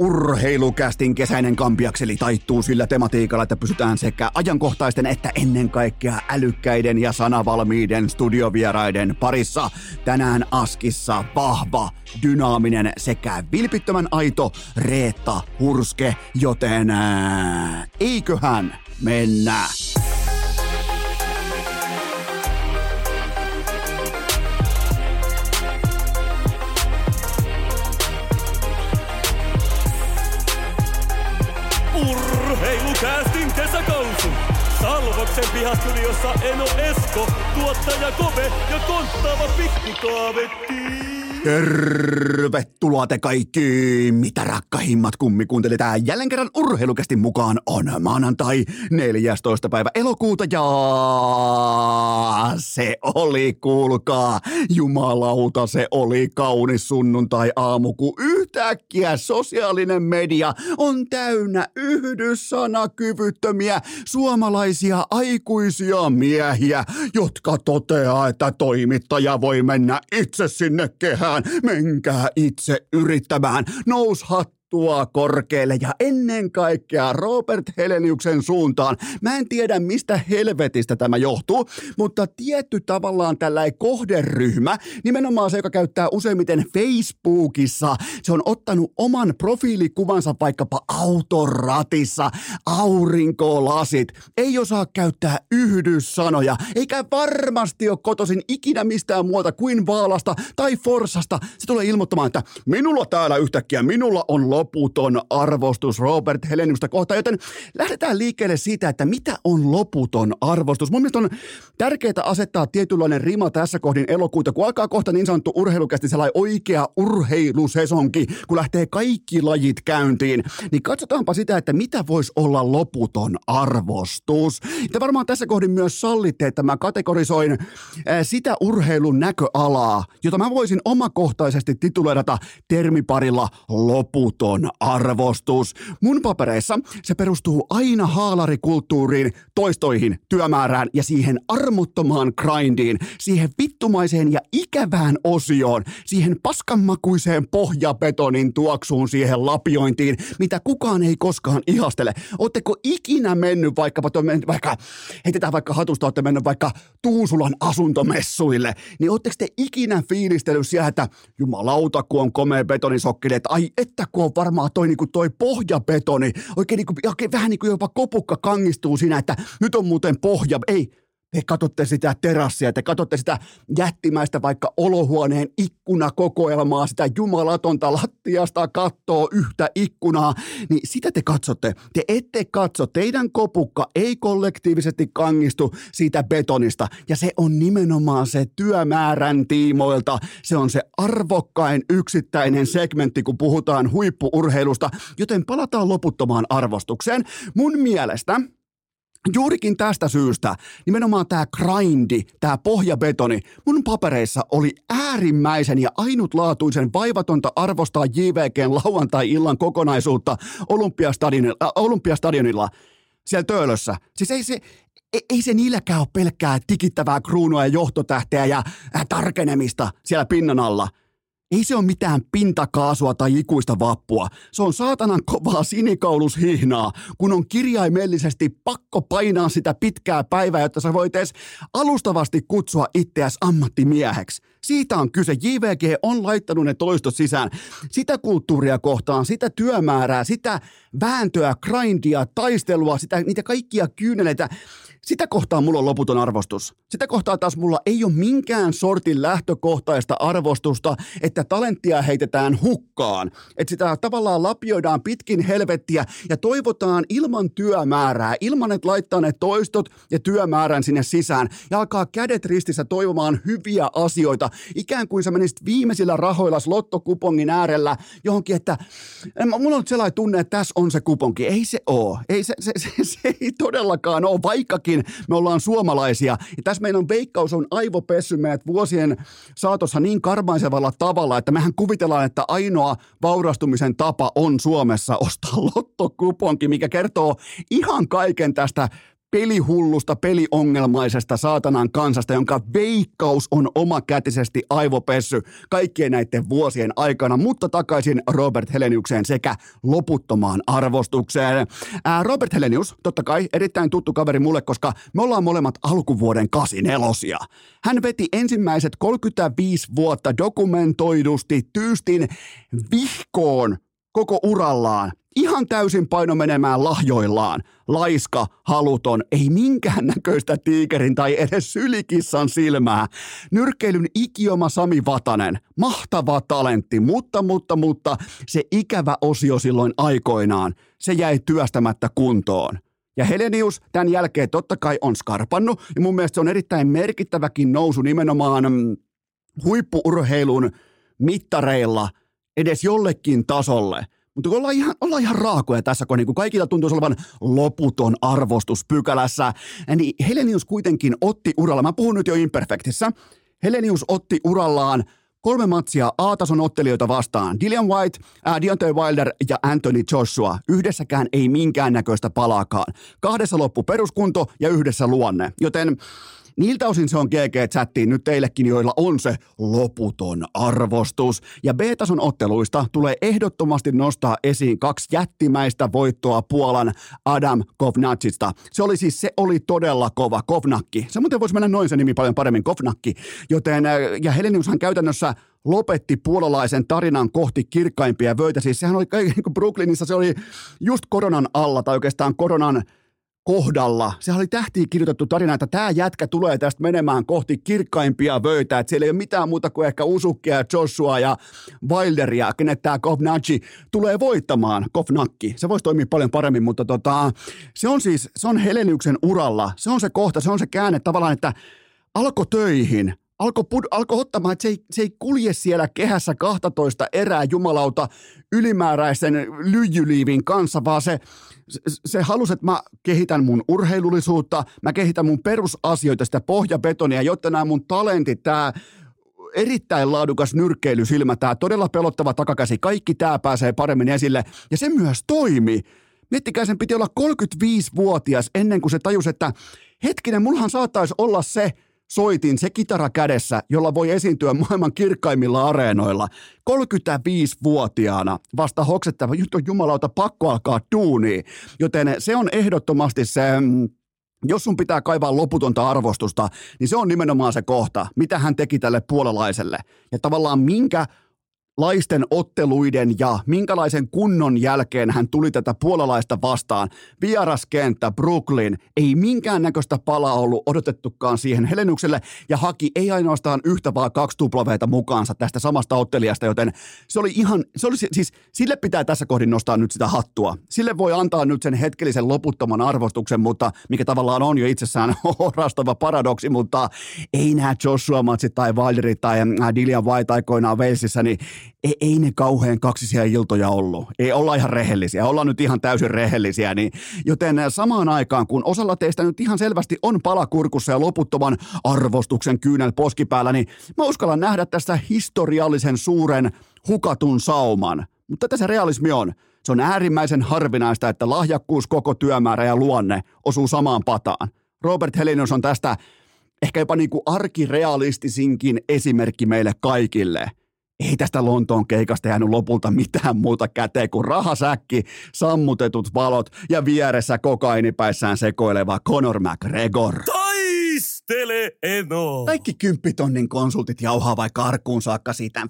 Urheilukästin kesäinen kampiakseli taittuu sillä tematiikalla, että pysytään sekä ajankohtaisten että ennen kaikkea älykkäiden ja sanavalmiiden studiovieraiden parissa. Tänään Askissa vahva, dynaaminen sekä vilpittömän aito Reetta Hurske, joten ää, eiköhän mennä. Urheilukäästin kesäkausi. Salvoksen pihastudiossa Eno Esko, tuottaja Kove ja konttaava pikkukaavetti. Tervetuloa te kaikki, mitä rakkahimmat kummikuuntelijat. Jälleen kerran urheilukästi mukaan on maanantai 14. päivä elokuuta ja se oli, kuulkaa, jumalauta, se oli kaunis sunnuntai aamu, kun yhtäkkiä sosiaalinen media on täynnä yhdyssanakyvyttömiä suomalaisia aikuisia miehiä, jotka toteaa, että toimittaja voi mennä itse sinne kehään menkää itse yrittämään. Nous hattua korkealle ja ennen kaikkea Robert Heleniuksen suuntaan. Mä en tiedä mistä helvetistä tämä johtuu, mutta tietty tavallaan tällainen kohderyhmä, nimenomaan se, joka käyttää useimmiten Facebookissa, se on ottanut oman profiilikuvansa vaikkapa autoratissa, aurinkolasit, ei osaa käyttää yhdyssanoja, eikä varmasti ole kotoisin ikinä mistään muuta kuin Vaalasta tai Forsasta. Se tulee ilmoittamaan, että minulla täällä yhtäkkiä, minulla on loputon arvostus Robert Heleniusta kohtaan, joten lähdetään liikkeelle siitä, että mitä on loputon arvostus. Mun mielestä on tärkeää asettaa tietynlainen rima tässä kohdin elokuuta, kun alkaa kohta niin sanottu urheilukästi sellainen oikea urheilusesonki, kun lähtee kaikki lajit käyntiin, niin katsotaanpa sitä, että mitä voisi olla loputon arvostus. Te varmaan tässä kohdin myös sallitte, että mä kategorisoin sitä urheilun näköalaa, jota mä voisin omakohtaisesti tituleerata termiparilla loputon arvostus. Mun papereissa se perustuu aina haalarikulttuuriin, toistoihin, työmäärään ja siihen armottomaan grindiin, siihen vittumaiseen ja ikävään osioon, siihen paskanmakuiseen pohjabetonin tuoksuun, siihen lapiointiin, mitä kukaan ei koskaan ihastele. Ootteko ikinä mennyt vaikkapa, vaikka, heitetään vaikka hatusta, olette mennyt vaikka Tuusulan asuntomessuille, niin ootteko te ikinä fiilistellyt siellä, että jumalauta, kun on komea betonisokkeli, että ai että kun on varmaan toi, niin kuin toi pohjabetoni, oikein, niin kuin, oikein vähän niin kuin jopa kopukka kangistuu siinä, että nyt on muuten pohja, ei, te katsotte sitä terassia, te katsotte sitä jättimäistä vaikka olohuoneen ikkunakokoelmaa, sitä jumalatonta lattiasta kattoo yhtä ikkunaa, niin sitä te katsotte. Te ette katso, teidän kopukka ei kollektiivisesti kangistu siitä betonista, ja se on nimenomaan se työmäärän tiimoilta. Se on se arvokkain yksittäinen segmentti, kun puhutaan huippuurheilusta, joten palataan loputtomaan arvostukseen. Mun mielestä Juurikin tästä syystä nimenomaan tämä grindi, tämä pohjabetoni, mun papereissa oli äärimmäisen ja ainutlaatuisen vaivatonta arvostaa JVGn lauantai-illan kokonaisuutta Olympiastadionilla, äh, Olympiastadionilla siellä Töölössä. Siis ei se, ei, ei se niilläkään ole pelkkää tikittävää kruunua ja johtotähteä ja äh, tarkenemista siellä pinnan alla – ei se ole mitään pintakaasua tai ikuista vappua. Se on saatanan kovaa sinikaulushihnaa, kun on kirjaimellisesti pakko painaa sitä pitkää päivää, jotta sä voit edes alustavasti kutsua itseäsi ammattimieheksi. Siitä on kyse. JVG on laittanut ne toistot sisään. Sitä kulttuuria kohtaan, sitä työmäärää, sitä vääntöä, grindia, taistelua, sitä, niitä kaikkia kyyneleitä sitä kohtaa mulla on loputon arvostus. Sitä kohtaa taas mulla ei ole minkään sortin lähtökohtaista arvostusta, että talenttia heitetään hukkaan. Että sitä tavallaan lapioidaan pitkin helvettiä ja toivotaan ilman työmäärää, ilman että laittaa ne toistot ja työmäärän sinne sisään ja alkaa kädet ristissä toivomaan hyviä asioita. Ikään kuin sä menisit viimeisillä rahoilla lottokupongin äärellä johonkin, että mulla on sellainen tunne, että tässä on se kuponki. Ei se ole. Ei se, se, se, se ei todellakaan ole, vaikkakin kuitenkin me ollaan suomalaisia. Ja tässä meidän veikkaus on aivopessy meidät vuosien saatossa niin karmaisevalla tavalla, että mehän kuvitellaan, että ainoa vaurastumisen tapa on Suomessa ostaa lottokuponki, mikä kertoo ihan kaiken tästä pelihullusta, peliongelmaisesta saatanan kansasta, jonka veikkaus on omakätisesti aivopessy kaikkien näiden vuosien aikana, mutta takaisin Robert Heleniukseen sekä loputtomaan arvostukseen. Ää, Robert Helenius, totta kai erittäin tuttu kaveri mulle, koska me ollaan molemmat alkuvuoden 84 Hän veti ensimmäiset 35 vuotta dokumentoidusti tyystin vihkoon koko urallaan ihan täysin paino menemään lahjoillaan. Laiska, haluton, ei minkään näköistä tiikerin tai edes sylikissan silmää. Nyrkkeilyn ikioma Sami Vatanen, mahtava talentti, mutta, mutta, mutta se ikävä osio silloin aikoinaan, se jäi työstämättä kuntoon. Ja Helenius tämän jälkeen totta kai on skarpannut, ja mun mielestä se on erittäin merkittäväkin nousu nimenomaan mm, huippuurheilun mittareilla edes jollekin tasolle – mutta ollaan ihan, ollaan ihan raakoja tässä, kun niin kaikilla tuntuu olevan loputon arvostus pykälässä. Niin Helenius kuitenkin otti uralla, mä puhun nyt jo Imperfectissä, Helenius otti urallaan kolme matsia A-tason ottelijoita vastaan. Dillian White, äh, Deontay Wilder ja Anthony Joshua. Yhdessäkään ei minkäännäköistä palaakaan. Kahdessa loppu peruskunto ja yhdessä luonne. Joten Niiltä osin se on GG-chattiin nyt teillekin, joilla on se loputon arvostus. Ja B-tason otteluista tulee ehdottomasti nostaa esiin kaksi jättimäistä voittoa Puolan Adam Kovnacista. Se oli siis, se oli todella kova, Kovnakki. Se muuten voisi mennä noin se nimi paljon paremmin, Kovnakki. Joten, äh, ja Heleniushan käytännössä lopetti puolalaisen tarinan kohti kirkkaimpia vöitä. Siis sehän oli, niin Brooklynissa se oli just koronan alla, tai oikeastaan koronan kohdalla. Se oli tähtiin kirjoitettu tarina, että tämä jätkä tulee tästä menemään kohti kirkkaimpia vöitä, että siellä ei ole mitään muuta kuin ehkä Usukkia, Joshua ja Wilderia, kenet tämä Kovnacci tulee voittamaan, Kovnakki. Se voisi toimia paljon paremmin, mutta tota, se on siis, se on Heleniuksen uralla, se on se kohta, se on se käänne tavallaan, että alko töihin, alkoi pud- alko ottamaan, että se ei, se ei kulje siellä kehässä 12 erää jumalauta ylimääräisen lyijyliivin kanssa, vaan se, se, halusi, että mä kehitän mun urheilullisuutta, mä kehitän mun perusasioita, sitä pohjabetonia, jotta nämä mun talentit, tämä erittäin laadukas nyrkkeilysilmä, tämä todella pelottava takakäsi, kaikki tämä pääsee paremmin esille, ja se myös toimi. Miettikää, sen piti olla 35-vuotias ennen kuin se tajusi, että hetkinen, mullahan saattaisi olla se, soitin se kitara kädessä, jolla voi esiintyä maailman kirkkaimmilla areenoilla. 35-vuotiaana vasta hoksettava, on jumalauta pakko alkaa duunia. Joten se on ehdottomasti se, mm, jos sun pitää kaivaa loputonta arvostusta, niin se on nimenomaan se kohta, mitä hän teki tälle puolalaiselle. Ja tavallaan minkä laisten otteluiden ja minkälaisen kunnon jälkeen hän tuli tätä puolalaista vastaan. Vieraskenttä, Brooklyn, ei minkäännäköistä palaa ollut odotettukaan siihen Helenukselle ja haki ei ainoastaan yhtä vaan kaksi tuplaveita mukaansa tästä samasta ottelijasta, joten se oli ihan, se oli siis, sille pitää tässä kohdin nostaa nyt sitä hattua. Sille voi antaa nyt sen hetkellisen loputtoman arvostuksen, mutta mikä tavallaan on jo itsessään orastava paradoksi, mutta ei nämä Joshua Matsit tai Wilderit tai äh, Dillian White aikoinaan Walesissa, niin ei, ei ne kauhean kaksisia iltoja ollut. Ei olla ihan rehellisiä, ollaan nyt ihan täysin rehellisiä. Niin, joten samaan aikaan, kun osalla teistä nyt ihan selvästi on palakurkussa ja loputtoman arvostuksen kyynel poskipäällä, niin mä uskallan nähdä tässä historiallisen suuren hukatun sauman. Mutta tätä se realismi on. Se on äärimmäisen harvinaista, että lahjakkuus, koko työmäärä ja luonne osuu samaan pataan. Robert Helinos on tästä ehkä jopa niin kuin arkirealistisinkin esimerkki meille kaikille – ei tästä Lontoon keikasta jäänyt lopulta mitään muuta käteen kuin rahasäkki, sammutetut valot ja vieressä kokainipäissään sekoileva Conor McGregor. Taistele Eno! Kaikki kymppitonnin konsultit jauhaa vaikka karkuun saakka siitä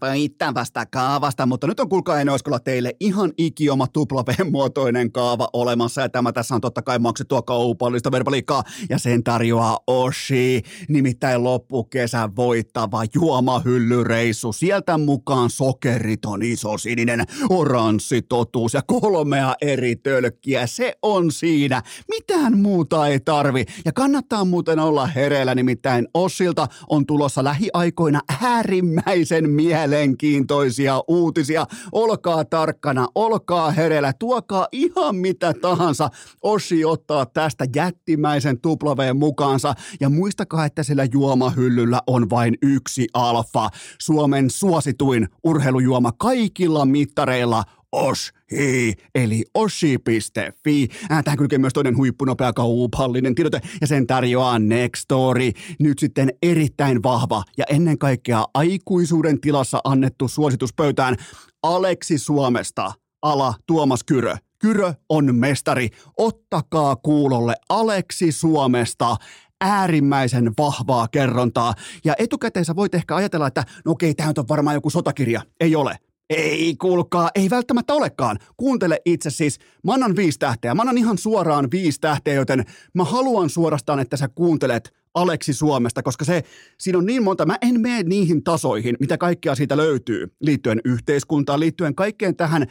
vasta kaavasta, mutta nyt on kuulkaa Enoiskolla teille ihan ikioma tupla-muotoinen kaava olemassa ja tämä tässä on totta kai maksettua kaupallista verbaliikkaa ja sen tarjoaa Oshi, nimittäin loppukesän voittava juomahyllyreissu. Sieltä mukaan sokeriton iso sininen oranssi totuus ja kolmea eri tölkkiä. Se on siinä. Mitään muuta ei tarvi ja kannattaa muuten olla hereillä, nimittäin Ossilta on tulossa lähiaikoina äärimmäisen mielenkiintoisia uutisia. Olkaa tarkkana, olkaa hereillä, tuokaa ihan mitä tahansa. Ossi ottaa tästä jättimäisen tuplaveen mukaansa ja muistakaa, että sillä juomahyllyllä on vain yksi alfa. Suomen suosituin urheilujuoma kaikilla mittareilla Oshi, eli oshi.fi. Tähän kylkee myös toinen huippunopea kaupallinen tiedote, ja sen tarjoaa Nextory. Nyt sitten erittäin vahva ja ennen kaikkea aikuisuuden tilassa annettu suositus pöytään Aleksi Suomesta. Ala Tuomas Kyrö. Kyrö on mestari. Ottakaa kuulolle Aleksi Suomesta äärimmäisen vahvaa kerrontaa. Ja etukäteen sä voit ehkä ajatella, että no okei, tämä on varmaan joku sotakirja. Ei ole. Ei, kuulkaa, ei välttämättä olekaan. Kuuntele itse siis. Mä annan viisi tähteä. Mä annan ihan suoraan viisi tähteä, joten mä haluan suorastaan, että sä kuuntelet Aleksi Suomesta, koska se, siinä on niin monta, mä en mene niihin tasoihin, mitä kaikkea siitä löytyy, liittyen yhteiskuntaan, liittyen kaikkeen tähän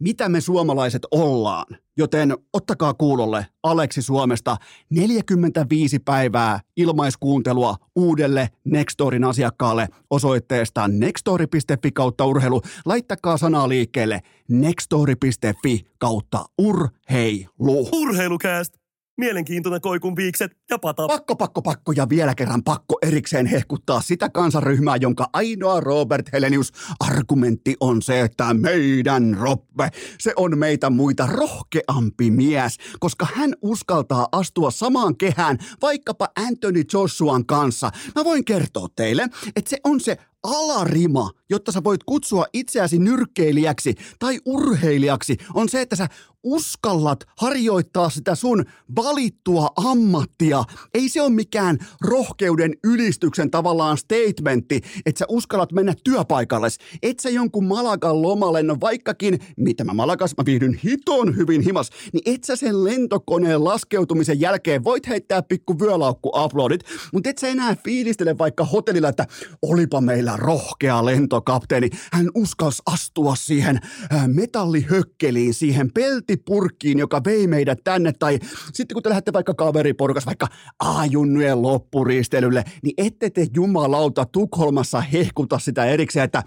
mitä me suomalaiset ollaan. Joten ottakaa kuulolle Aleksi Suomesta 45 päivää ilmaiskuuntelua uudelle Nextorin asiakkaalle osoitteesta nextori.fi kautta urheilu. Laittakaa sanaa liikkeelle nextori.fi kautta urheilu. Urheilukääst! Mielenkiintoinen koikun viikset ja pata. Pakko, pakko, pakko ja vielä kerran pakko erikseen hehkuttaa sitä kansaryhmää, jonka ainoa Robert Helenius argumentti on se, että meidän Robbe, se on meitä muita rohkeampi mies, koska hän uskaltaa astua samaan kehään vaikkapa Anthony Joshuan kanssa. Mä voin kertoa teille, että se on se alarima, jotta sä voit kutsua itseäsi nyrkkeilijäksi tai urheilijaksi, on se, että sä uskallat harjoittaa sitä sun valittua ammattia. Ei se ole mikään rohkeuden ylistyksen tavallaan statementti, että sä uskallat mennä työpaikalle. Et sä jonkun Malagan lomalennon, vaikkakin, mitä mä Malagas, mä viihdyn hiton hyvin himas, niin et sä sen lentokoneen laskeutumisen jälkeen voit heittää pikku vyölaukku uploadit, mutta et sä enää fiilistele vaikka hotellilla, että olipa meillä rohkea lentokapteeni. Hän uskalsi astua siihen metallihökkeliin, siihen peltipurkkiin, joka vei meidät tänne, tai sitten kun te lähdette vaikka kaveriporukas, vaikka A-junnujen loppuriistelylle, niin ette te jumalauta Tukholmassa hehkuta sitä erikseen, että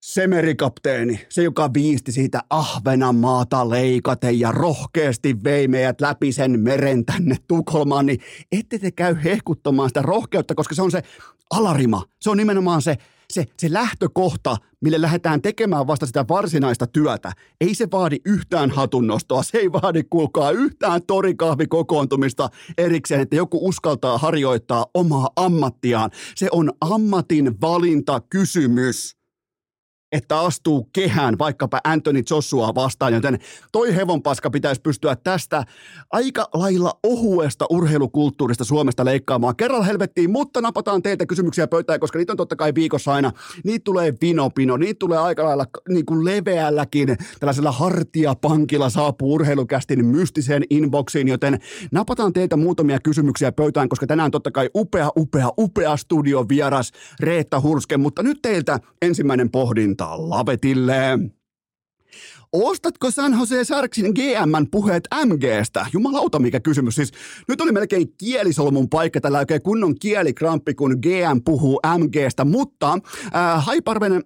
se merikapteeni, se joka viisti siitä Ahvenanmaata leikaten ja rohkeasti vei meidät läpi sen meren tänne Tukholmaan, niin ette te käy hehkuttamaan sitä rohkeutta, koska se on se alarima. Se on nimenomaan se, se, se lähtökohta, mille lähdetään tekemään vasta sitä varsinaista työtä. Ei se vaadi yhtään hatunnostoa, se ei vaadi kuulkaa yhtään torikahvikokoontumista erikseen, että joku uskaltaa harjoittaa omaa ammattiaan. Se on ammatin valintakysymys että astuu kehään vaikkapa Anthony Joshua vastaan, joten toi hevonpaska pitäisi pystyä tästä aika lailla ohuesta urheilukulttuurista Suomesta leikkaamaan. Kerralla helvettiin, mutta napataan teiltä kysymyksiä pöytään, koska niitä on totta kai viikossa aina. Niitä tulee vinopino, niitä tulee aika lailla niin kuin leveälläkin, tällaisella hartiapankilla saapuu urheilukästin mystiseen inboxiin, joten napataan teiltä muutamia kysymyksiä pöytään, koska tänään totta kai upea, upea, upea studio vieras Reetta Hurske, mutta nyt teiltä ensimmäinen pohdinta antaa lavetille. Ostatko San Jose Sharksin GMn puheet MGstä? Jumalauta, mikä kysymys. Siis nyt oli melkein kielisolmun paikka, tällä oikein kunnon kielikramppi, kun GM puhuu MGstä, mutta äh, Haiparven,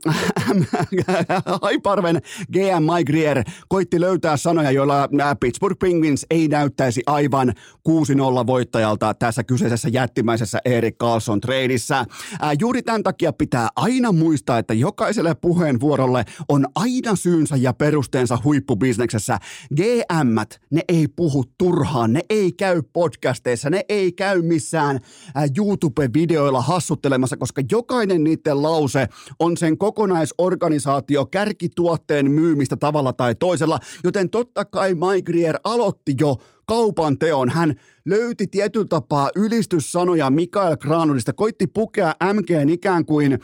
Haiparven GM Mike Grier koitti löytää sanoja, joilla äh, Pittsburgh Penguins ei näyttäisi aivan 6-0 voittajalta tässä kyseisessä jättimäisessä Erik Carlson treidissä. Äh, juuri tämän takia pitää aina muistaa, että jokaiselle puheenvuorolle on aina syynsä ja peruste suhteensa huippubisneksessä. gm ne ei puhu turhaan, ne ei käy podcasteissa, ne ei käy missään YouTube-videoilla hassuttelemassa, koska jokainen niiden lause on sen kokonaisorganisaatio kärkituotteen myymistä tavalla tai toisella, joten totta kai Mike Grier aloitti jo kaupan teon. Hän löyti tietyllä tapaa ylistyssanoja Mikael Granulista, koitti pukea MGn ikään kuin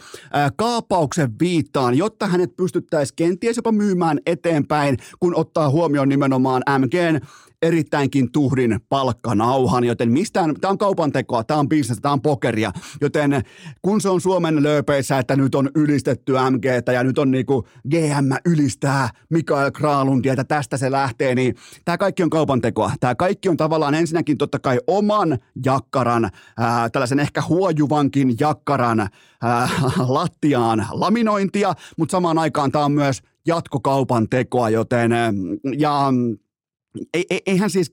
kaapauksen viittaan, jotta hänet pystyttäisiin kenties jopa myymään eteenpäin, kun ottaa huomioon nimenomaan MGn erittäinkin tuhdin palkkanauhan, joten mistään, tämä on kaupan tekoa, tämä on bisnestä, tämä on pokeria, joten kun se on Suomen lööpeissä, että nyt on ylistetty MGtä ja nyt on niinku GM ylistää Mikael Kralundia, että tästä se lähtee, niin tämä kaikki on kaupan tekoa. Tämä kaikki on tavallaan ensinnäkin totta kai oman jakkaran, ää, tällaisen ehkä huojuvankin jakkaran ää, lattiaan laminointia, mutta samaan aikaan tämä on myös jatkokaupan tekoa, joten ja eihän siis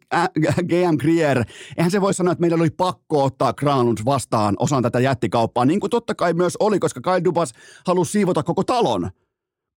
GM Grier, eihän se voi sanoa, että meillä oli pakko ottaa Granlunds vastaan osan tätä jättikauppaa, niin kuin totta kai myös oli, koska Kai Dubas halusi siivota koko talon.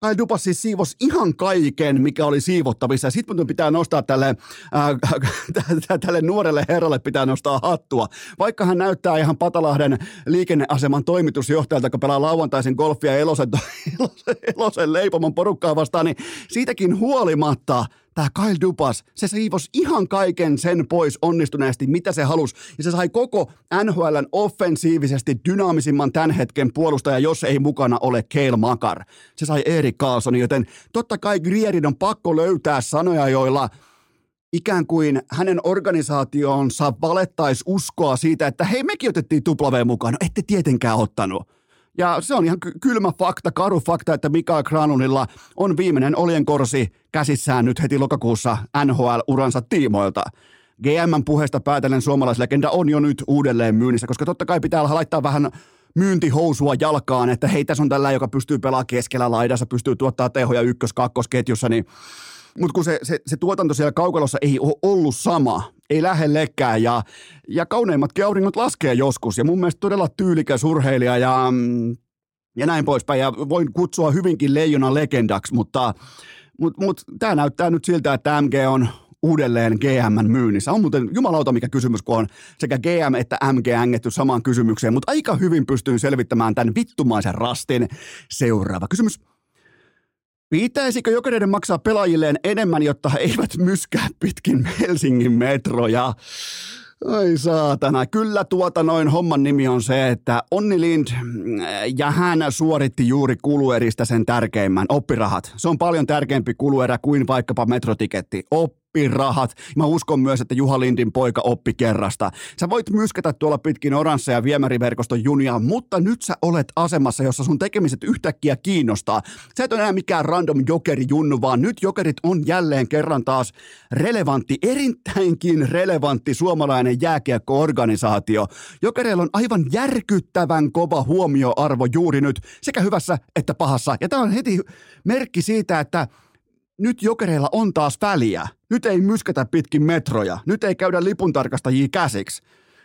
Kyle Dubas siis siivos ihan kaiken, mikä oli siivottavissa. Sitten pitää nostaa tälle, äh, tälle nuorelle herralle pitää nostaa hattua. Vaikka hän näyttää ihan Patalahden liikenneaseman toimitusjohtajalta, joka pelaa lauantaisen golfia Elosen, Elosen, Elosen leipomon porukkaa vastaan, niin siitäkin huolimatta – tämä Kyle Dupas, se siivos ihan kaiken sen pois onnistuneesti, mitä se halusi. Ja se sai koko NHLn offensiivisesti dynaamisimman tämän hetken puolustaja, jos ei mukana ole Kale Makar. Se sai Erik Carlson, joten totta kai Grierin on pakko löytää sanoja, joilla ikään kuin hänen organisaationsa valettaisi uskoa siitä, että hei mekin otettiin W mukaan. No ette tietenkään ottanut. Ja se on ihan kylmä fakta, karu fakta, että Mikael Granunilla on viimeinen oljenkorsi käsissään nyt heti lokakuussa NHL-uransa tiimoilta. GMn puheesta päätellen suomalaislegenda on jo nyt uudelleen myynnissä, koska totta kai pitää laittaa vähän myyntihousua jalkaan, että hei, tässä on tällä, joka pystyy pelaamaan keskellä laidassa, pystyy tuottaa tehoja ykkös-kakkosketjussa, niin mutta kun se, se, se tuotanto siellä kaukalossa ei ole ollut sama, ei lähellekään ja, ja kauneimmatkin auringot laskee joskus ja mun mielestä todella tyylikäs urheilija ja, ja näin poispäin ja voin kutsua hyvinkin leijonan legendaksi, mutta mut, mut, tämä näyttää nyt siltä, että MG on uudelleen GM myynnissä. On muuten jumalauta mikä kysymys, kun on sekä GM että MG ängetty samaan kysymykseen, mutta aika hyvin pystyn selvittämään tämän vittumaisen rastin. Seuraava kysymys. Pitäisikö jokereiden maksaa pelaajilleen enemmän, jotta he eivät myskää pitkin Helsingin metroja? Ai saatana. Kyllä tuota noin homman nimi on se, että Onni Lind ja hän suoritti juuri kulueristä sen tärkeimmän, oppirahat. Se on paljon tärkeämpi kuluerä kuin vaikkapa metrotiketti. Op oppirahat. Mä uskon myös, että Juha Lindin poika oppi kerrasta. Sä voit myskätä tuolla pitkin oransseja viemäriverkoston junia, mutta nyt sä olet asemassa, jossa sun tekemiset yhtäkkiä kiinnostaa. Sä et ole enää mikään random jokeri junnu, vaan nyt jokerit on jälleen kerran taas relevantti, erittäinkin relevantti suomalainen jääkiekko-organisaatio. Jokereilla on aivan järkyttävän kova huomioarvo juuri nyt, sekä hyvässä että pahassa. Ja tämä on heti merkki siitä, että nyt jokereilla on taas väliä. Nyt ei myskätä pitkin metroja. Nyt ei käydä lipuntarkastajia käsiksi.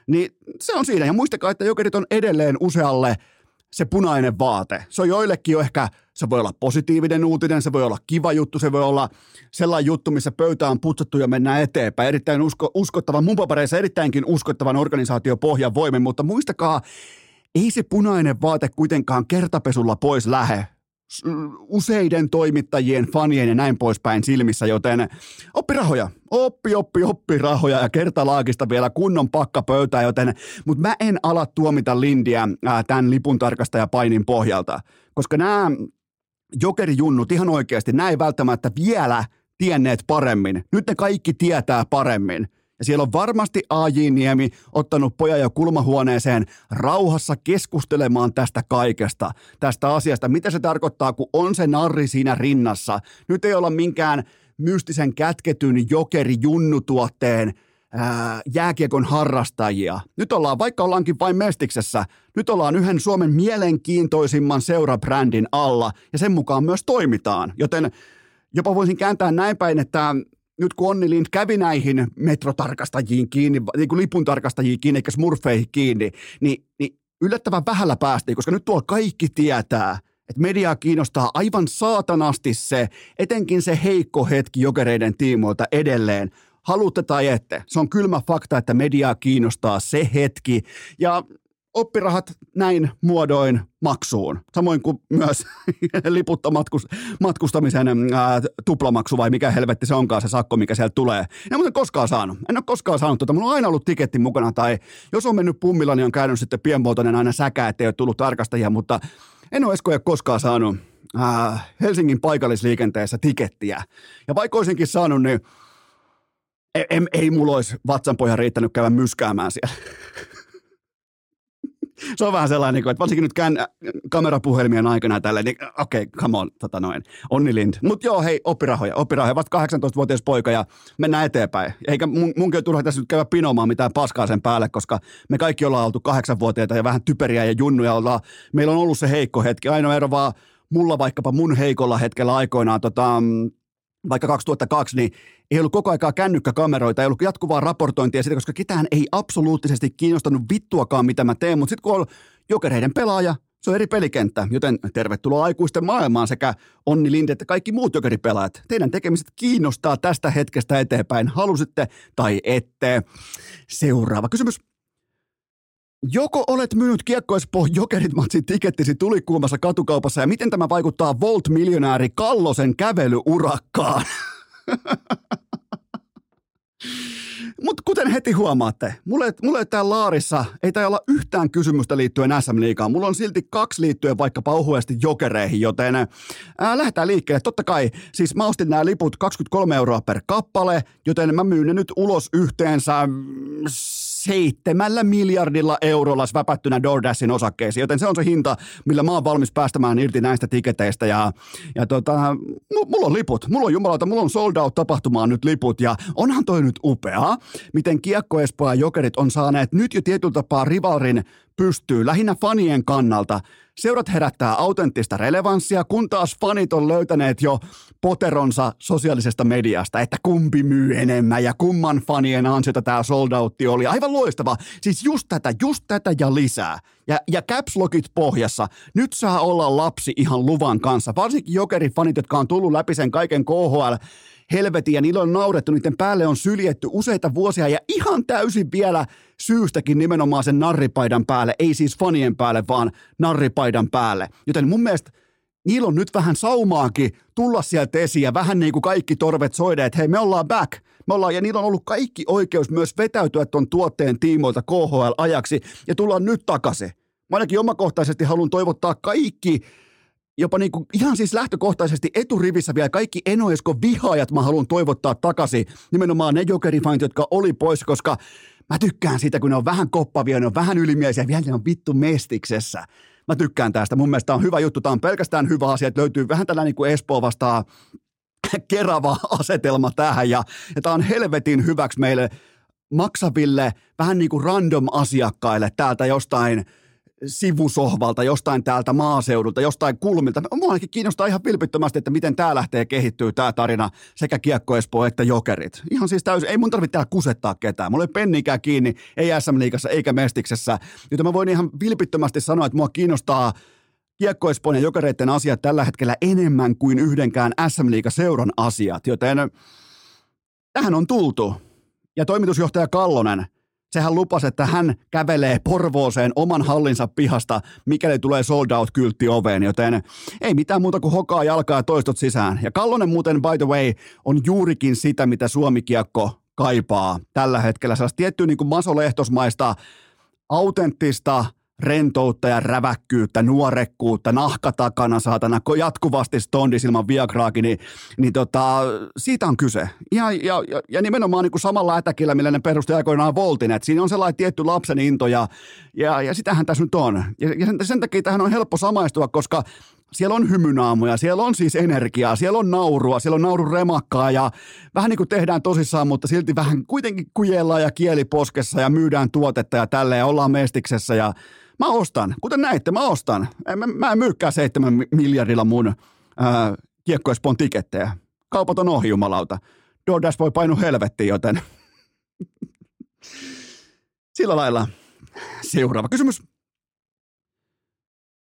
Niin se on siinä. Ja muistakaa, että jokerit on edelleen usealle se punainen vaate. Se on joillekin jo ehkä, se voi olla positiivinen uutinen, se voi olla kiva juttu, se voi olla sellainen juttu, missä pöytä on putsattu ja mennään eteenpäin. Erittäin usko, uskottavan, mun papereissa erittäinkin uskottavan organisaatiopohjan voimin, mutta muistakaa, ei se punainen vaate kuitenkaan kertapesulla pois lähe useiden toimittajien, fanien ja näin poispäin silmissä, joten oppi rahoja, oppi, oppi, oppi rahoja ja kertalaakista vielä kunnon pakka pöytää, joten, mutta mä en ala tuomita Lindiä tämän lipun painin pohjalta, koska nämä jokerijunnut ihan oikeasti, näin välttämättä vielä tienneet paremmin. Nyt ne kaikki tietää paremmin. Ja siellä on varmasti A.J. Niemi ottanut pojan jo kulmahuoneeseen rauhassa keskustelemaan tästä kaikesta, tästä asiasta. Mitä se tarkoittaa, kun on se narri siinä rinnassa. Nyt ei olla minkään mystisen kätketyn jokeri junnutuotteen ää, jääkiekon harrastajia. Nyt ollaan, vaikka ollaankin vain Mestiksessä, nyt ollaan yhden Suomen mielenkiintoisimman seurabrändin alla ja sen mukaan myös toimitaan. Joten jopa voisin kääntää näin päin, että nyt kun Onni Lind kävi näihin metrotarkastajiin kiinni, niin kuin lipuntarkastajiin kiinni, eikä smurfeihin kiinni, niin, niin yllättävän vähällä päästiin, koska nyt tuolla kaikki tietää, että mediaa kiinnostaa aivan saatanasti se, etenkin se heikko hetki jokereiden tiimoilta edelleen. Haluatte tai ette. Se on kylmä fakta, että mediaa kiinnostaa se hetki. Ja oppirahat näin muodoin maksuun. Samoin kuin myös liputta matkustamisen ää, tuplamaksu vai mikä helvetti se onkaan se sakko, mikä sieltä tulee. En muuten koskaan saanut. En ole koskaan saanut tuota. Mulla on aina ollut tiketti mukana tai jos on mennyt pummilla, niin on käynyt sitten pienmuotoinen aina säkä, ettei ole tullut tarkastajia, mutta en ole Eskoja koskaan saanut ää, Helsingin paikallisliikenteessä tikettiä. Ja vaikka olisinkin saanut, niin ei, ei, ei mulla olisi vatsanpohja riittänyt käydä myskäämään siellä se on vähän sellainen, niin että varsinkin nyt kään, kamerapuhelmien aikana tällä, niin okei, okay, come on, tota noin, Onni Lind. Mutta joo, hei, oppirahoja, oppirahoja, vasta 18-vuotias poika ja mennään eteenpäin. Eikä mun, munkin ole turha tässä nyt käydä pinomaan mitään paskaa sen päälle, koska me kaikki ollaan oltu kahdeksanvuotiaita ja vähän typeriä ja junnuja ollaan. Meillä on ollut se heikko hetki, ainoa ero vaan mulla vaikkapa mun heikolla hetkellä aikoinaan tota, vaikka 2002, niin ei ollut koko aikaa kännykkäkameroita, ei ollut jatkuvaa raportointia siitä, koska ketään ei absoluuttisesti kiinnostanut vittuakaan, mitä mä teen, mutta sitten kun on jokereiden pelaaja, Se on eri pelikenttä, joten tervetuloa aikuisten maailmaan sekä Onni Linde että kaikki muut jokeripelaajat. Teidän tekemiset kiinnostaa tästä hetkestä eteenpäin, halusitte tai ette. Seuraava kysymys. Joko olet myynyt kiekkoispo jokerit matsin tikettisi tulikuumassa katukaupassa ja miten tämä vaikuttaa Volt-miljonääri Kallosen kävelyyrakkaan? Mutta kuten heti huomaatte, mulle, mulle täällä Laarissa ei tai olla yhtään kysymystä liittyen SM Liigaan. Mulla on silti kaksi liittyen vaikka pauhuesti jokereihin, joten ää, lähdetään liikkeelle. Totta kai, siis mä ostin nämä liput 23 euroa per kappale, joten mä myyn ne nyt ulos yhteensä seitsemällä miljardilla eurolla väpättynä DoorDashin osakkeisiin, joten se on se hinta, millä mä oon valmis päästämään irti näistä tiketeistä ja, ja tota, mulla on liput, mulla on jumalauta, mulla on sold out tapahtumaan nyt liput ja onhan toi nyt upeaa, miten Kiekko ja Jokerit on saaneet nyt jo tietyllä tapaa rivalrin pystyy lähinnä fanien kannalta. Seurat herättää autenttista relevanssia, kun taas fanit on löytäneet jo poteronsa sosiaalisesta mediasta, että kumpi myy enemmän ja kumman fanien ansiota tämä sold oli. Aivan loistava. Siis just tätä, just tätä ja lisää. Ja, ja caps lockit pohjassa. Nyt saa olla lapsi ihan luvan kanssa. Varsinkin jokerifanit, jotka on tullut läpi sen kaiken KHL helvetin ja niillä on naurettu, niiden päälle on syljetty useita vuosia ja ihan täysin vielä syystäkin nimenomaan sen narripaidan päälle, ei siis fanien päälle, vaan narripaidan päälle. Joten mun mielestä niillä on nyt vähän saumaakin tulla sieltä esiin ja vähän niin kuin kaikki torvet soida, että hei me ollaan back. Me ollaan, ja niillä on ollut kaikki oikeus myös vetäytyä tuon tuotteen tiimoilta KHL-ajaksi ja tullaan nyt takaisin. Mä ainakin omakohtaisesti haluan toivottaa kaikki jopa niin kuin ihan siis lähtökohtaisesti eturivissä vielä kaikki Enoesko vihaajat mä haluan toivottaa takaisin. Nimenomaan ne jokerifanit, jotka oli pois, koska mä tykkään siitä, kun ne on vähän koppavia, ne on vähän ylimielisiä, vielä ne on vittu mestiksessä. Mä tykkään tästä. Mun mielestä on hyvä juttu. Tämä on pelkästään hyvä asia, että löytyy vähän tällainen kuin Espoo vastaa kerava asetelma tähän. Ja, ja tämä on helvetin hyväksi meille maksaville, vähän niin kuin random asiakkaille täältä jostain – sivusohvalta, jostain täältä maaseudulta, jostain kulmilta. Mua ainakin kiinnostaa ihan vilpittömästi, että miten tämä lähtee kehittyä tämä tarina sekä Kiekko Espoo että Jokerit. Ihan siis täysin, ei mun tarvitse täällä kusettaa ketään. Mulla ei pennikään kiinni, ei SM-liigassa eikä Mestiksessä, joten mä voin ihan vilpittömästi sanoa, että mua kiinnostaa Kiekko Espoon ja Jokereiden asiat tällä hetkellä enemmän kuin yhdenkään SM-liigaseuran asiat, joten tähän on tultu. Ja toimitusjohtaja Kallonen – Sehän lupasi, että hän kävelee Porvooseen oman hallinsa pihasta, mikäli tulee sold out kyltti oveen, joten ei mitään muuta kuin hokaa jalkaa toistot sisään. Ja Kallonen muuten, by the way, on juurikin sitä, mitä Suomi-kiekko kaipaa tällä hetkellä. Sellaista tiettyä niin kuin masolehtosmaista, autenttista, rentoutta ja räväkkyyttä, nuorekkuutta, nahka takana saatana, jatkuvasti stondis ilman viagraakin, niin, niin tota, siitä on kyse. Ja, ja, ja, nimenomaan niin kuin samalla ätäkillä, millä ne perusti aikoinaan Voltin, että siinä on sellainen tietty lapsen into ja, ja, ja sitähän tässä nyt on. Ja, ja sen, sen takia tähän on helppo samaistua, koska siellä on hymynaamuja, siellä on siis energiaa, siellä on naurua, siellä on naurun remakkaa ja vähän niin kuin tehdään tosissaan, mutta silti vähän kuitenkin kujellaan ja kieli poskessa ja myydään tuotetta ja tälleen ja ollaan mestiksessä ja Mä ostan, kuten näitte, mä ostan. Mä, mä en myykkää seitsemän miljardilla mun kiekkoespon tikettejä. Kaupat on ohi, jumalauta. DoorDash voi painu helvettiin, joten sillä lailla. Seuraava kysymys.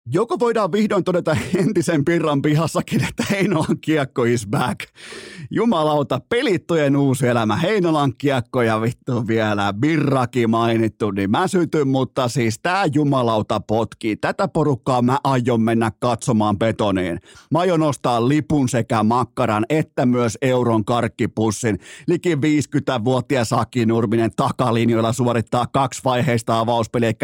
Joko voidaan vihdoin todeta entisen Pirran pihassakin, että Heinolan kiekko is back. Jumalauta, pelittojen uusi elämä. Heinolan kiekko ja vittu vielä Birraki mainittu, niin mä sytyn, mutta siis tää jumalauta potki. Tätä porukkaa mä aion mennä katsomaan betoniin. Mä aion ostaa lipun sekä makkaran että myös euron karkkipussin. Liki 50-vuotias Saki Nurminen takalinjoilla suorittaa kaksi vaiheista avauspeliä. Eli,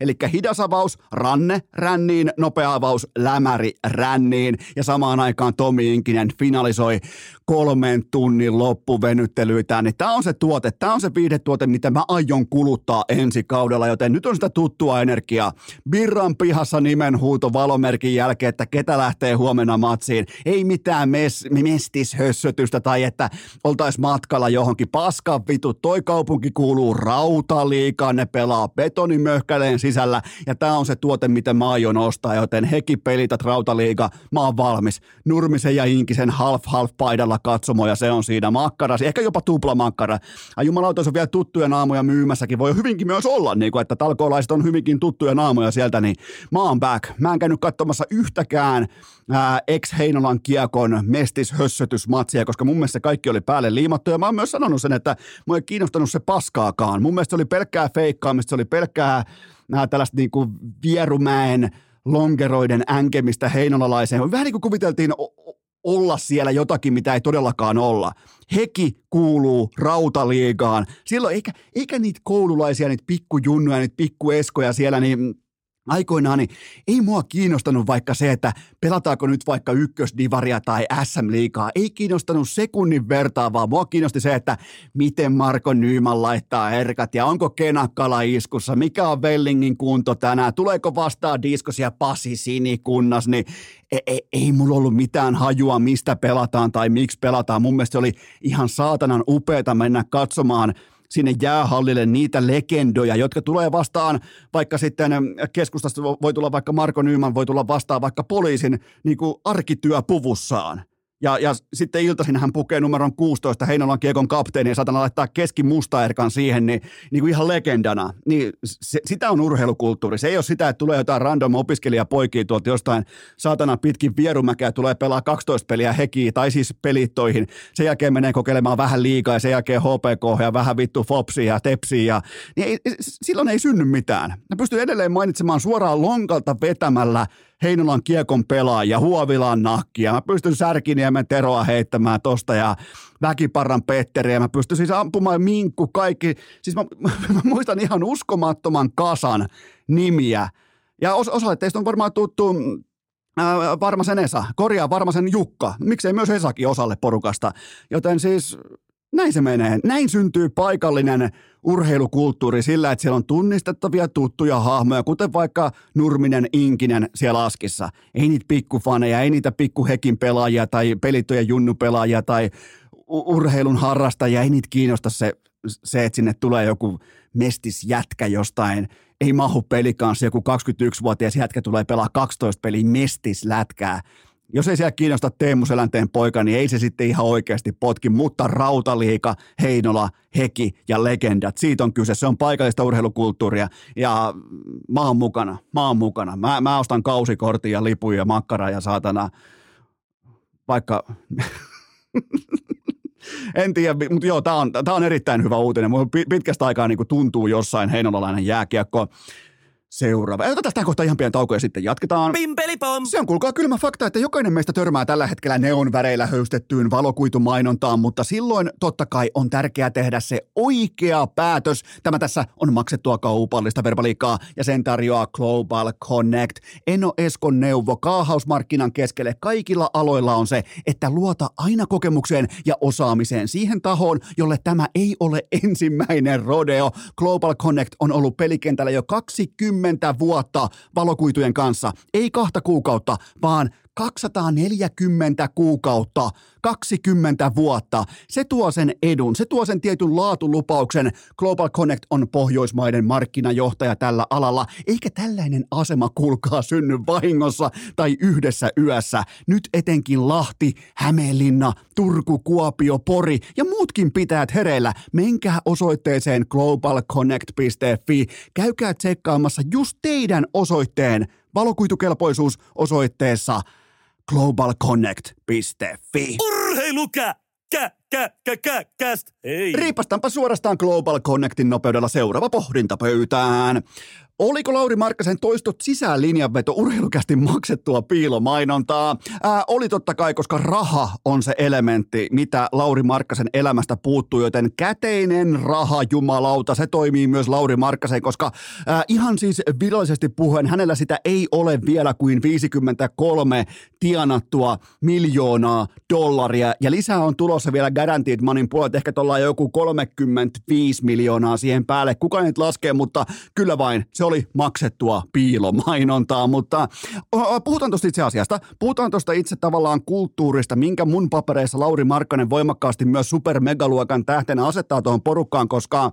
eli hidas avaus, ranne, ränniin, nopea avaus lämäri ränniin. Ja samaan aikaan Tomi Inkinen finalisoi kolmen tunnin loppuvenyttelyitä, niin tämä on se tuote, tämä on se viihdetuote, mitä mä aion kuluttaa ensi kaudella, joten nyt on sitä tuttua energiaa. Birran pihassa nimenhuuto valomerkin jälkeen, että ketä lähtee huomenna matsiin. Ei mitään mes, mestishössötystä tai että oltaisiin matkalla johonkin paskan vitu. Toi kaupunki kuuluu rautaliikaan, ne pelaa betonimöhkäleen sisällä ja tämä on se tuote, mitä mä aion ostaa joten heki pelität rautaliiga, mä oon valmis. Nurmisen ja Inkisen half-half paidalla katsomo ja se on siinä makkara, ehkä jopa tuplamakkara. Ja jumalauta, jos on vielä tuttuja naamoja myymässäkin, voi hyvinkin myös olla, niin kuin, että talkoolaiset on hyvinkin tuttuja naamoja sieltä, niin mä oon back. Mä en käynyt katsomassa yhtäkään ää, ex-Heinolan kiekon mestishössötysmatsia, koska mun mielestä kaikki oli päälle liimattu ja mä oon myös sanonut sen, että mä ei kiinnostanut se paskaakaan. Mun mielestä se oli pelkkää feikkaamista, se oli pelkkää nää tällaista niin kuin Vierumäen lonkeroiden änkemistä heinolalaiseen. Vähän niin kuin kuviteltiin olla siellä jotakin, mitä ei todellakaan olla. Heki kuuluu rautaliigaan. Silloin eikä, eikä niitä koululaisia, niitä pikkujunnuja, niitä pikkueskoja siellä, niin aikoinaan niin ei mua kiinnostanut vaikka se, että pelataanko nyt vaikka ykkösdivaria tai SM-liigaa. Ei kiinnostanut sekunnin vertaa, vaan mua kiinnosti se, että miten Marko Nyyman laittaa erkat ja onko Kenakkala iskussa, mikä on Vellingin kunto tänään, tuleeko vastaan diskosia Pasi Sinikunnas, niin ei, ei, ei mulla ollut mitään hajua, mistä pelataan tai miksi pelataan. Mun mielestä oli ihan saatanan upeata mennä katsomaan – sinne jäähallille niitä legendoja, jotka tulee vastaan. Vaikka sitten keskustasta voi tulla vaikka Marko Nyyman, voi tulla vastaan vaikka poliisin niin kuin arkityöpuvussaan – ja, ja sitten iltaisin hän pukee numeron 16 Heinolan kiekon kapteeni ja saatana laittaa keski mustaerkan siihen, niin, niin kuin ihan legendana. Niin se, sitä on urheilukulttuuri. Se ei ole sitä, että tulee jotain random opiskelijapoikia tuolta jostain saatana pitkin vierumäkeä, tulee pelaa 12 peliä hekiä tai siis pelittoihin. Sen jälkeen menee kokeilemaan vähän liikaa ja sen jälkeen HPK ja vähän vittu Fopsia ja Tepsiä. Niin ei, silloin ei synny mitään. Ne pystyy edelleen mainitsemaan suoraan lonkalta vetämällä Heinolan kiekon pelaajia, Huovilan nakkia. Mä pystyn Särkiniemen Teroa heittämään tosta ja Väkiparran Petteriä. Mä pystyn siis ampumaan Minkku kaikki. Siis mä, mä, muistan ihan uskomattoman kasan nimiä. Ja osa, osa teistä on varmaan tuttu ää, Varmasen Esa, korjaa Varmasen Jukka, miksei myös Esakin osalle porukasta. Joten siis näin se menee. Näin syntyy paikallinen urheilukulttuuri sillä, että siellä on tunnistettavia tuttuja hahmoja, kuten vaikka Nurminen Inkinen siellä Askissa. Ei niitä pikkufaneja, ei niitä pikkuhekin pelaajia tai pelittojen junnupelaajia tai urheilun harrastajia, ei niitä kiinnosta se, se, että sinne tulee joku mestisjätkä jostain, ei mahu pelikanssa, joku 21-vuotias jätkä tulee pelaa 12 peliä mestislätkää jos ei siellä kiinnosta Teemu Selänteen poika, niin ei se sitten ihan oikeasti potki, mutta Rautaliika, Heinola, Heki ja legendat, siitä on kyse. Se on paikallista urheilukulttuuria ja mä oon mukana, mä oon mukana. Mä, mä ostan kausikortin ja lipuja ja makkara ja saatana, vaikka... en tiedä, mutta joo, tämä on, on erittäin hyvä uutinen. Mun pitkästä aikaa niin tuntuu jossain heinolalainen jääkiekko seuraava. Otetaan tästä kohta ihan pieni tauko ja sitten jatketaan. Pimpelipom! Se on kuulkaa kylmä fakta, että jokainen meistä törmää tällä hetkellä neonväreillä höystettyyn valokuitumainontaan, mutta silloin totta kai on tärkeää tehdä se oikea päätös. Tämä tässä on maksettua kaupallista verbaliikkaa ja sen tarjoaa Global Connect. Eno Eskon neuvo kaahausmarkkinan keskelle kaikilla aloilla on se, että luota aina kokemukseen ja osaamiseen siihen tahoon, jolle tämä ei ole ensimmäinen rodeo. Global Connect on ollut pelikentällä jo 20 20 vuotta valokuitujen kanssa. Ei kahta kuukautta, vaan 240 kuukautta, 20 vuotta. Se tuo sen edun, se tuo sen tietyn laatulupauksen. Global Connect on Pohjoismaiden markkinajohtaja tällä alalla, eikä tällainen asema kuulkaa synny vahingossa tai yhdessä yössä. Nyt etenkin Lahti, Hämeenlinna, Turku, Kuopio, Pori ja muutkin pitäät hereillä. Menkää osoitteeseen globalconnect.fi. Käykää tsekkaamassa just teidän osoitteen valokuitukelpoisuus osoitteessa globalconnect.fi. Urheilukä! Kä, kä, kä, kä, käst. Hei. Riipastaanpa suorastaan Global Connectin nopeudella seuraava pohdinta pöytään. Oliko Lauri Markkasen toistot sisään linjanveto urheilukästi maksettua piilomainontaa? Ää, oli totta kai, koska raha on se elementti, mitä Lauri Markkasen elämästä puuttuu, joten käteinen raha, jumalauta, se toimii myös Lauri Markkasen, koska ää, ihan siis virallisesti puhuen, hänellä sitä ei ole vielä kuin 53 tienattua miljoonaa dollaria, ja lisää on tulossa vielä Guaranteed Moneyn puolelta, ehkä tuolla joku 35 miljoonaa siihen päälle, kuka nyt laskee, mutta kyllä vain, se oli maksettua piilomainontaa, mutta puhutaan tuosta itse asiasta. Puhutaan tuosta itse tavallaan kulttuurista, minkä mun papereissa Lauri Markkanen voimakkaasti myös supermegaluokan tähtenä asettaa tuohon porukkaan, koska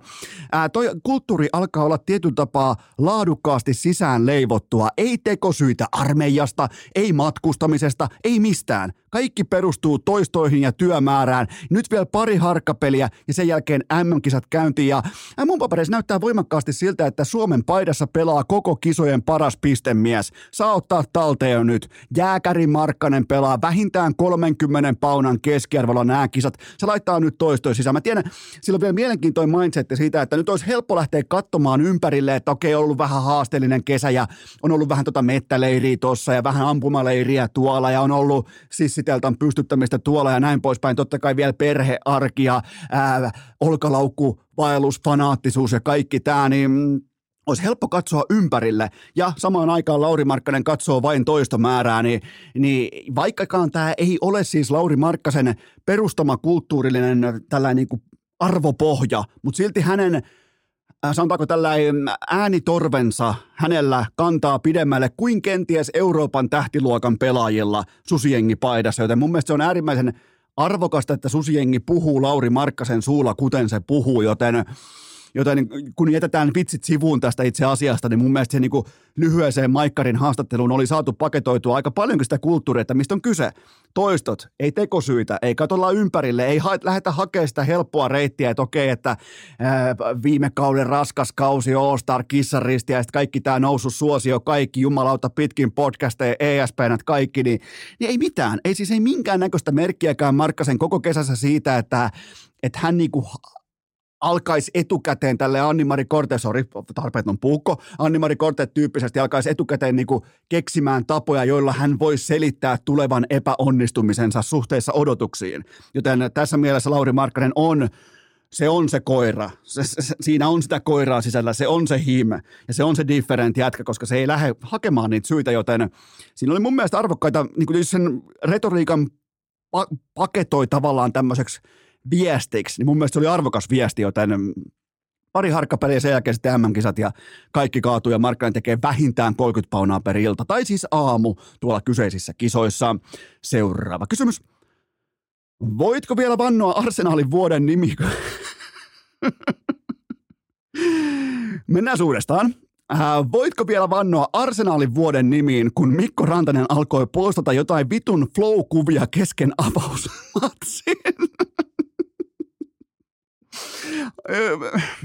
ää, toi kulttuuri alkaa olla tietyllä tapaa laadukkaasti sisään leivottua. Ei tekosyitä armeijasta, ei matkustamisesta, ei mistään. Kaikki perustuu toistoihin ja työmäärään. Nyt vielä pari harkkapeliä ja sen jälkeen MM-kisat käyntiin. Ja mun papereissa näyttää voimakkaasti siltä, että Suomen paidassa pelaa koko kisojen paras pistemies. Saa ottaa talteen nyt. Jääkäri Markkanen pelaa vähintään 30 paunan keskiarvolla nämä kisat. Se laittaa nyt toistoja sisään. Mä tiedän, sillä on vielä mielenkiintoinen mindset siitä, että nyt olisi helppo lähteä katsomaan ympärille, että okei, on ollut vähän haasteellinen kesä ja on ollut vähän tota mettäleiriä tuossa ja vähän ampumaleiriä tuolla ja on ollut sissiteltan pystyttämistä tuolla ja näin poispäin. Totta kai vielä perhearkia, olkalaukku, vaellus, fanaattisuus ja kaikki tämä, niin olisi helppo katsoa ympärille ja samaan aikaan Lauri Markkanen katsoo vain toista määrää, niin, niin vaikkakaan tämä ei ole siis Lauri Markkasen perustama kulttuurillinen tällainen niin kuin arvopohja, mutta silti hänen sanotaanko tällainen äänitorvensa hänellä kantaa pidemmälle kuin kenties Euroopan tähtiluokan pelaajilla susiengipaidassa, joten mun mielestä se on äärimmäisen arvokasta, että susiengi puhuu Lauri Markkasen suulla, kuten se puhuu, joten Joten kun jätetään vitsit sivuun tästä itse asiasta, niin mun mielestä se niin kuin lyhyeseen Maikkarin haastatteluun oli saatu paketoitua aika paljonkin sitä kulttuuria, että mistä on kyse. Toistot, ei tekosyitä, ei katolla ympärille, ei ha- lähdetä hakemaan sitä helppoa reittiä, että okei, että ää, viime kauden raskas kausi, All-Star, kissaristi ja sitten kaikki tämä nousu suosio, kaikki jumalauta pitkin podcasteja, ESPN, kaikki, niin, niin ei mitään. Ei siis ei minkäännäköistä merkkiäkään Markkasen koko kesässä siitä, että, että hän niinku alkaisi etukäteen tälle Anni-Mari Korte, sori, tarpeeton puukko, Anni-Mari Korte tyyppisesti alkaisi etukäteen niin kuin keksimään tapoja, joilla hän voisi selittää tulevan epäonnistumisensa suhteessa odotuksiin. Joten tässä mielessä Lauri Markkanen on se on se koira. Se, se, siinä on sitä koiraa sisällä, se on se him ja se on se different jätkä, koska se ei lähde hakemaan niitä syitä, joten siinä oli mun mielestä arvokkaita, niin kuin sen retoriikan pa- paketoi tavallaan tämmöiseksi viestiksi, niin mun mielestä se oli arvokas viesti, joten pari harkkapeliä sen jälkeen sitten MM-kisat ja kaikki kaatuu ja Markkanen tekee vähintään 30 paunaa per ilta, tai siis aamu tuolla kyseisissä kisoissa. Seuraava kysymys. Voitko vielä vannoa Arsenaalin vuoden nimi? Mennään uudestaan. Äh, voitko vielä vannoa Arsenaalin vuoden nimiin, kun Mikko Rantanen alkoi postata jotain vitun flow-kuvia kesken avausmatsin?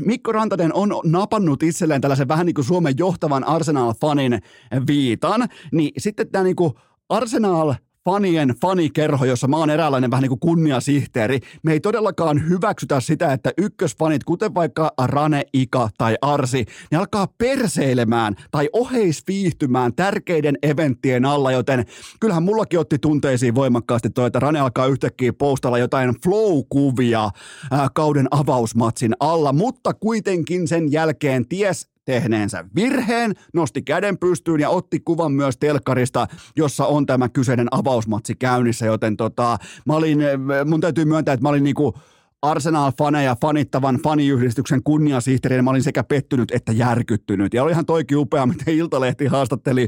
Mikko Rantanen on napannut itselleen tällaisen vähän niin kuin Suomen johtavan Arsenal-fanin viitan, niin sitten tämä niin kuin Arsenal fanien fanikerho, jossa mä oon eräänlainen vähän niin kuin kunniasihteeri. Me ei todellakaan hyväksytä sitä, että ykkösfanit, kuten vaikka Rane, Ika tai Arsi, ne alkaa perseilemään tai oheisviihtymään tärkeiden eventtien alla, joten kyllähän mullakin otti tunteisiin voimakkaasti toi, että Rane alkaa yhtäkkiä postalla jotain flow-kuvia ää, kauden avausmatsin alla, mutta kuitenkin sen jälkeen ties tehneensä virheen, nosti käden pystyyn ja otti kuvan myös telkkarista, jossa on tämä kyseinen avausmatsi käynnissä, joten tota, mä olin, mun täytyy myöntää, että mä olin niinku Arsenal-faneja fanittavan faniyhdistyksen kunniasihteerinä mä olin sekä pettynyt että järkyttynyt. Ja olihan toikin upea, miten Iltalehti haastatteli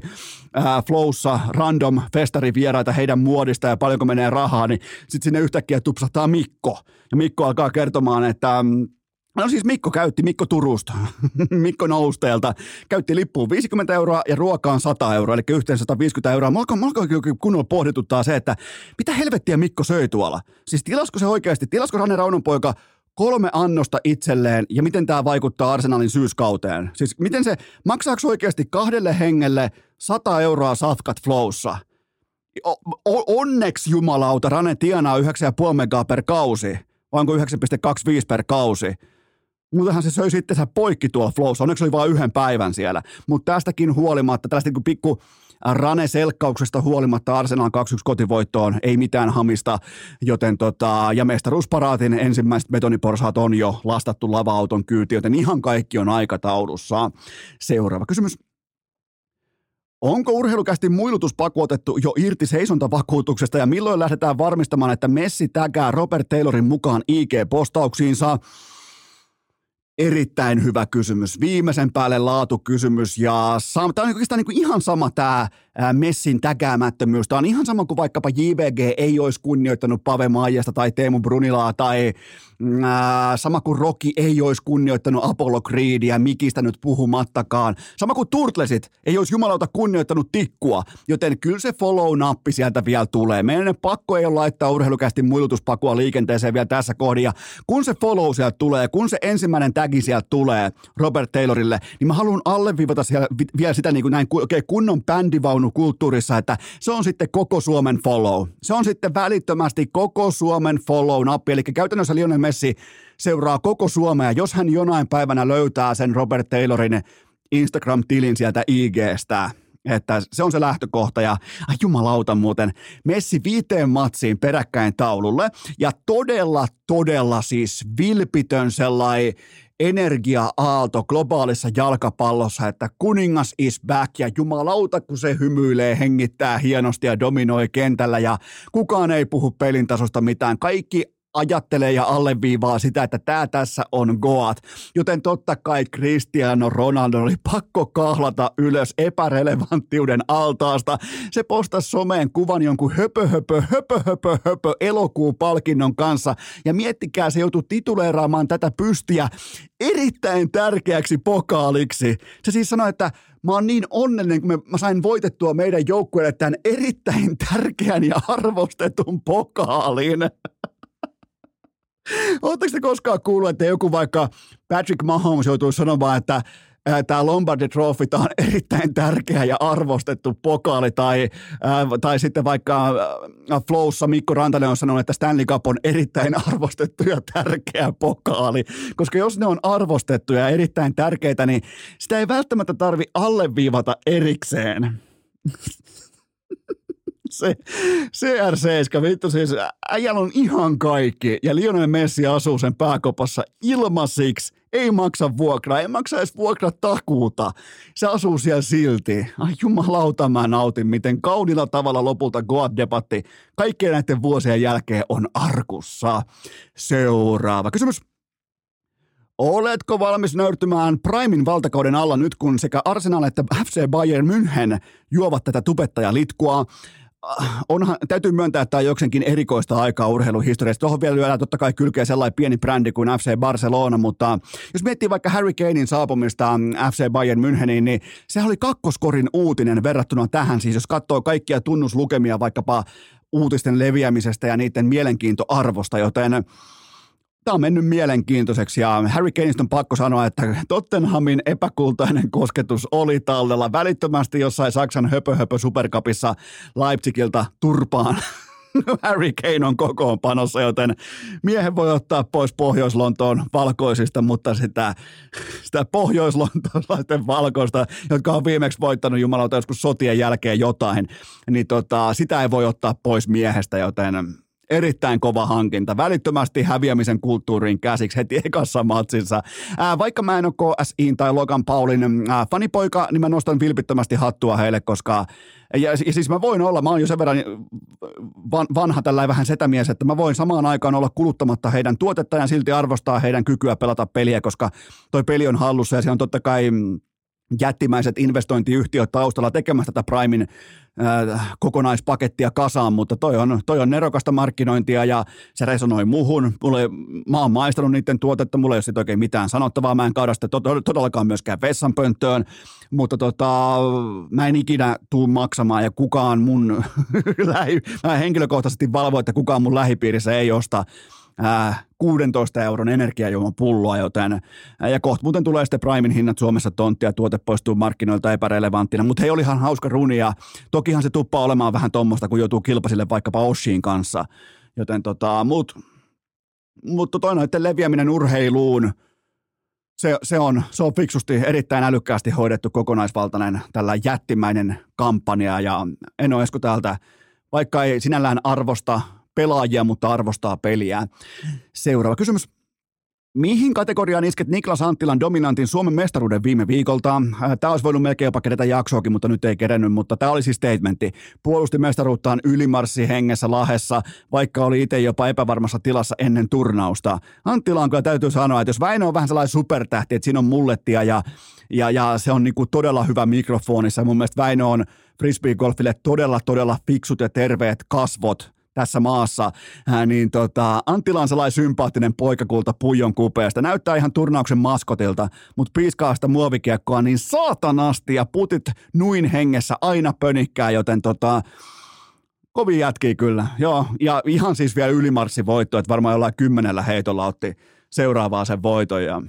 ää, Flowssa random festarivieraita heidän muodista ja paljonko menee rahaa, niin sitten sinne yhtäkkiä tupsahtaa Mikko. Ja Mikko alkaa kertomaan, että mm, No siis Mikko käytti, Mikko Turusta, Mikko Nousteelta, käytti lippuun 50 euroa ja ruokaan 100 euroa, eli yhteensä 150 euroa. Mulla alkoi kunnolla pohdituttaa se, että mitä helvettiä Mikko söi tuolla? Siis tilasko se oikeasti, tilasko Ranne Raunonpoika kolme annosta itselleen ja miten tämä vaikuttaa Arsenalin syyskauteen? Siis miten se, maksaako oikeasti kahdelle hengelle 100 euroa safkat flowssa? O- onneksi jumalauta, Rane tienaa 9,5 megaa per kausi, vai onko 9,25 per kausi? Muutenhan se söi sitten poikki tuolla Flowssa. Onneksi oli vain yhden päivän siellä. Mutta tästäkin huolimatta, tästä niin pikku Rane-selkkauksesta huolimatta Arsenal 2-1 kotivoittoon, ei mitään hamista, joten tota, ja mestaruusparaatin ensimmäiset betoniporsaat on jo lastattu lava-auton kyyti, joten ihan kaikki on aikataulussa. Seuraava kysymys. Onko urheilukästi muilutus pakotettu jo irti seisontavakuutuksesta ja milloin lähdetään varmistamaan, että Messi tägää Robert Taylorin mukaan IG-postauksiinsa? Erittäin hyvä kysymys. Viimeisen päälle laatukysymys ja tämä on oikeastaan niin kuin ihan sama tämä Messin täkäämättömyys. Tämä on ihan sama kuin vaikkapa JVG ei olisi kunnioittanut Pave Maijasta tai Teemu Brunilaa tai mm, ää, sama kuin Rocky ei olisi kunnioittanut Apollo Creedia, Mikistä nyt puhumattakaan. Sama kuin Turtlesit ei olisi jumalauta kunnioittanut tikkua, joten kyllä se follow-nappi sieltä vielä tulee. Meidän pakko ei ole laittaa urheilukästi muilutuspakua liikenteeseen vielä tässä kohdassa. kun se follow sieltä tulee, kun se ensimmäinen tagi sieltä tulee Robert Taylorille, niin mä haluan alleviivata siellä vielä sitä niin kuin näin okay, kunnon bändivaunu kulttuurissa, että se on sitten koko Suomen follow. Se on sitten välittömästi koko Suomen follow-nappi, eli käytännössä Lionel Messi seuraa koko Suomea, jos hän jonain päivänä löytää sen Robert Taylorin Instagram-tilin sieltä IGstä, että se on se lähtökohta. Ja ai jumalauta muuten, Messi viiteen matsiin peräkkäin taululle. Ja todella, todella siis vilpitön sellainen energia-aalto globaalissa jalkapallossa, että kuningas is back. Ja jumalauta, kun se hymyilee, hengittää hienosti ja dominoi kentällä. Ja kukaan ei puhu pelin tasosta mitään. Kaikki ajattelee ja alleviivaa sitä, että tämä tässä on Goat. Joten totta kai Cristiano Ronaldo oli pakko kahlata ylös epärelevanttiuden altaasta. Se postasi someen kuvan jonkun höpö, höpö, höpö, höpö, höpö elokuun palkinnon kanssa. Ja miettikää, se joutui tituleeraamaan tätä pystiä erittäin tärkeäksi pokaaliksi. Se siis sanoi, että mä oon niin onnellinen, kun mä sain voitettua meidän joukkueelle tämän erittäin tärkeän ja arvostetun pokaalin. Oletteko te koskaan kuullut, että joku vaikka Patrick Mahomes joutuu sanomaan, että tämä Lombardi Trophy tämä on erittäin tärkeä ja arvostettu pokaali, tai, ää, tai sitten vaikka ää, Flowssa Mikko Rantanen on sanonut, että Stanley Cup on erittäin arvostettu ja tärkeä pokaali, koska jos ne on arvostettuja ja erittäin tärkeitä, niin sitä ei välttämättä tarvi alleviivata erikseen se CR7, vittu siis äijällä on ihan kaikki ja Lionel Messi asuu sen pääkopassa ilmasiksi, ei maksa vuokraa, ei maksa edes vuokratakuuta. Se asuu siellä silti. Ai jumalauta mä nautin, miten kaunilla tavalla lopulta Goat-debatti kaikkien näiden vuosien jälkeen on arkussa. Seuraava kysymys. Oletko valmis nöyrtymään Primin valtakauden alla nyt, kun sekä Arsenal että FC Bayern München juovat tätä tubettajalitkua? Onhan, täytyy myöntää, että tämä on jokseenkin erikoista aikaa urheiluhistoriassa. Tuohon vielä lyödään totta kai kylkeä sellainen pieni brändi kuin FC Barcelona, mutta jos miettii vaikka Harry Kanein saapumista FC Bayern Müncheniin, niin se oli kakkoskorin uutinen verrattuna tähän. Siis jos katsoo kaikkia tunnuslukemia vaikkapa uutisten leviämisestä ja niiden mielenkiintoarvosta, joten Tämä on mennyt mielenkiintoiseksi ja Harry Kaneista on pakko sanoa, että Tottenhamin epäkultainen kosketus oli tallella välittömästi jossain Saksan höpö, höpö superkapissa Leipzigilta turpaan. Harry Kane on kokoonpanossa, joten miehen voi ottaa pois Pohjois-Lontoon valkoisista, mutta sitä, sitä pohjois-lontoolaisten valkoista, jotka on viimeksi voittanut jumalauta joskus sotien jälkeen jotain, niin tota, sitä ei voi ottaa pois miehestä, joten erittäin kova hankinta. Välittömästi häviämisen kulttuuriin käsiksi heti ekassa matsissa. Ää, vaikka mä en ole KSIin tai Logan Paulin ää, fanipoika, niin mä nostan vilpittömästi hattua heille, koska ja, ja siis mä voin olla, mä oon jo sen verran van, vanha tällä vähän setämies, että mä voin samaan aikaan olla kuluttamatta heidän tuotetta ja silti arvostaa heidän kykyä pelata peliä, koska toi peli on hallussa ja se on totta kai mm, jättimäiset investointiyhtiöt taustalla tekemässä tätä Primein äh, kokonaispakettia kasaan, mutta toi on, toi on nerokasta markkinointia ja se resonoi muhun. Mulle, mä oon maistanut niiden tuotetta, mulla ei ole oikein mitään sanottavaa, mä en kaada sitä todellakaan myöskään vessanpönttöön, mutta tota, mä en ikinä tuu maksamaan ja kukaan mun lähi, mä henkilökohtaisesti valvo, että kukaan mun lähipiirissä ei osta 16 euron energiajuoman pulloa, joten ja kohta muuten tulee sitten Primein hinnat Suomessa tonttia, tuote poistuu markkinoilta epärelevanttina, mutta hei, olihan hauska runi ja tokihan se tuppaa olemaan vähän tuommoista, kun joutuu kilpasille vaikkapa Oshiin kanssa, joten tota, mut, mutta toi noiden leviäminen urheiluun, se, se, on, se on fiksusti, erittäin älykkäästi hoidettu kokonaisvaltainen tällä jättimäinen kampanja ja en ole täältä, vaikka ei sinällään arvosta pelaajia, mutta arvostaa peliä. Seuraava kysymys. Mihin kategoriaan isket Niklas Anttilan dominantin Suomen mestaruuden viime viikolta? Äh, tämä olisi voinut melkein jopa kerätä jaksoakin, mutta nyt ei kerennyt, mutta tämä oli siis statementti. Puolusti mestaruuttaan ylimarssi hengessä lahessa, vaikka oli itse jopa epävarmassa tilassa ennen turnausta. Anttila on kyllä täytyy sanoa, että jos Väinö on vähän sellainen supertähti, että siinä on mullettia ja, ja, ja se on niinku todella hyvä mikrofonissa. Mun mielestä Väinö on frisbee-golfille todella, todella fiksut ja terveet kasvot – tässä maassa, ää, niin tota, Anttila on sellainen sympaattinen poikakulta puijon kupeesta. Näyttää ihan turnauksen maskotilta, mutta piiskaa sitä muovikiekkoa niin saatanasti ja putit nuin hengessä aina pönikkää, joten tota, kovin jätkii kyllä. Joo, ja ihan siis vielä ylimarssi voitto, että varmaan jollain kymmenellä heitolla otti seuraavaa sen voiton. Ja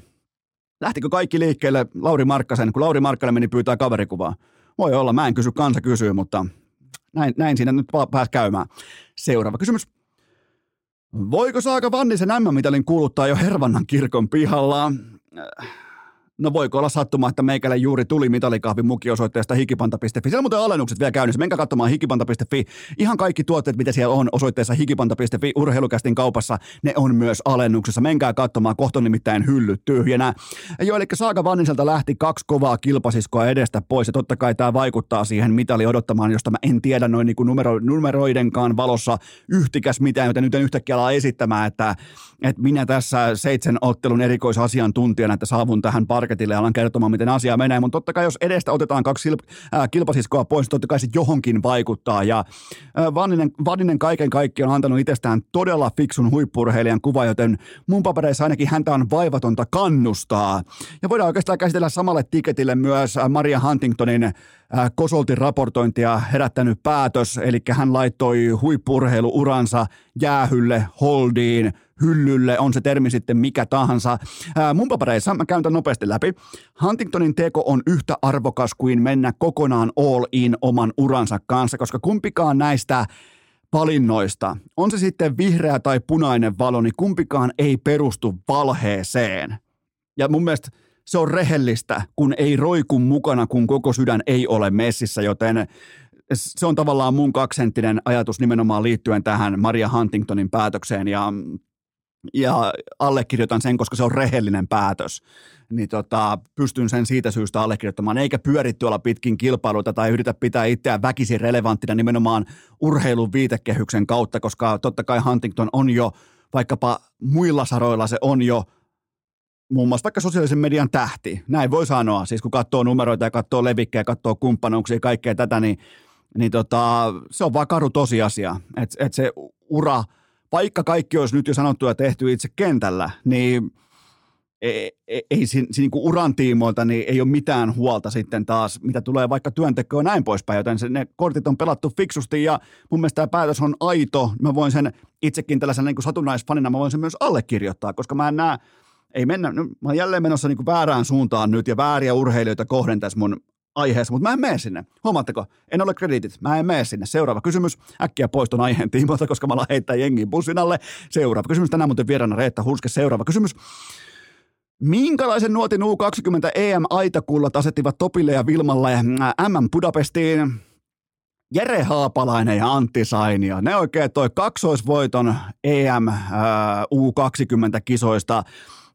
lähtikö kaikki liikkeelle Lauri Markkasen, kun Lauri Markkanen meni pyytää kaverikuvaa? Voi olla, mä en kysy, kansa kysyy, mutta näin, näin siinä nyt pääs käymään. Seuraava kysymys. Voiko Saaka Vannisen M-mitalin kuuluttaa jo Hervannan kirkon pihalla? No voiko olla sattuma, että meikälle juuri tuli mitalikahvin mukiosoitteesta hikipanta.fi. Siellä on muuten alennukset vielä käynnissä. Menkää katsomaan hikipanta.fi. Ihan kaikki tuotteet, mitä siellä on osoitteessa hikipanta.fi urheilukästin kaupassa, ne on myös alennuksessa. Menkää katsomaan, kohta nimittäin hyllyt tyhjänä. Joo, eli Saaka Vanniselta lähti kaksi kovaa kilpasiskoa edestä pois ja totta kai tämä vaikuttaa siihen mitali odottamaan, josta mä en tiedä noin niin kuin numero, numeroidenkaan valossa yhtikäs mitään, joten nyt en yhtäkkiä ala esittämään, että, että minä tässä seitsemän ottelun erikoisasiantuntijana, että saavun tähän parkettiin parketille ja alan kertomaan, miten asia menee. Mutta totta kai jos edestä otetaan kaksi kilpasiskoa pois, niin totta kai se johonkin vaikuttaa. Ja äh, Vanninen, Vanninen kaiken kaikkiaan on antanut itsestään todella fiksun huippurheilijan kuva, joten mun papereissa ainakin häntä on vaivatonta kannustaa. Ja voidaan oikeastaan käsitellä samalle tiketille myös Maria Huntingtonin Kosoltin raportointia herättänyt päätös, eli hän laittoi huippurheiluuransa jäähylle, holdiin, hyllylle, on se termi sitten mikä tahansa. Ää, mun papereissa, mä käyn tämän nopeasti läpi. Huntingtonin teko on yhtä arvokas kuin mennä kokonaan all in oman uransa kanssa, koska kumpikaan näistä valinnoista, on se sitten vihreä tai punainen valo, niin kumpikaan ei perustu valheeseen. Ja mun mielestä se on rehellistä, kun ei roiku mukana, kun koko sydän ei ole messissä, joten se on tavallaan mun kaksenttinen ajatus nimenomaan liittyen tähän Maria Huntingtonin päätökseen ja ja allekirjoitan sen, koska se on rehellinen päätös, niin tota, pystyn sen siitä syystä allekirjoittamaan, eikä pyöri tuolla pitkin kilpailuita tai yritä pitää itseään väkisin relevanttina nimenomaan urheilun viitekehyksen kautta, koska totta kai Huntington on jo, vaikkapa muilla saroilla se on jo muun muassa vaikka sosiaalisen median tähti, näin voi sanoa, siis kun katsoo numeroita ja katsoo levikkejä, katsoo kumppanuuksia ja kaikkea tätä, niin, niin tota, se on vaan karu tosiasia, että et se ura – vaikka kaikki olisi nyt jo sanottu ja tehty itse kentällä, niin ei, ei, ei siinä, siinä niin uran tiimoilta niin ei ole mitään huolta sitten taas, mitä tulee vaikka työntekoon ja näin poispäin, joten se, ne kortit on pelattu fiksusti ja mun mielestä tämä päätös on aito. Mä voin sen itsekin tällaisena niin satunnaisfanina, mä voin sen myös allekirjoittaa, koska mä en näe, ei mennä, no, mä olen jälleen menossa niin väärään suuntaan nyt ja vääriä urheilijoita kohden tässä mun aiheessa, mutta mä en mene sinne. Huomaatteko? En ole krediitit. Mä en mene sinne. Seuraava kysymys. Äkkiä poistun aiheen tiimoilta, koska mä alan heittää jengiin bussin alle. Seuraava kysymys. Tänään muuten vieraana Reetta Hurske. Seuraava kysymys. Minkälaisen nuotin U20 EM-aitakullat asettivat Topille ja Vilmalle MM Budapestiin? Jere Haapalainen ja Antti Sainio. Ne oikein toi kaksoisvoiton EM U20-kisoista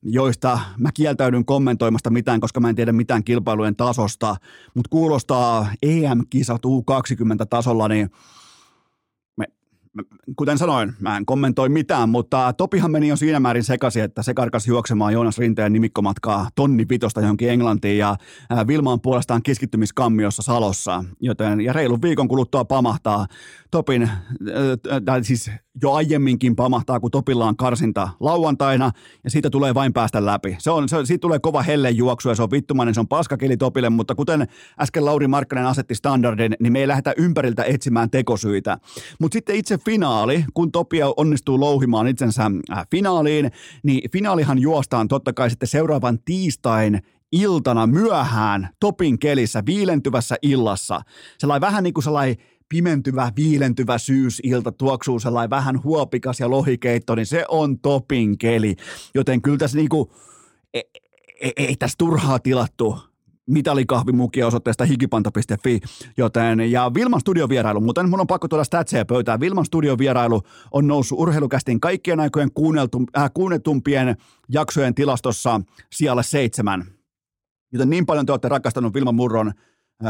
joista mä kieltäydyn kommentoimasta mitään, koska mä en tiedä mitään kilpailujen tasosta, mutta kuulostaa EM-kisat U20-tasolla, niin kuten sanoin, mä en kommentoi mitään, mutta Topihan meni jo siinä määrin sekaisin, että se karkas juoksemaan Joonas Rinteen nimikkomatkaa tonni vitosta johonkin Englantiin ja Vilma on puolestaan keskittymiskammiossa Salossa, joten ja reilun viikon kuluttua pamahtaa Topin, tai siis jo aiemminkin pamahtaa, kun Topilla on karsinta lauantaina, ja siitä tulee vain päästä läpi. Se on, se, siitä tulee kova hellejuoksu, ja se on vittumainen, se on paskakeli Topille, mutta kuten äsken Lauri Markkanen asetti standardin, niin me ei lähdetä ympäriltä etsimään tekosyitä. Mutta sitten itse finaali, kun Topia onnistuu louhimaan itsensä äh, finaaliin, niin finaalihan juostaan totta kai sitten seuraavan tiistain iltana myöhään Topin kelissä, viilentyvässä illassa. Sellainen vähän niin kuin sellainen pimentyvä, viilentyvä syysilta, tuoksuu sellainen vähän huopikas ja lohikeitto, niin se on topin keli. Joten kyllä tässä niinku, ei, ei, ei tässä turhaa tilattu mitalikahvimukia osoitteesta hikipanta.fi, joten, ja Vilman studiovierailu, muuten mun on pakko tuoda statseja pöytään, Vilman studiovierailu on noussut urheilukästin kaikkien aikojen äh, kuunnetumpien jaksojen tilastossa sijalle seitsemän. Joten niin paljon te olette rakastanut Vilman Murron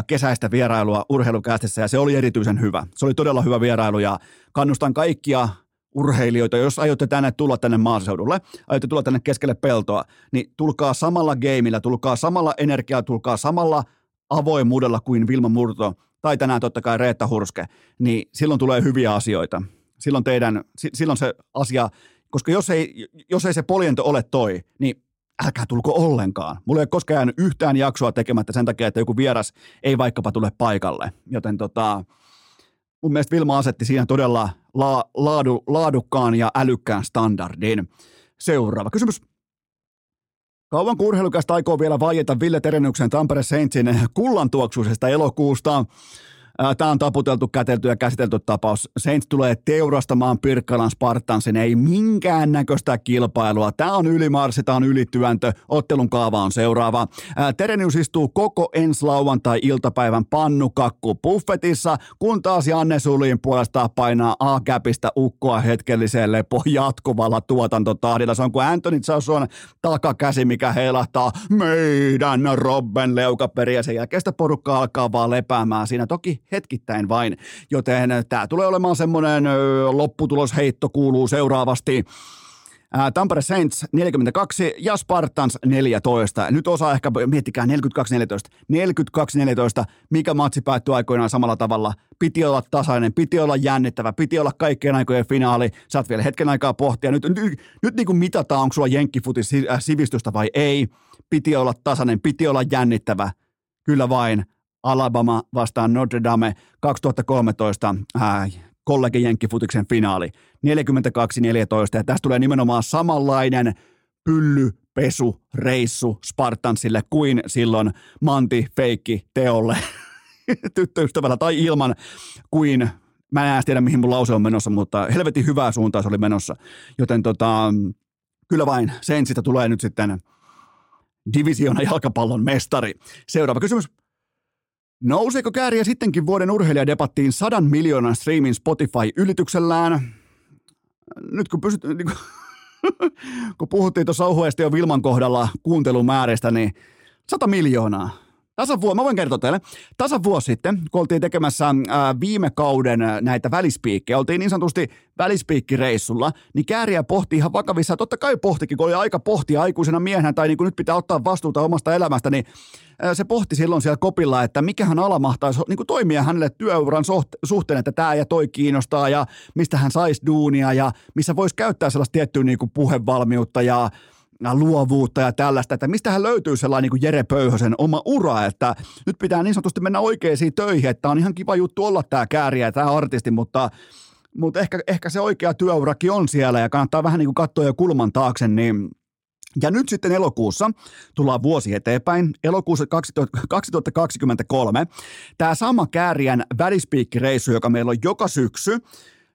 kesäistä vierailua urheilukästissä ja se oli erityisen hyvä. Se oli todella hyvä vierailu ja kannustan kaikkia urheilijoita, jos aiotte tänne tulla tänne maaseudulle, aiotte tulla tänne keskelle peltoa, niin tulkaa samalla gameilla, tulkaa samalla energiaa, tulkaa samalla avoimuudella kuin Vilma Murto tai tänään totta kai Reetta Hurske, niin silloin tulee hyviä asioita. Silloin teidän, silloin se asia, koska jos ei, jos ei se poljento ole toi, niin älkää tulko ollenkaan. Mulla ei ole koskaan jäänyt yhtään jaksoa tekemättä sen takia, että joku vieras ei vaikkapa tule paikalle. Joten tota, mun mielestä Vilma asetti siinä todella la, laadu, laadukkaan ja älykkään standardin. Seuraava kysymys. Kauan urheilukästä aikoo vielä vaieta Ville Terenyksen Tampere Saintsin kullantuoksuisesta elokuusta. Tämä on taputeltu, kätelty ja käsitelty tapaus. Saints tulee teurastamaan Pirkkalan Spartansin, ei minkään näköistä kilpailua. Tämä on ylimarssi, tämä on ylityöntö. Ottelun kaava on seuraava. Terenius istuu koko ensi lauantai-iltapäivän pannukakku buffetissa, kun taas Janne Sulin puolestaan painaa A-käpistä ukkoa hetkelliseen lepo jatkuvalla tuotantotahdilla. Se on kuin Anthony Joshua takakäsi, mikä heilahtaa meidän Robben leukaperiä. Sen jälkeen sitä porukka alkaa vaan lepäämään siinä. Toki hetkittäin vain, joten tämä tulee olemaan semmoinen lopputulosheitto kuuluu seuraavasti. Tampere Saints 42 ja Spartans 14. Nyt osaa ehkä, miettikää 42-14. 42-14, mikä matsi päättyi aikoinaan samalla tavalla. Piti olla tasainen, piti olla jännittävä, piti olla kaikkien aikojen finaali. Saat vielä hetken aikaa pohtia. Nyt, nyt, nyt niin kuin mitataan, onko sulla jenkkifutis sivistystä vai ei. Piti olla tasainen, piti olla jännittävä. Kyllä vain. Alabama vastaan Notre Dame 2013 äh, kollegi Jenkkifutiksen finaali. 42-14 ja tästä tulee nimenomaan samanlainen pylly, pesu, reissu Spartansille kuin silloin Manti Feikki Teolle tyttöystävällä tai ilman kuin mä en tiedä mihin mun lause on menossa, mutta helvetin hyvää suuntaan se oli menossa. Joten tota, kyllä vain Sensistä tulee nyt sitten divisiona jalkapallon mestari. Seuraava kysymys. Nouseeko kääriä sittenkin vuoden urheilijadebattiin sadan miljoonan streamin Spotify-ylityksellään? Nyt kun, pysyt, niin kun, kun puhuttiin tuossa ohuesti jo Vilman kohdalla kuuntelumääristä, niin 100 miljoonaa. Tasan vuosi, mä voin kertoa teille, tasan vuosi sitten, kun oltiin tekemässä ää, viime kauden näitä välispiikkejä, oltiin niin sanotusti välispiikkireissulla, niin Kääriä pohti ihan vakavissa, totta kai pohtikin, kun oli aika pohtia aikuisena miehenä, tai niin kuin nyt pitää ottaa vastuuta omasta elämästä, niin se pohti silloin siellä kopilla, että mikähän ala mahtaisi niin kuin toimia hänelle työuran suhteen, että tämä ja toi kiinnostaa ja mistä hän saisi duunia ja missä voisi käyttää sellaista tiettyä niin kuin puhevalmiutta ja luovuutta ja tällaista, että mistä hän löytyy sellainen niin kuin Jere Pöyhösen oma ura, että nyt pitää niin sanotusti mennä oikeisiin töihin, että on ihan kiva juttu olla tämä kääriä ja tämä artisti, mutta mutta ehkä, ehkä se oikea työurakin on siellä ja kannattaa vähän niin kuin katsoa jo kulman taakse, niin ja nyt sitten elokuussa, tullaan vuosi eteenpäin, elokuussa 2023, tämä sama Kääriän välispiikkireissu, joka meillä on joka syksy,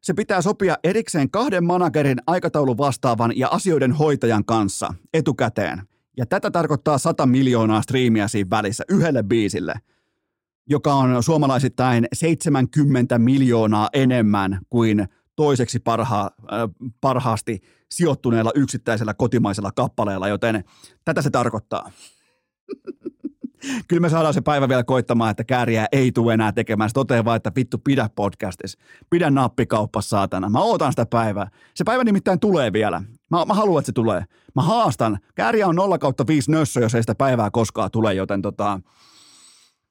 se pitää sopia erikseen kahden managerin aikataulun vastaavan ja asioiden hoitajan kanssa etukäteen. Ja tätä tarkoittaa 100 miljoonaa striimiä siinä välissä yhdelle biisille, joka on suomalaisittain 70 miljoonaa enemmän kuin toiseksi parha, äh, parhaasti sijoittuneella yksittäisellä kotimaisella kappaleella, joten tätä se tarkoittaa. Kyllä me saadaan se päivä vielä koittamaan, että kääriä ei tule enää tekemään. Se toteaa vaan, että vittu pidä podcastissa. Pidä nappikauppa saatana. Mä ootan sitä päivää. Se päivä nimittäin tulee vielä. Mä, mä haluan, että se tulee. Mä haastan. Kääriä on 0 kautta 5 nössö, jos ei sitä päivää koskaan tule, joten tota,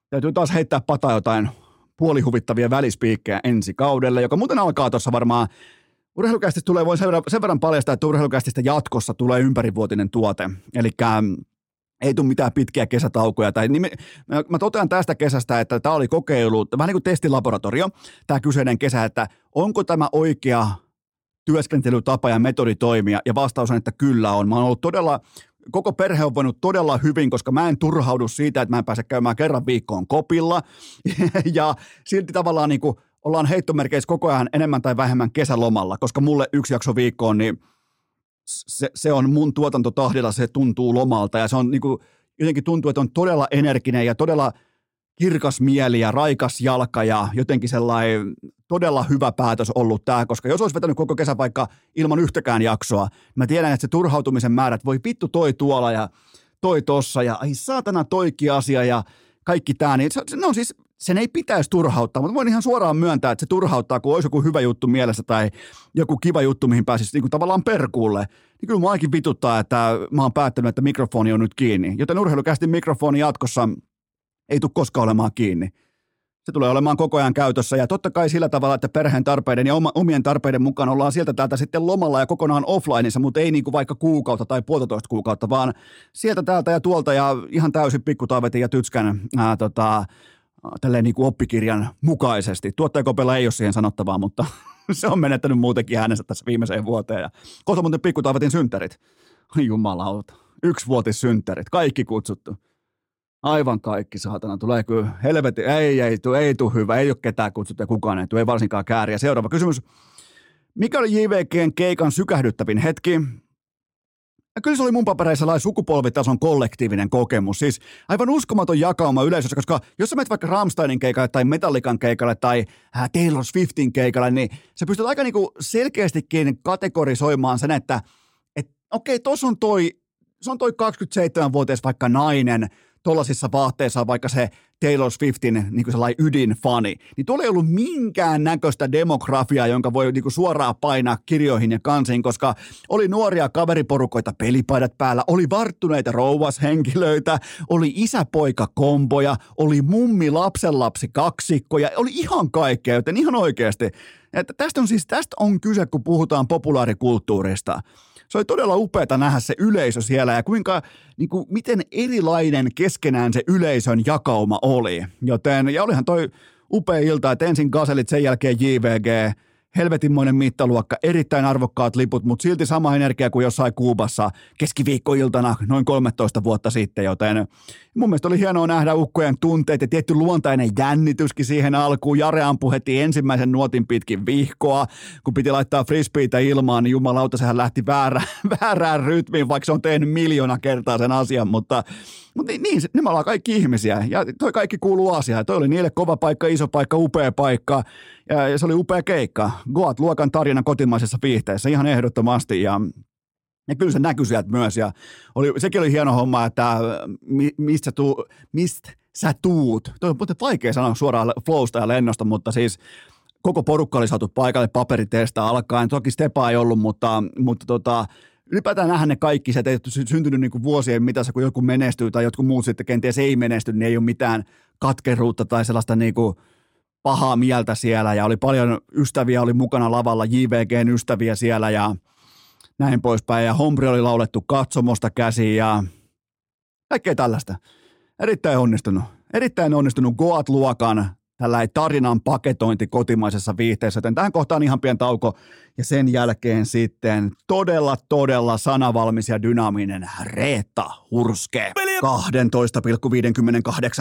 täytyy taas heittää pata jotain puolihuvittavia välispiikkejä ensi kaudelle, joka muuten alkaa tuossa varmaan Urheilukästistä tulee, voin sen verran, sen verran paljastaa, että urheilukästistä jatkossa tulee ympärivuotinen tuote. Eli ei tule mitään pitkiä kesätaukoja. Tai nime, mä totean tästä kesästä, että tämä oli kokeilu, vähän niin kuin testilaboratorio, tämä kyseinen kesä, että onko tämä oikea työskentelytapa ja metodi toimia, ja vastaus on, että kyllä on. Mä oon ollut todella, koko perhe on voinut todella hyvin, koska mä en turhaudu siitä, että mä en pääse käymään kerran viikkoon kopilla, ja silti tavallaan niin kuin ollaan heittomerkeissä koko ajan enemmän tai vähemmän kesälomalla, koska mulle yksi jakso viikkoon, niin se, se on mun tuotantotahdilla, se tuntuu lomalta. Ja se on niinku, jotenkin tuntuu, että on todella energinen ja todella kirkas mieli ja raikas jalka ja jotenkin sellainen todella hyvä päätös ollut tämä, koska jos olisi vetänyt koko kesä vaikka ilman yhtäkään jaksoa, niin mä tiedän, että se turhautumisen määrät voi vittu toi tuolla ja toi tossa ja ai saatana toikki asia ja kaikki tämä, niin se, no siis sen ei pitäisi turhauttaa, mutta voin ihan suoraan myöntää, että se turhauttaa, kun olisi joku hyvä juttu mielessä tai joku kiva juttu, mihin pääsisi niin kuin tavallaan perkuulle. Niin kyllä mua ainakin vituttaa, että mä oon päättänyt, että mikrofoni on nyt kiinni. Joten urheilukästi mikrofoni jatkossa ei tule koskaan olemaan kiinni. Se tulee olemaan koko ajan käytössä ja totta kai sillä tavalla, että perheen tarpeiden ja omien tarpeiden mukaan ollaan sieltä täältä sitten lomalla ja kokonaan offlineissa, mutta ei niin kuin vaikka kuukautta tai puolitoista kuukautta, vaan sieltä täältä ja tuolta ja ihan täysin pikkutaivetin ja tytskän ää, tota, tälleen niin kuin oppikirjan mukaisesti. Tuottajakopella ei ole siihen sanottavaa, mutta se on menettänyt muutenkin äänensä tässä viimeiseen vuoteen. Ja kohta muuten pikkutaivetin synttärit. Jumalauta. Yksivuotissynttärit. Kaikki kutsuttu. Aivan kaikki, saatana. Tulee kyllä helvetti. Ei, ei, tu, ei tule hyvä. Ei ole ketään kutsuttu ja kukaan ei tule. Ei varsinkaan kääriä. Seuraava kysymys. Mikä oli JVGn keikan sykähdyttävin hetki? Ja kyllä se oli mun papereissa sellainen sukupolvitason kollektiivinen kokemus. Siis aivan uskomaton jakauma yleisössä, koska jos sä menet vaikka Rammsteinin keikalle tai Metallican keikalle tai äh, Taylor Swiftin keikalle, niin sä pystyt aika niinku selkeästikin kategorisoimaan sen, että et, okei, okay, tuossa on toi, se on toi 27-vuotias vaikka nainen, tuollaisissa vaatteissa vaikka se Taylor Swiftin niin kuin sellainen ydinfani, niin tuolla ei ollut minkään näköistä demografiaa, jonka voi niin kuin suoraan painaa kirjoihin ja kansiin, koska oli nuoria kaveriporukoita pelipaidat päällä, oli varttuneita rouvashenkilöitä, oli isäpoika-komboja, oli mummi lapsenlapsi kaksikkoja, oli ihan kaikkea, joten ihan oikeasti. Että tästä on siis tästä on kyse, kun puhutaan populaarikulttuurista se oli todella upeata nähdä se yleisö siellä ja kuinka, niin kuin, miten erilainen keskenään se yleisön jakauma oli. Joten, ja olihan toi upea ilta, että ensin Gaselit, sen jälkeen JVG, helvetinmoinen mittaluokka, erittäin arvokkaat liput, mutta silti sama energia kuin jossain Kuubassa keskiviikkoiltana noin 13 vuotta sitten, joten mun mielestä oli hienoa nähdä ukkojen tunteet ja tietty luontainen jännityskin siihen alkuun. Jare ampui heti ensimmäisen nuotin pitkin vihkoa, kun piti laittaa frisbeitä ilmaan, niin jumalauta, sehän lähti väärään, väärään rytmiin, vaikka se on tehnyt miljoona kertaa sen asian, mutta mutta niin, niin, ne me ollaan kaikki ihmisiä ja toi kaikki kuuluu asiaan. Toi oli niille kova paikka, iso paikka, upea paikka ja, se oli upea keikka. Goat luokan tarina kotimaisessa viihteessä ihan ehdottomasti ja ja kyllä se näkyi sieltä myös ja oli, sekin oli hieno homma, että mi, mistä, tuu, mistä sä tuut. Toi on vaikea sanoa suoraan flowsta ja lennosta, mutta siis koko porukka oli saatu paikalle paperitesta alkaen. Toki Stepa ei ollut, mutta, mutta tota, ylipäätään nähdä ne kaikki, se ei syntynyt niin kuin vuosien mitassa, kun joku menestyy tai jotkut muut sitten kenties ei menesty, niin ei ole mitään katkeruutta tai sellaista niin kuin pahaa mieltä siellä ja oli paljon ystäviä, oli mukana lavalla, JVGn ystäviä siellä ja näin poispäin ja Hombri oli laulettu katsomosta käsiin ja kaikkea tällaista. Erittäin onnistunut. Erittäin onnistunut Goat-luokan tällainen tarinan paketointi kotimaisessa viihteessä, joten tähän kohtaan ihan pieni tauko ja sen jälkeen sitten todella, todella sanavalmis ja dynaaminen Reetta Hurske. 12,58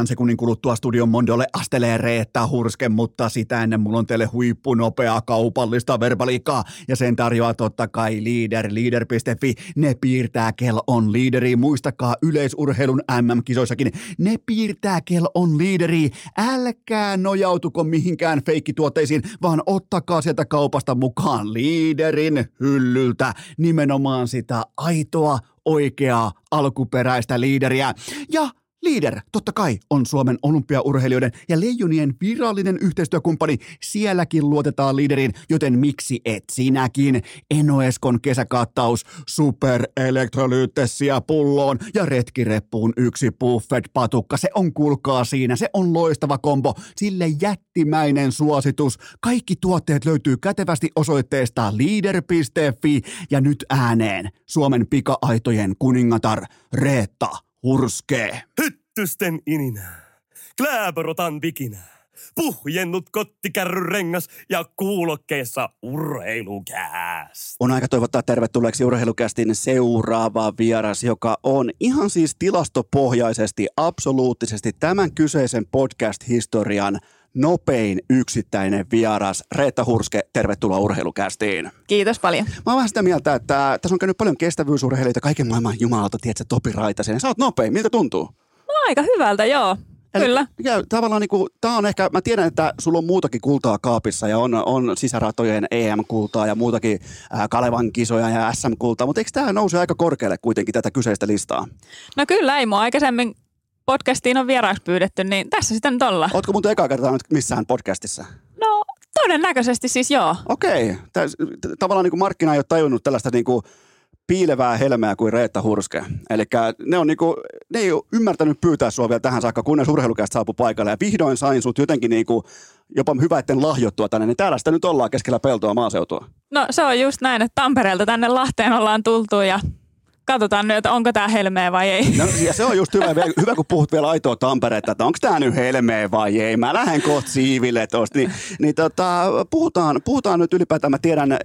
sekunnin kuluttua studion mondolle astelee Reetta Hurske, mutta sitä ennen mulla on teille huippunopeaa kaupallista verbaliikkaa ja sen tarjoaa totta kai Leader, leader.fi. Ne piirtää kel on liideri. Muistakaa yleisurheilun MM-kisoissakin. Ne piirtää kel on liideri. Älkää nojautuko mihinkään feikkituotteisiin, vaan ottakaa sieltä kaupasta mukaan liiderin hyllyltä nimenomaan sitä aitoa, oikeaa, alkuperäistä liideriä. Ja Leader, totta kai, on Suomen olympiaurheilijoiden ja leijonien virallinen yhteistyökumppani. Sielläkin luotetaan Leaderiin, joten miksi et sinäkin? Enoeskon kesäkattaus, super elektrolyyttessiä pulloon ja retkireppuun yksi buffet-patukka. Se on kulkaa siinä, se on loistava kombo, sille jättimäinen suositus. Kaikki tuotteet löytyy kätevästi osoitteesta leader.fi ja nyt ääneen Suomen pika-aitojen kuningatar Reetta Hurskee. Hyttysten ininää. Kläborotan vikinää. Puhjennut kottikärryn rengas ja kuulokkeessa urheilukääst. On aika toivottaa tervetulleeksi urheilukästin seuraava vieras, joka on ihan siis tilastopohjaisesti, absoluuttisesti tämän kyseisen podcast-historian nopein yksittäinen vieras. Reetta Hurske, tervetuloa urheilukästiin. Kiitos paljon. Mä oon vähän sitä mieltä, että tässä on käynyt paljon kestävyysurheilijoita, kaiken maailman jumalalta, tiedätkö, Topi Raitasen. Sä oot nopein, miltä tuntuu? No aika hyvältä, joo. Eli, Kyllä. Ja tavallaan niin kuin, tää on ehkä, mä tiedän, että sulla on muutakin kultaa kaapissa ja on, on sisäratojen EM-kultaa ja muutakin ää, Kalevan kisoja ja SM-kultaa, mutta eikö tämä nouse aika korkealle kuitenkin tätä kyseistä listaa? No kyllä, ei mua aikaisemmin podcastiin on vieraaksi pyydetty, niin tässä sitten nyt ollaan. Ootko muuten eka kertaa nyt missään podcastissa? No todennäköisesti siis joo. Okei. Okay. Tavallaan niin kuin markkina ei ole tajunnut tällaista niin kuin piilevää helmeä kuin Reetta Hurske. Eli ne, on niinku, ne ei ole ymmärtänyt pyytää sua vielä tähän saakka, kunnes urheilukästä saapui paikalle. Ja vihdoin sain sut jotenkin niinku, jopa hyvä, etten lahjottua tänne. Niin täällä sitä nyt ollaan keskellä peltoa maaseutua. No se on just näin, että Tampereelta tänne Lahteen ollaan tultu ja katsotaan nyt, että onko tämä helmeä vai ei. No, ja se on just hyvä, hyvä kun puhut vielä aitoa Tampereetta, että onko tämä nyt helmeä vai ei. Mä lähden kohta siiville tuosta. Niin, niin tota, puhutaan, puhutaan nyt ylipäätään, mä tiedän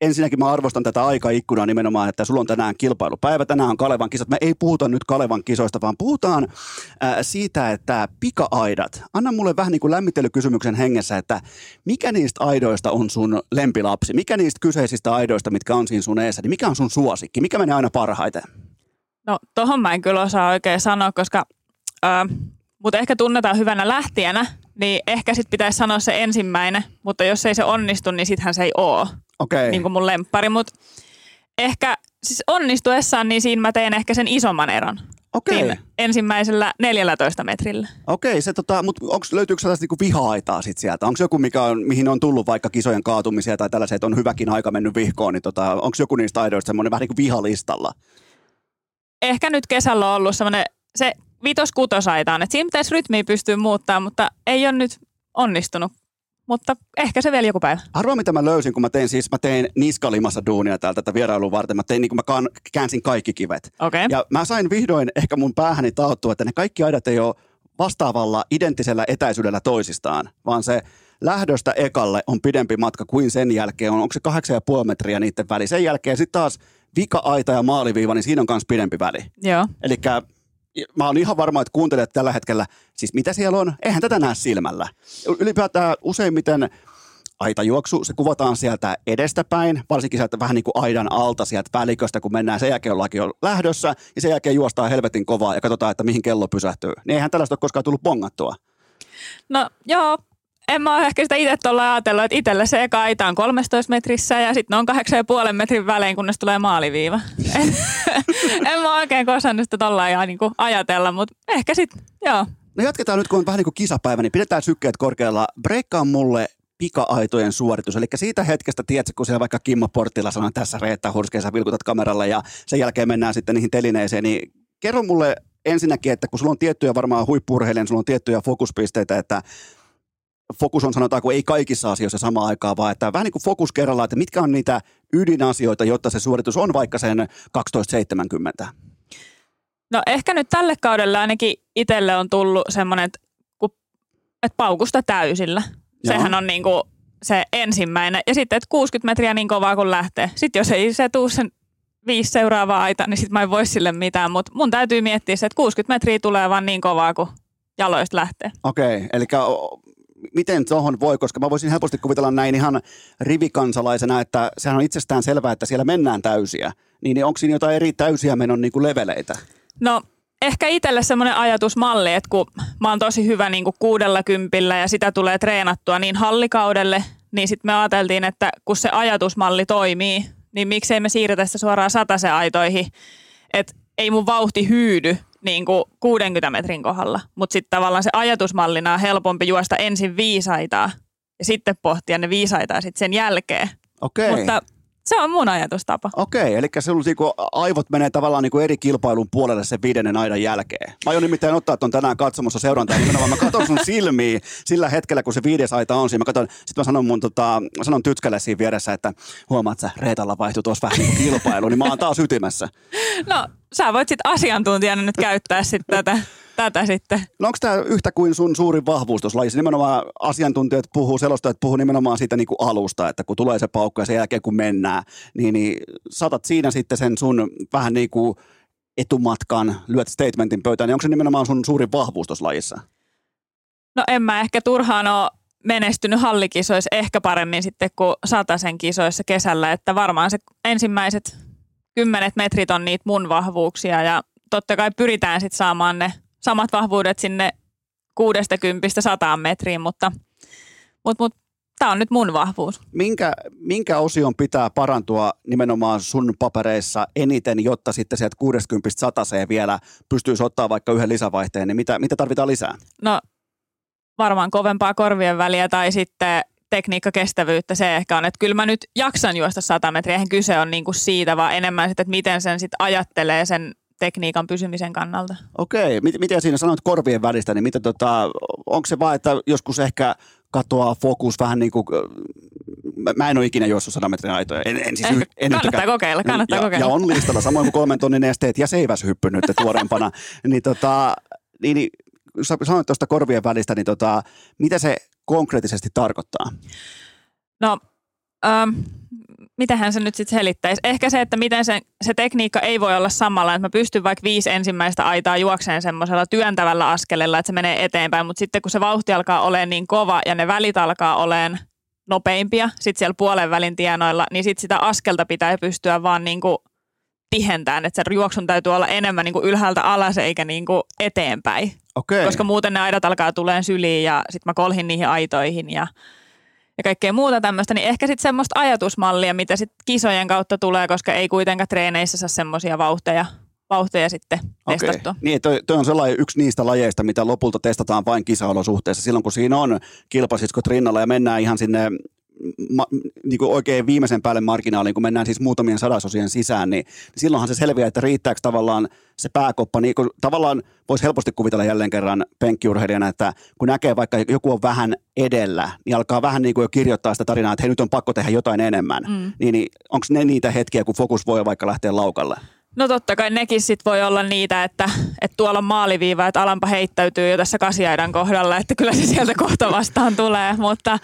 ensinnäkin mä arvostan tätä aikaikkunaa nimenomaan, että sulla on tänään kilpailupäivä, tänään on Kalevan kisat. Me ei puhuta nyt Kalevan kisoista, vaan puhutaan äh, siitä, että pika-aidat. Anna mulle vähän niin kuin lämmittelykysymyksen hengessä, että mikä niistä aidoista on sun lempilapsi? Mikä niistä kyseisistä aidoista, mitkä on siinä sun eessä, niin mikä on sun suosikki? Mikä menee aina parhaiten? No tohon mä en kyllä osaa oikein sanoa, koska äh, mutta ehkä tunnetaan hyvänä lähtienä, niin ehkä sitten pitäisi sanoa se ensimmäinen, mutta jos ei se onnistu, niin sittenhän se ei ole okay. niin kuin mun lemppari. Mutta ehkä siis onnistuessaan, niin siinä mä teen ehkä sen isomman eron. Okei. Okay. ensimmäisellä 14 metrillä. Okei, okay, se tota, mutta onks, löytyykö sellaista niinku viha-aitaa sit sieltä? Onko joku, mikä on, mihin on tullut vaikka kisojen kaatumisia tai tällaiset, että on hyväkin aika mennyt vihkoon, niin tota, onko joku niistä aidoista semmoinen vähän niin kuin vihalistalla? Ehkä nyt kesällä on ollut semmoinen, se vitos-kutosaitaan, että siinä pitäisi rytmiä pystyä muuttaa, mutta ei ole nyt onnistunut mutta ehkä se vielä joku päivä. Arvoa, mitä mä löysin, kun mä tein siis, mä tein niskalimassa duunia täältä tätä vierailua varten. Mä tein niin kuin mä käänsin kaikki kivet. Okay. Ja mä sain vihdoin ehkä mun päähäni tauttua, että ne kaikki aidat ei ole vastaavalla identtisellä etäisyydellä toisistaan, vaan se lähdöstä ekalle on pidempi matka kuin sen jälkeen on, onko se kahdeksan ja puoli metriä niiden väli. Sen jälkeen sitten taas vika-aita ja maaliviiva, niin siinä on myös pidempi väli. Joo. Eli mä oon ihan varma, että kuuntelet tällä hetkellä, siis mitä siellä on, eihän tätä näe silmällä. Ylipäätään useimmiten aitajuoksu, se kuvataan sieltä edestäpäin, varsinkin sieltä vähän niin kuin aidan alta sieltä väliköstä, kun mennään, sen jälkeen ollaankin jo lähdössä, ja sen jälkeen juostaan helvetin kovaa ja katsotaan, että mihin kello pysähtyy. Niin eihän tällaista ole koskaan tullut pongattua. No joo, en mä ole ehkä sitä itse tuolla ajatellut, että itselle se eka aita on 13 metrissä ja sitten on 8,5 metrin välein, kunnes tulee maaliviiva. en mä oikein kosannut sitä tuolla niin ajatella, mutta ehkä sitten, joo. No jatketaan nyt, kun on vähän niin kuin kisapäivä, niin pidetään sykkeet korkealla. Breikkaa mulle pika-aitojen suoritus. Eli siitä hetkestä, tiedätkö, kun siellä vaikka Kimmo Portilla sanoo tässä Reetta Hurskeessa vilkutat kameralle ja sen jälkeen mennään sitten niihin telineeseen, niin kerro mulle ensinnäkin, että kun sulla on tiettyjä varmaan huippurheilijan, sulla on tiettyjä fokuspisteitä, että fokus on sanotaanko ei kaikissa asioissa samaan aikaan, vaan että vähän niin kuin fokus kerrallaan, että mitkä on niitä ydinasioita, jotta se suoritus on vaikka sen 1270? No ehkä nyt tälle kaudelle ainakin itselle on tullut semmoinen, että, että paukusta täysillä. Joo. Sehän on niin kuin se ensimmäinen. Ja sitten, että 60 metriä niin kovaa kuin lähtee. Sitten jos ei se tuu sen viisi seuraavaa aita, niin sitten mä en voi sille mitään. Mutta mun täytyy miettiä se, että 60 metriä tulee vaan niin kovaa kuin jaloista lähtee. Okei, okay, eli miten tuohon voi, koska mä voisin helposti kuvitella näin ihan rivikansalaisena, että sehän on itsestään selvää, että siellä mennään täysiä. Niin onko siinä jotain eri täysiä menon niin kuin leveleitä? No ehkä itselle semmoinen ajatusmalli, että kun mä oon tosi hyvä niin kuin kuudella kympillä ja sitä tulee treenattua niin hallikaudelle, niin sitten me ajateltiin, että kun se ajatusmalli toimii, niin miksei me siirretä sitä suoraan satase aitoihin, että ei mun vauhti hyydy, niin kuin 60 metrin kohdalla. Mutta sitten tavallaan se ajatusmallina on helpompi juosta ensin viisaitaa ja sitten pohtia ne viisaitaa sitten sen jälkeen. Okei. Mutta se on mun ajatustapa. Okei, eli se on niinku, aivot menee tavallaan niinku eri kilpailun puolelle sen viidennen aidan jälkeen. Mä aion nimittäin ottaa tuon tänään katsomassa seurantaa nimenomaan. Mä katson sun silmiä sillä hetkellä, kun se viides aita on siinä. Mä katson, sit mä sanon mun tota, sanon tytskälle siinä vieressä, että huomaat sä, Reetalla vaihtui tuossa vähän niin kilpailu, niin mä oon taas ytimessä. No, sä voit sitten asiantuntijana nyt käyttää sitten tätä tätä sitten. No onko tämä yhtä kuin sun suurin vahvuus tuossa lajissa? Nimenomaan asiantuntijat puhuu, selostajat puhuu nimenomaan siitä niin kuin alusta, että kun tulee se paukka ja sen jälkeen kun mennään, niin, niin saatat siinä sitten sen sun vähän niin kuin etumatkan, lyöt statementin pöytään, niin onko se nimenomaan sun suurin vahvuus tuossa lajissa? No en mä ehkä turhaan ole menestynyt hallikisoissa ehkä paremmin sitten kuin sataisen kisoissa kesällä, että varmaan se ensimmäiset kymmenet metrit on niitä mun vahvuuksia ja totta kai pyritään sitten saamaan ne samat vahvuudet sinne 60 sataan metriin, mutta, mutta, mutta tämä on nyt mun vahvuus. Minkä, minkä osion pitää parantua nimenomaan sun papereissa eniten, jotta sitten sieltä 60 sataseen vielä pystyisi ottaa vaikka yhden lisävaihteen, niin mitä, mitä tarvitaan lisää? No varmaan kovempaa korvien väliä tai sitten tekniikkakestävyyttä se ehkä on, että kyllä mä nyt jaksan juosta 100 metriä, eihän kyse on niinku siitä, vaan enemmän sitten, että miten sen sitten ajattelee sen tekniikan pysymisen kannalta. Okei, Mit, miten siinä sanoit korvien välistä, niin mitä tota, onko se vaan, että joskus ehkä katoaa fokus vähän niin kuin, mä, en ole ikinä juossut 100 metrin aitoja. En, en siis, Eh, en kannattaa yhtäkään. kokeilla, kannattaa ja, kokeilla. Ja on listalla, samoin kuin kolmen tonnin esteet ja seiväshyppy nyt tuorempana. niin, tota, niin, niin sanoit tuosta korvien välistä, niin tota, mitä se konkreettisesti tarkoittaa? No, ähm, mitähän se nyt sitten selittäisi? Ehkä se, että miten se, se tekniikka ei voi olla samalla, että mä pystyn vaikka viisi ensimmäistä aitaa juokseen semmoisella työntävällä askelella, että se menee eteenpäin, mutta sitten kun se vauhti alkaa olemaan niin kova ja ne välit alkaa olemaan nopeimpia, sitten siellä puolen välin tienoilla, niin sitten sitä askelta pitää pystyä vaan niin kuin tihentämään, että se juoksun täytyy olla enemmän niin kuin ylhäältä alas eikä niin kuin eteenpäin, Okei. koska muuten ne aidat alkaa tuleen syliin ja sitten mä kolhin niihin aitoihin ja ja kaikkea muuta tämmöistä, niin ehkä sitten semmoista ajatusmallia, mitä sitten kisojen kautta tulee, koska ei kuitenkaan treeneissä saa semmoisia vauhteja, vauhteja sitten Okei. testattua. Niin, toi, toi on sellainen yksi niistä lajeista, mitä lopulta testataan vain kisaolosuhteissa. Silloin kun siinä on kilpasiskot rinnalla ja mennään ihan sinne ma, niin kuin oikein viimeisen päälle marginaaliin, kun mennään siis muutamien sadasosien sisään, niin, niin silloinhan se selviää, että riittääkö tavallaan se pääkoppa. Niin kun tavallaan voisi helposti kuvitella jälleen kerran penkkiurheilijana, että kun näkee vaikka joku on vähän edellä, niin alkaa vähän niin kuin jo kirjoittaa sitä tarinaa, että hei nyt on pakko tehdä jotain enemmän. Mm. Niin, niin onko ne niitä hetkiä, kun fokus voi vaikka lähteä laukalle? No totta kai nekin sit voi olla niitä, että, että tuolla on maaliviiva, että Alampa heittäytyy jo tässä kasiaidan kohdalla, että kyllä se sieltä kohta vastaan tulee, mutta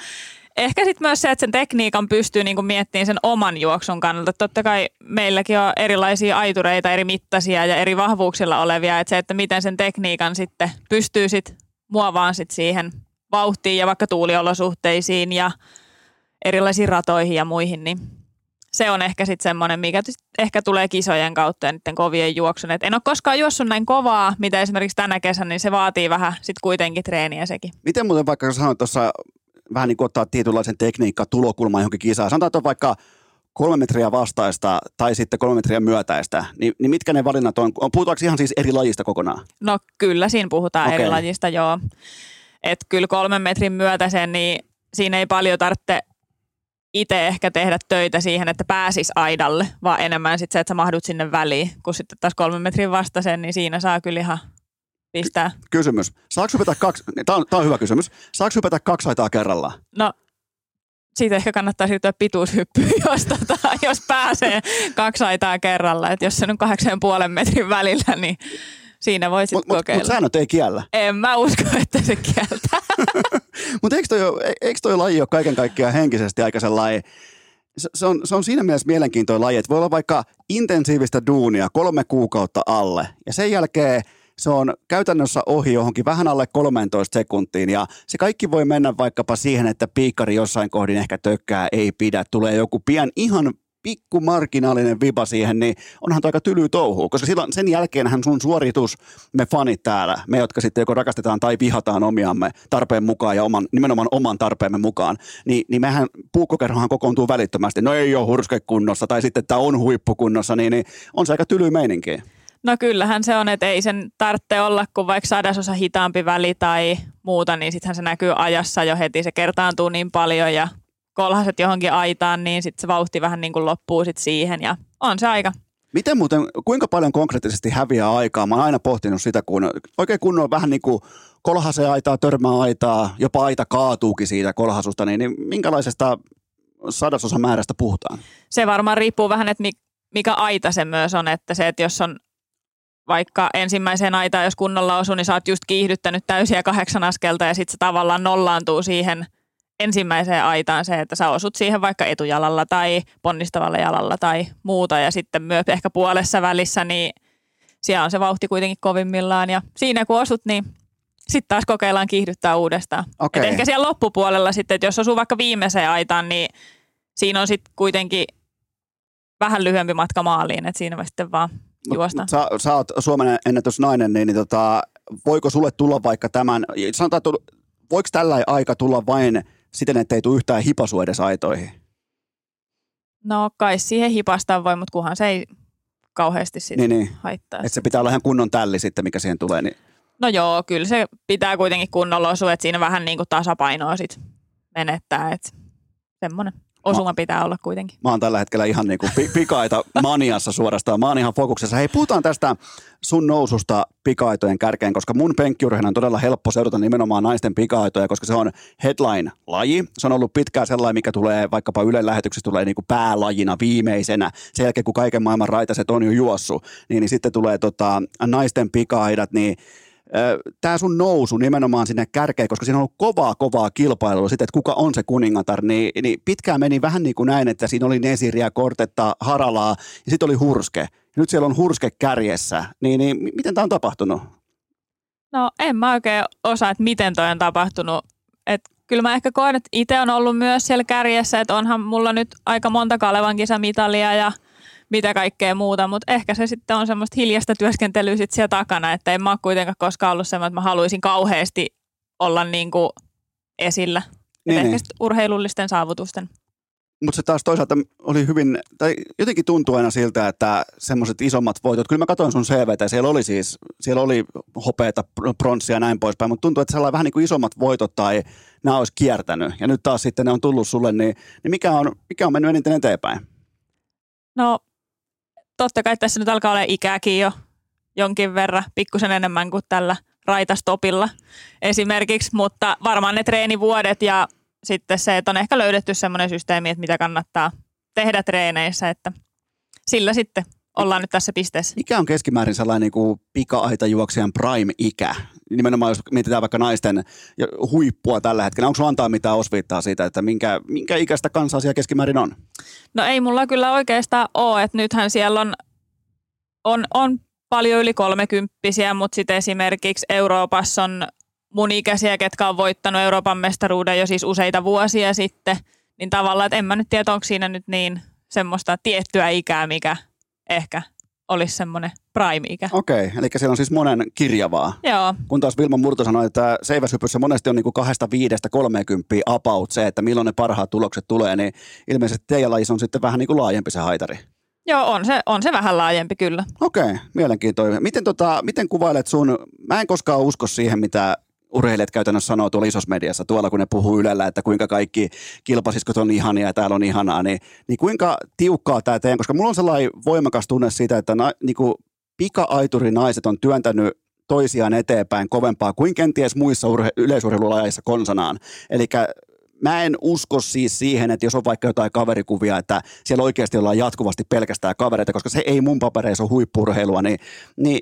ehkä sitten myös se, että sen tekniikan pystyy niinku miettimään sen oman juoksun kannalta. Totta kai meilläkin on erilaisia aitureita, eri mittaisia ja eri vahvuuksilla olevia, että se, että miten sen tekniikan sitten pystyy sitten muovaan sit siihen vauhtiin ja vaikka tuuliolosuhteisiin ja erilaisiin ratoihin ja muihin, niin se on ehkä sitten semmoinen, mikä sit ehkä tulee kisojen kautta ja niiden kovien juoksun. Et en ole koskaan juossut näin kovaa, mitä esimerkiksi tänä kesänä, niin se vaatii vähän sitten kuitenkin treeniä sekin. Miten muuten vaikka sanoit tuossa vähän niin kuin ottaa tietynlaisen tekniikka tulokulman johonkin kisaan. Sanotaan, että on vaikka kolme metriä vastaista tai sitten kolme metriä myötäistä, niin, niin mitkä ne valinnat on? Puhutaanko ihan siis eri lajista kokonaan? No kyllä, siinä puhutaan Okei. eri lajista, joo. Että kyllä kolmen metrin myötä sen, niin siinä ei paljon tarvitse itse ehkä tehdä töitä siihen, että pääsis aidalle, vaan enemmän sitten se, että sä mahdut sinne väliin. Kun sitten taas kolmen metrin vastaisen, niin siinä saa kyllä ihan pistää. Kysymys. Saako hypätä kaksi, tämä on, tää on hyvä kysymys. Saako hypätä kaksi aitaa kerrallaan? No siitä ehkä kannattaa siirtyä pituushyppyyn, jos, tota, jos pääsee kaksi aitaa kerralla. Et jos se on kahdeksan ja puolen metrin välillä, niin siinä voi sitten Mutta mut, kokeilla. mut säännöt ei kiellä. En mä usko, että se kieltää. Mutta eikö toi, eikö toi laji ole kaiken kaikkiaan henkisesti aika sellainen, se, se, on, se on siinä mielessä mielenkiintoinen laji, että voi olla vaikka intensiivistä duunia kolme kuukautta alle ja sen jälkeen se on käytännössä ohi johonkin vähän alle 13 sekuntiin ja se kaikki voi mennä vaikkapa siihen, että piikkari jossain kohdin ehkä tökkää ei pidä, tulee joku pian ihan pikku marginaalinen viba siihen, niin onhan aika tyly touhuu, koska silloin sen jälkeenhän sun suoritus, me fanit täällä, me jotka sitten joko rakastetaan tai vihataan omiamme tarpeen mukaan ja oman, nimenomaan oman tarpeemme mukaan, niin, niin mehän puukkokerhohan kokoontuu välittömästi, no ei ole hurskekunnossa tai sitten tämä on huippukunnossa, niin, niin on se aika tyly meininki. No kyllähän se on, että ei sen tarvitse olla kuin vaikka sadasosa hitaampi väli tai muuta, niin sittenhän se näkyy ajassa jo heti. Se kertaantuu niin paljon ja kolhaset johonkin aitaan, niin sitten se vauhti vähän niin kuin loppuu sit siihen ja on se aika. Miten muuten, kuinka paljon konkreettisesti häviää aikaa? Mä oon aina pohtinut sitä, kun oikein kunnon vähän niin kuin kolhasee aitaa, törmää aitaa, jopa aita kaatuukin siitä kolhasusta, niin, niin minkälaisesta sadasosa määrästä puhutaan? Se varmaan riippuu vähän, että mi- mikä aita se myös on, että se, että jos on vaikka ensimmäiseen aitaan, jos kunnolla osuu, niin sä oot just kiihdyttänyt täysiä kahdeksan askelta ja sitten se tavallaan nollaantuu siihen ensimmäiseen aitaan se, että sä osut siihen vaikka etujalalla tai ponnistavalla jalalla tai muuta ja sitten myös ehkä puolessa välissä, niin siellä on se vauhti kuitenkin kovimmillaan ja siinä kun osut, niin sitten taas kokeillaan kiihdyttää uudestaan. Okei. Et ehkä siellä loppupuolella sitten, että jos osuu vaikka viimeiseen aitaan, niin siinä on sitten kuitenkin vähän lyhyempi matka maaliin, että siinä sitten vaan juosta. Mut Sä, sä oot Suomen ennätysnainen, niin, niin tota, voiko sulle tulla vaikka tämän, sanotaan, että voiko tällä aika tulla vain siten, että ei tule yhtään hipasu edes aitoihin? No kai siihen hipastaa voi, mutta kunhan se ei kauheasti sitten Niin, niin. haittaa. Että se pitää olla ihan kunnon tälli sitten, mikä siihen tulee. Niin. No joo, kyllä se pitää kuitenkin kunnolla osua, että siinä vähän niin kuin tasapainoa sit menettää, että semmoinen osuma pitää olla kuitenkin. Mä oon tällä hetkellä ihan niin kuin pi- pikaita maniassa suorastaan. Mä oon ihan fokuksessa. Hei, puhutaan tästä sun noususta pikaitojen kärkeen, koska mun penkkiurheilun on todella helppo seurata nimenomaan naisten pikaitoja, koska se on headline-laji. Se on ollut pitkään sellainen, mikä tulee vaikkapa Ylen lähetyksessä tulee niin kuin päälajina viimeisenä. Sen jälkeen, kun kaiken maailman raitaset on jo juossut, niin, niin sitten tulee tota, naisten pikaidat, niin tämä sun nousu nimenomaan sinne kärkeen, koska siinä on ollut kovaa, kovaa kilpailua sitten, että kuka on se kuningatar, niin, niin pitkään meni vähän niin kuin näin, että siinä oli Nesiriä, Kortetta, Haralaa ja sitten oli Hurske. Nyt siellä on Hurske kärjessä, niin, niin miten tämä on tapahtunut? No en mä oikein osaa, että miten toi on tapahtunut. Et kyllä mä ehkä koen, että itse on ollut myös siellä kärjessä, että onhan mulla nyt aika monta Kalevan kisamitalia ja mitä kaikkea muuta, mutta ehkä se sitten on semmoista hiljasta työskentelyä sit siellä takana, että en mä ole kuitenkaan koskaan ollut semmoinen, että mä haluaisin kauheasti olla niin kuin esillä. Niin, ehkä niin. urheilullisten saavutusten. Mutta se taas toisaalta oli hyvin, tai jotenkin tuntuu aina siltä, että semmoiset isommat voitot, kyllä mä katsoin sun CVtä, siellä oli siis, siellä oli hopeata, pronssia ja näin poispäin, mutta tuntuu, että sellainen vähän niin kuin isommat voitot tai nämä olisi kiertänyt, ja nyt taas sitten ne on tullut sulle, niin, niin mikä, on, mikä on mennyt eniten eteenpäin? No totta kai tässä nyt alkaa olla ikääkin jo jonkin verran, pikkusen enemmän kuin tällä raitastopilla esimerkiksi, mutta varmaan ne treenivuodet ja sitten se, että on ehkä löydetty semmoinen systeemi, että mitä kannattaa tehdä treeneissä, että sillä sitten ollaan nyt tässä pisteessä. Mikä on keskimäärin sellainen niin kuin pika-aitajuoksijan prime-ikä? Nimenomaan jos mietitään vaikka naisten huippua tällä hetkellä. Onko antaa mitään osviittaa siitä, että minkä, minkä ikäistä kansaa siellä keskimäärin on? No ei mulla kyllä oikeastaan ole, että nythän siellä on, on, on paljon yli kolmekymppisiä, mutta sitten esimerkiksi Euroopassa on mun ikäisiä, ketkä on voittanut Euroopan mestaruuden jo siis useita vuosia sitten, niin tavallaan, että en mä nyt tiedä, onko siinä nyt niin semmoista tiettyä ikää, mikä ehkä olisi semmoinen prime-ikä. Okei, eli siellä on siis monen kirjavaa. Joo, Kun taas Vilma Murto sanoi, että seiväshypyssä monesti on niin kuin kahdesta viidestä kolmekymppiä about se, että milloin ne parhaat tulokset tulee, niin ilmeisesti teidän lajissa on sitten vähän niin kuin laajempi se haitari. joo on, se, on se vähän laajempi kyllä. Okei, mielenkiintoinen. Miten, tota, miten kuvailet sun, mä en koskaan usko siihen, mitä urheilijat käytännössä sanoo tuolla isossa mediassa, tuolla kun ne puhuu Ylellä, että kuinka kaikki kilpasiskot on ihania ja täällä on ihanaa, niin, niin kuinka tiukkaa tämä teidän, koska mulla on sellainen voimakas tunne siitä, että na, niin kuin pika-aiturinaiset on työntänyt toisiaan eteenpäin kovempaa kuin kenties muissa urhe- yleisurheilulajeissa konsanaan. Eli mä en usko siis siihen, että jos on vaikka jotain kaverikuvia, että siellä oikeasti ollaan jatkuvasti pelkästään kavereita, koska se ei mun papereissa ole huippurheilua, niin, niin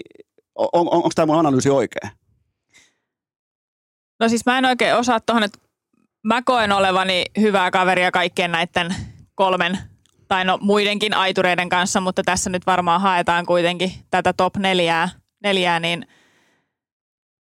on, on, onko tämä mun analyysi oikea? No siis mä en oikein osaa tuohon, että mä koen olevani hyvää kaveria kaikkien näiden kolmen tai no muidenkin aitureiden kanssa, mutta tässä nyt varmaan haetaan kuitenkin tätä top neljää, neljää niin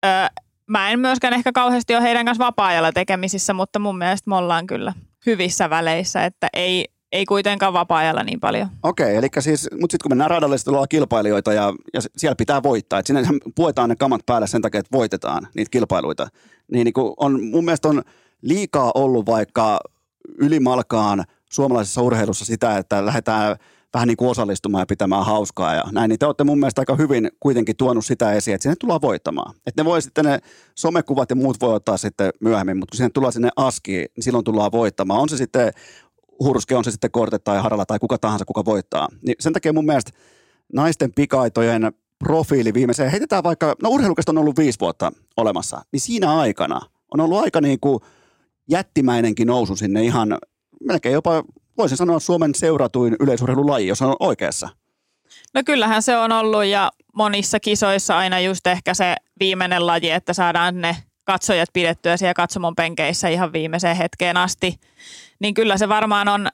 öö, mä en myöskään ehkä kauheasti ole heidän kanssa vapaa-ajalla tekemisissä, mutta mun mielestä me ollaan kyllä hyvissä väleissä, että ei, ei kuitenkaan vapaa-ajalla niin paljon. Okei, eli siis, mutta sitten kun mennään radalle, sitten ollaan kilpailijoita ja, ja siellä pitää voittaa. Et sinne puetaan ne kamat päälle sen takia, että voitetaan niitä kilpailuita. Niin, niin kuin on, mun mielestä on liikaa ollut vaikka ylimalkaan suomalaisessa urheilussa sitä, että lähdetään vähän niin kuin osallistumaan ja pitämään hauskaa ja näin, niin te olette mun mielestä aika hyvin kuitenkin tuonut sitä esiin, että sinne tullaan voittamaan. Että ne voi sitten ne somekuvat ja muut voi ottaa sitten myöhemmin, mutta kun sinne tullaan sinne askiin, niin silloin tullaan voittamaan. On se sitten hurske, on se sitten korte tai haralla tai kuka tahansa, kuka voittaa. Niin sen takia mun mielestä naisten pikaitojen profiili viimeiseen, heitetään vaikka, no urheilukästä on ollut viisi vuotta olemassa, niin siinä aikana on ollut aika niin kuin jättimäinenkin nousu sinne ihan melkein jopa, voisin sanoa Suomen seuratuin yleisurheilulaji, jos on oikeassa. No kyllähän se on ollut ja monissa kisoissa aina just ehkä se viimeinen laji, että saadaan ne katsojat pidettyä siellä katsomon penkeissä ihan viimeiseen hetkeen asti. Niin kyllä se varmaan on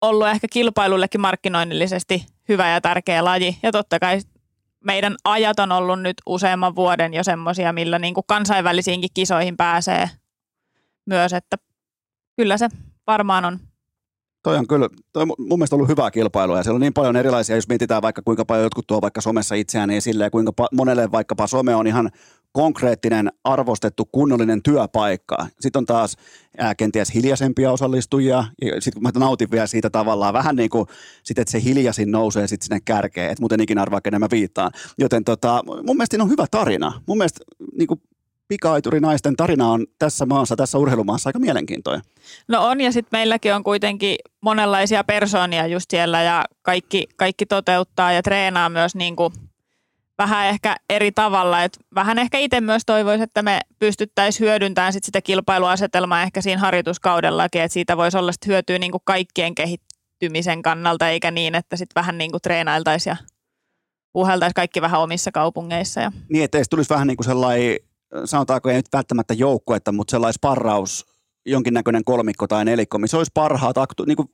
ollut ehkä kilpailullekin markkinoinnillisesti hyvä ja tärkeä laji. Ja totta kai meidän ajat on ollut nyt useamman vuoden jo semmoisia, millä niin kuin kansainvälisiinkin kisoihin pääsee myös, että kyllä se varmaan on Toi on kyllä, toi on mun mielestä ollut hyvää kilpailua ja siellä on niin paljon erilaisia, jos mietitään vaikka kuinka paljon jotkut tuo vaikka somessa itseään esille ja kuinka pa- monelle vaikkapa some on ihan konkreettinen, arvostettu, kunnollinen työpaikka. Sitten on taas ää, kenties hiljaisempia osallistujia sitten mä nautin vielä siitä tavallaan vähän niin kuin sit, että se hiljaisin nousee sitten sinne kärkeen, että muuten ikinä arvaa, kenen mä viittaan. Joten tota, mun mielestä on hyvä tarina. Mun mielestä niin kuin naisten tarina on tässä maassa, tässä urheilumaassa aika mielenkiintoinen. No on ja sitten meilläkin on kuitenkin monenlaisia persoonia just siellä ja kaikki, kaikki toteuttaa ja treenaa myös niin kuin vähän ehkä eri tavalla. Et vähän ehkä itse myös toivoisin, että me pystyttäisiin hyödyntämään sit sitä kilpailuasetelmaa ehkä siinä harjoituskaudellakin, että siitä voisi olla sit hyötyä niin kuin kaikkien kehittymisen kannalta, eikä niin, että sitten vähän niin kuin treenailtaisiin ja puheltaisiin kaikki vähän omissa kaupungeissa. Ja. Niin, että tulisi vähän niin kuin sellainen sanotaanko ei nyt välttämättä joukkuetta, mutta sellainen sparraus, jonkinnäköinen kolmikko tai nelikko, missä olisi parhaat, niin kuin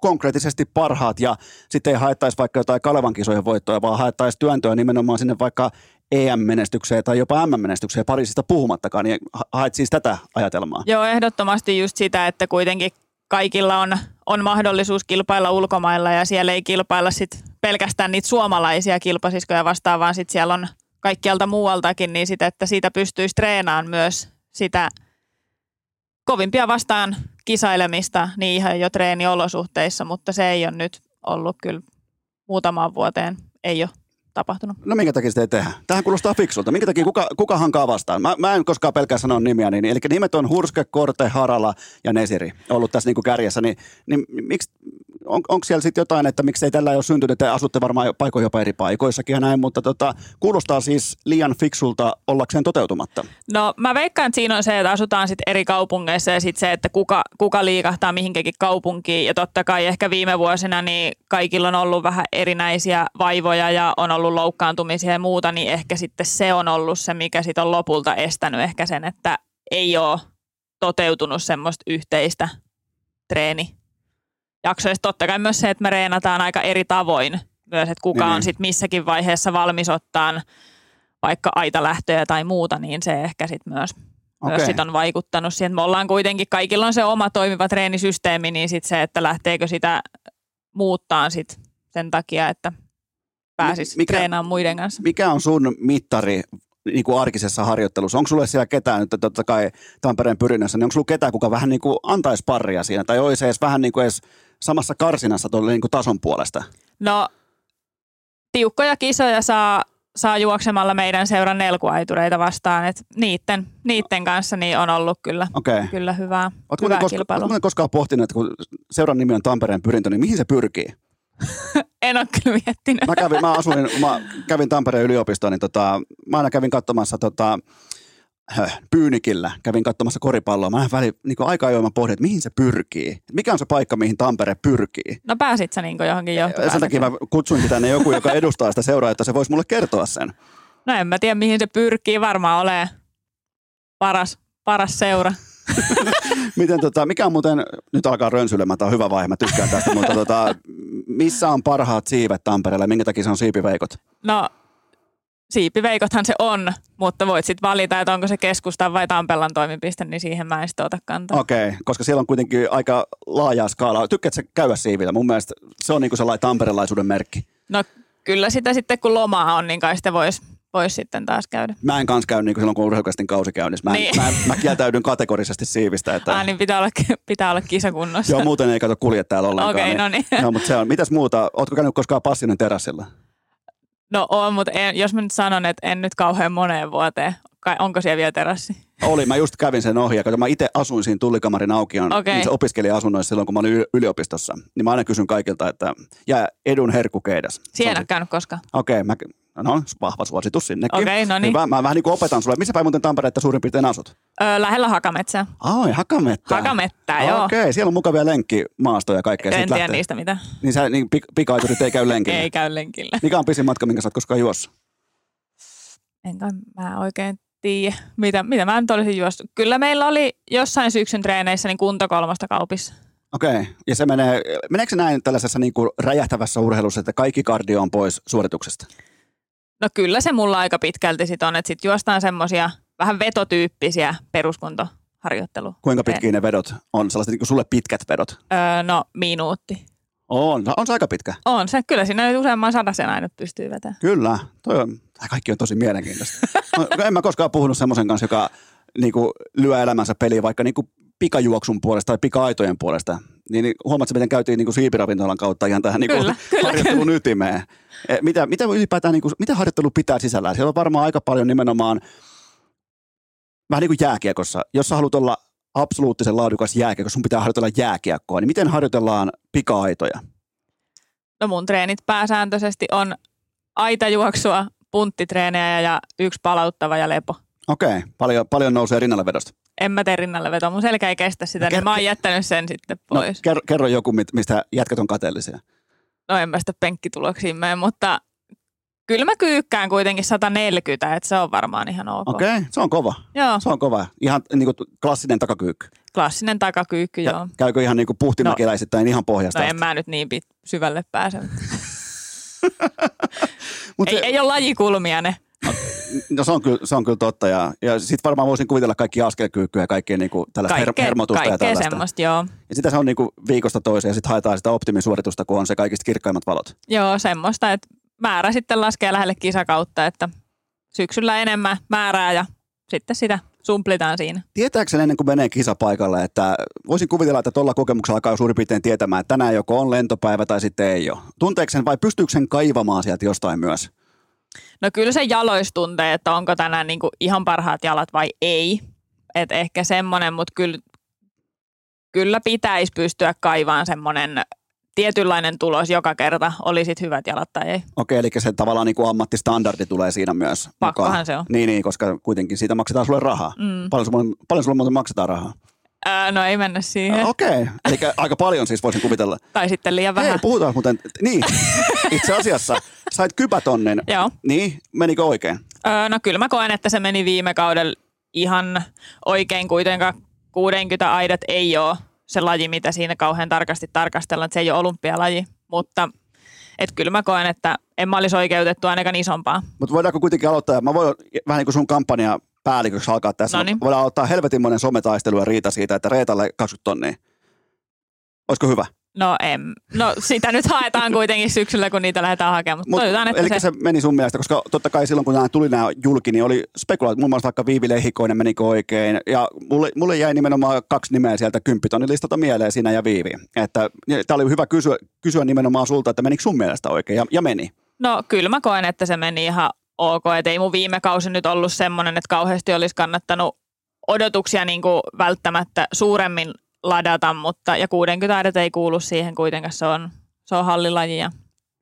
konkreettisesti parhaat ja sitten ei haettaisi vaikka jotain Kalevan kisojen voittoja, vaan haettaisiin työntöä nimenomaan sinne vaikka EM-menestykseen tai jopa M-menestykseen Pariisista puhumattakaan, niin haet siis tätä ajatelmaa. Joo, ehdottomasti just sitä, että kuitenkin kaikilla on, on mahdollisuus kilpailla ulkomailla ja siellä ei kilpailla sit pelkästään niitä suomalaisia kilpasiskoja vastaan, vaan sitten siellä on kaikkialta muualtakin, niin sitä, että siitä pystyisi treenaamaan myös sitä kovimpia vastaan kisailemista niin ihan jo treeniolosuhteissa, mutta se ei ole nyt ollut kyllä muutamaan vuoteen, ei ole tapahtunut. No minkä takia sitä ei tehdä? Tähän kuulostaa fiksulta. Minkä takia kuka, kuka hankaa vastaan? Mä, mä en koskaan pelkää sanoa nimiä, niin, eli nimet on Hurske, Korte, Harala ja Nesiri ollut tässä niin kuin kärjessä. Niin, niin miksi, on, onko siellä sitten jotain, että miksei tällä ole syntynyt, te asutte varmaan paikoin jopa eri paikoissakin ja näin, mutta tota, kuulostaa siis liian fiksulta ollakseen toteutumatta. No mä veikkaan, että siinä on se, että asutaan sitten eri kaupungeissa ja sitten se, että kuka, kuka liikahtaa mihinkäkin kaupunkiin ja totta kai ehkä viime vuosina niin kaikilla on ollut vähän erinäisiä vaivoja ja on ollut loukkaantumisia ja muuta, niin ehkä sitten se on ollut se, mikä sitten on lopulta estänyt ehkä sen, että ei ole toteutunut semmoista yhteistä treeni jaksoista. Totta kai myös se, että me reenataan aika eri tavoin myös, että kuka niin. on sitten missäkin vaiheessa valmis ottaa vaikka aitalähtöjä tai muuta, niin se ehkä sitten myös, okay. myös sit on vaikuttanut siihen. Me ollaan kuitenkin, kaikilla on se oma toimiva treenisysteemi, niin sitten se, että lähteekö sitä muuttaa sit sen takia, että pääsis mikä, treenaamaan muiden kanssa. Mikä on sun mittari niin kuin arkisessa harjoittelussa? Onko sulle siellä ketään nyt, totta kai Tampereen pyrinnössä, niin onko sulla ketään, kuka vähän niin kuin antaisi parria siinä, tai olisi edes vähän niin kuin edes samassa karsinassa tuolla niin kuin tason puolesta? No, tiukkoja kisoja saa, saa juoksemalla meidän seuran nelkuaitureita vastaan, että niiden, niiden kanssa niin on ollut kyllä, okay. kyllä hyvää, Oletko hyvää koska, kilpailua. Oletko koskaan pohtinut, että kun seuran nimi on Tampereen pyrintö, niin mihin se pyrkii? en ole kyllä miettinyt. Mä kävin, mä asuin, mä kävin Tampereen yliopistoon, niin tota, mä aina kävin katsomassa tota, Pyynikillä kävin katsomassa koripalloa. Mä väli, niin aika ajoin mä pohdin, että mihin se pyrkii. Mikä on se paikka, mihin Tampere pyrkii? No pääsit sä niin johonkin johtopäätökseen? Sen takia mä kutsuinkin tänne joku, joka edustaa sitä seuraa, että se voisi mulle kertoa sen. No en mä tiedä, mihin se pyrkii. Varmaan ole paras, paras seura. Miten, tota, mikä on muuten, nyt alkaa rönsyilemään, tämä on hyvä vaihe, mä tykkään tästä, mutta tota, missä on parhaat siivet Tampereella ja minkä takia se on siipiveikot? No siipiveikothan se on, mutta voit sitten valita, että onko se keskustan vai Tampelan toimipiste, niin siihen mä en sitten ota kantaa. Okei, okay, koska siellä on kuitenkin aika laaja skaala. Tykkäätkö käydä siivillä? Mun mielestä se on niinku sellainen tamperelaisuuden merkki. No kyllä sitä sitten, kun lomaa on, niin kai sitten voisi vois sitten taas käydä. Mä en kanssa käy niin kuin silloin, kun urheilukästin kausi käynnissä. Mä, niin. mä, mä, kieltäydyn kategorisesti siivistä. Että... Ah, niin pitää olla, pitää olla kisakunnossa. Joo, muuten ei kato kulje täällä ollenkaan. Okei, okay, no niin. No, mutta se on. Mitäs muuta? Ootko käynyt koskaan Passinen terassilla? No on, mutta en, jos mä nyt sanon, että en nyt kauhean moneen vuoteen. Onko siellä vielä terassi? Oli, mä just kävin sen ohi, kun mä itse asuin siinä tullikamarin aukion okay. niin opiskelija-asunnoissa silloin, kun mä olin yliopistossa. Niin mä aina kysyn kaikilta, että ja edun herkkukeidas. Siellä en käynyt koskaan. Okei, okay, mä, no vahva suositus sinnekin. Okei, okay, no niin. Mä, mä vähän niin kuin opetan sulle. Missä päin muuten Tampereetta suurin piirtein asut? Öö, lähellä Hakametsää. Ai, Hakamettä. Hakamettä, joo. Okei, okay, siellä on mukavia lenkkimaastoja ja kaikkea. En tiedä niistä mitä. Niin, sä, niin pik- pikaiturit ei käy lenkillä? ei käy lenkillä. Mikä on pisin matka, minkä sä oot koskaan juossut? Enkä mä oikein tiedä, mitä, mitä mä nyt olisin juossut. Kyllä meillä oli jossain syksyn treeneissä niin kunto kolmasta kaupissa. Okei, okay. ja se menee, meneekö se näin tällaisessa niin kuin räjähtävässä urheilussa, että kaikki kardio on pois suorituksesta? No kyllä se mulla aika pitkälti sit on, että sit juostaan semmosia vähän vetotyyppisiä peruskuntoharjoittelu. Kuinka pitkiä ne vedot on? Sellaiset niin kuin sulle pitkät vedot? Öö, no minuutti. On, on se aika pitkä. On se, kyllä siinä useamman sadasen aina pystyy vetämään. Kyllä, toi on, tämä kaikki on tosi mielenkiintoista. No, en mä koskaan puhunut semmoisen kanssa, joka niin kuin, lyö elämänsä peliin vaikka niin kuin, pikajuoksun puolesta tai pika-aitojen puolesta. Niin, niin huomaatko, miten käytiin niin kuin siipiravintolan kautta ihan tähän niin kuin, Kyllä, kyllä, harjoittelun ytimeen. Eh, Mitä, mitä ylipäätään, niin kuin, mitä harjoittelu pitää sisällään? Siellä on varmaan aika paljon nimenomaan, vähän niin kuin jääkiekossa. Jos sä haluat olla absoluuttisen laadukas jääkiekko, sun pitää harjoitella jääkiekkoa. Niin miten harjoitellaan pika-aitoja? No mun treenit pääsääntöisesti on aitajuoksua, punttitreenejä ja yksi palauttava ja lepo. Okei, paljon, paljon nousee rinnalle vedosta. En mä tee rinnalle vetoa, mun selkä ei kestä sitä, No niin ker- mä oon jättänyt sen sitten No, pois. kerro, kerro joku, mistä jätkät on kateellisia. No en mä sitä penkkituloksiin mene, mutta kyllä mä kyykkään kuitenkin 140, että se on varmaan ihan ok. Okei, okay, se on kova. Joo, Se on kova. Ihan niin kuin klassinen takakyykky. klassinen takakyykky, Ja joo. käykö ihan niin kuin puhtimäkeläisittäin ihan pohjasta No asti? en mä nyt niin pit- syvälle pääse. Mut ei, se, ei ole lajikulmia ne. No se on kyllä, se on kyllä totta. Ja, ja sitten varmaan voisin kuvitella kaikki askelkyykkyä ja kaikkea niin kuin tällaista Kaikkea, hermotusta ja kaikkea tällaista. semmoista, joo. Ja sitä se on niin kuin viikosta toiseen ja sitten haetaan sitä optimisuoritusta, kun on se kaikista kirkkaimmat valot. Joo, semmoista, että määrä sitten laskee lähelle kisakautta, että syksyllä enemmän määrää ja sitten sitä sumplitaan siinä. Tietääkö ennen kuin menee kisapaikalle, että voisin kuvitella, että tuolla kokemuksella alkaa suurin piirtein tietämään, että tänään joko on lentopäivä tai sitten ei ole. Tunteeko sen vai pystyykö sen kaivamaan sieltä jostain myös? No kyllä se jalois tuntee, että onko tänään niinku ihan parhaat jalat vai ei. Et ehkä semmoinen, mutta kyllä, kyllä pitäisi pystyä kaivaan semmoinen tietynlainen tulos joka kerta, oli sit hyvät jalat tai ei. Okei, eli se tavallaan niin kuin ammattistandardi tulee siinä myös Pakkohan mukaan. se on. Niin, niin, koska kuitenkin siitä maksetaan sulle rahaa. Mm. Paljon, sulle, paljon sulle muuten maksetaan rahaa? Ää, no ei mennä siihen. Okei, eli aika paljon siis voisin kuvitella. Tai sitten liian Hei, vähän. puhutaan muuten, niin, itse asiassa sait kypätonnin, Joo. niin, menikö oikein? Öö, no kyllä mä koen, että se meni viime kaudella ihan oikein kuitenkaan. 60 aidat ei ole se laji, mitä siinä kauhean tarkasti tarkastellaan, että se ei ole olympialaji, mutta et kyllä mä koen, että en mä olisi oikeutettu ainakaan isompaa. Mutta voidaanko kuitenkin aloittaa, mä voin vähän niin kuin sun kampanja päälliköksi alkaa tässä. Noniin. Voidaan aloittaa helvetinmoinen sometaistelu ja riita siitä, että Reetalle 20 tonnia. Olisiko hyvä? No, em, no sitä nyt haetaan kuitenkin syksyllä, kun niitä lähdetään hakemaan, Mut, toivotaan, että eli se, se... meni sun mielestä, koska totta kai silloin kun nämä tuli nämä julki, niin oli spekulaatio, muun muassa vaikka Viivi Lehikoinen menikö oikein, ja mulle, mulle jäi nimenomaan kaksi nimeä sieltä kymppitonnin listalta mieleen, sinä ja Viivi. Että tämä oli hyvä kysyä, kysyä nimenomaan sulta, että menikö sun mielestä oikein, ja, ja meni. no kyllä mä koen, että se meni ihan ok, että ei mun viime kausi nyt ollut semmoinen, että kauheasti olisi kannattanut odotuksia niin kuin välttämättä suuremmin ladata, mutta ja 60 aidat ei kuulu siihen kuitenkaan, se on, se on hallilaji ja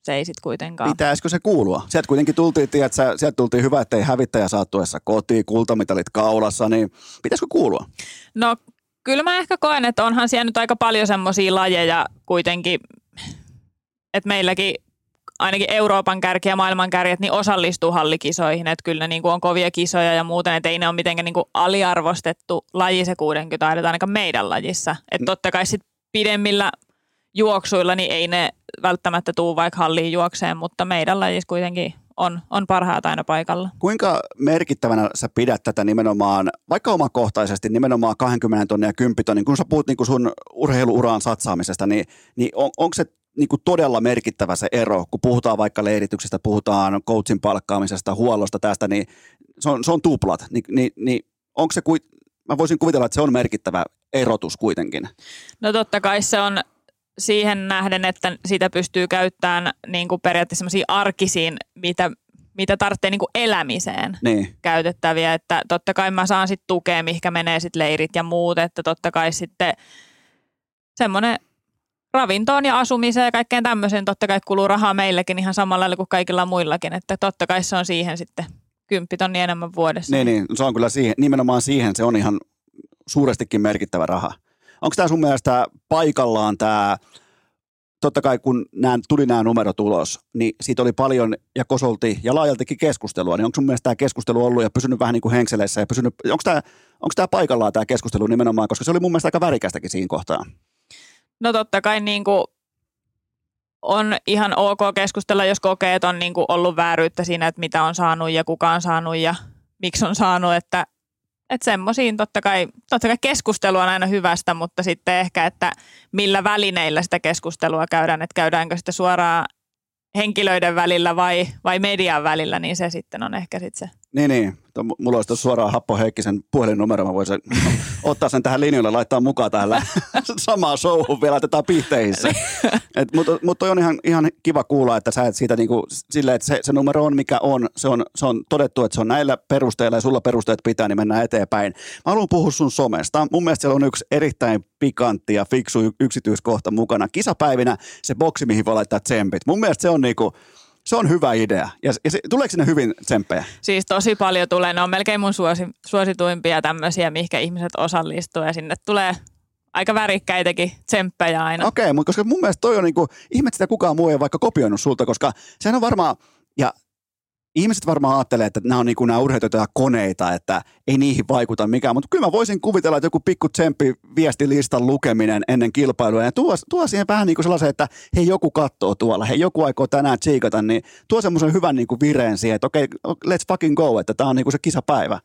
se ei sitten kuitenkaan. Pitäisikö se kuulua? Sieltä kuitenkin tultiin, tiedät, sä, sieltä tultiin hyvä, ettei hävittäjä saattuessa kotiin, kultamitalit kaulassa, niin pitäisikö kuulua? No kyllä mä ehkä koen, että onhan siellä nyt aika paljon semmoisia lajeja kuitenkin, että meilläkin ainakin Euroopan kärki ja maailman kärjet niin osallistuu hallikisoihin, että kyllä ne niin kuin on kovia kisoja ja muuten, että ei ne ole mitenkään niin kuin aliarvostettu laji se 60 aidat ainakaan meidän lajissa. Että totta kai sit pidemmillä juoksuilla niin ei ne välttämättä tuu vaikka halliin juokseen, mutta meidän lajissa kuitenkin on, on parhaat aina paikalla. Kuinka merkittävänä sä pidät tätä nimenomaan, vaikka omakohtaisesti, nimenomaan 20 tonnia ja 10 tonnia, kun sä puhut niin sun urheiluuraan satsaamisesta, niin, niin on, onko se niin kuin todella merkittävä se ero, kun puhutaan vaikka leirityksestä, puhutaan coachin palkkaamisesta, huollosta tästä, niin se on, se on tuplat. Ni, niin, niin onko se, kuit, mä voisin kuvitella, että se on merkittävä erotus kuitenkin. No totta kai se on siihen nähden, että sitä pystyy käyttämään niin kuin periaatteessa sellaisiin arkisiin, mitä, mitä tarvitsee niin kuin elämiseen Niin. käytettäviä. Että totta kai mä saan sitten tukea, mihinkä menee sitten leirit ja muut. Että totta kai sitten semmoinen ravintoon ja asumiseen ja kaikkeen tämmöiseen totta kai kuluu rahaa meillekin ihan samalla lailla kuin kaikilla muillakin. Että totta kai se on siihen sitten kymppitonni enemmän vuodessa. Niin, niin, se on kyllä siihen, nimenomaan siihen se on ihan suurestikin merkittävä raha. Onko tämä sun mielestä paikallaan tämä, totta kai kun nää, tuli nämä numerot ulos, niin siitä oli paljon ja kosolti ja laajaltikin keskustelua, niin onko sun mielestä tämä keskustelu ollut ja pysynyt vähän niin kuin henkseleissä ja pysynyt, onko tämä, onko tämä paikallaan tämä keskustelu nimenomaan, koska se oli mun mielestä aika värikästäkin siinä kohtaa. No totta kai niin kuin on ihan ok keskustella, jos kokee, että on niin kuin ollut vääryyttä siinä, että mitä on saanut ja kuka on saanut ja miksi on saanut, että että semmoisiin totta kai, totta kai keskustelu on aina hyvästä, mutta sitten ehkä, että millä välineillä sitä keskustelua käydään, että käydäänkö sitä suoraan henkilöiden välillä vai, vai median välillä, niin se sitten on ehkä sitten se niin, niin. Mulla olisi suoraan Happo Heikkisen puhelinnumero. Mä voisin ottaa sen tähän linjalle, laittaa mukaan tähän samaa showhun vielä, laitetaan pihteissä. Mutta mut toi on ihan, ihan kiva kuulla, että sä et siitä niinku, silleen, että se, se, numero on mikä on. Se, on. se on todettu, että se on näillä perusteilla ja sulla perusteet pitää, niin mennään eteenpäin. Mä haluan puhua sun somesta. Mun mielestä siellä on yksi erittäin pikantti ja fiksu yksityiskohta mukana. Kisapäivinä se boksi, mihin voi laittaa tsempit. Mun mielestä se on niinku, se on hyvä idea. Ja, ja se, tuleeko sinne hyvin tsemppejä? Siis tosi paljon tulee. Ne on melkein mun suosi, suosituimpia tämmöisiä, mihinkä ihmiset osallistuu. Ja sinne tulee aika värikkäitäkin tsemppejä aina. Okei, okay, mutta koska mun mielestä toi on niinku, ihme, sitä kukaan muu ei vaikka kopioinut sulta, koska sehän on varmaan, ihmiset varmaan ajattelee, että nämä on niin kuin nämä urheilijoita koneita, että ei niihin vaikuta mikään, mutta kyllä mä voisin kuvitella, että joku pikku tsemppi viestilistan lukeminen ennen kilpailua ja tuo, tuo siihen vähän niin kuin sellaisen, että hei joku katsoo tuolla, hei joku aikoo tänään tsiikata, niin tuo semmoisen hyvän niin kuin vireen siihen, että okei, okay, let's fucking go, että tämä on niin kuin se kisapäivä.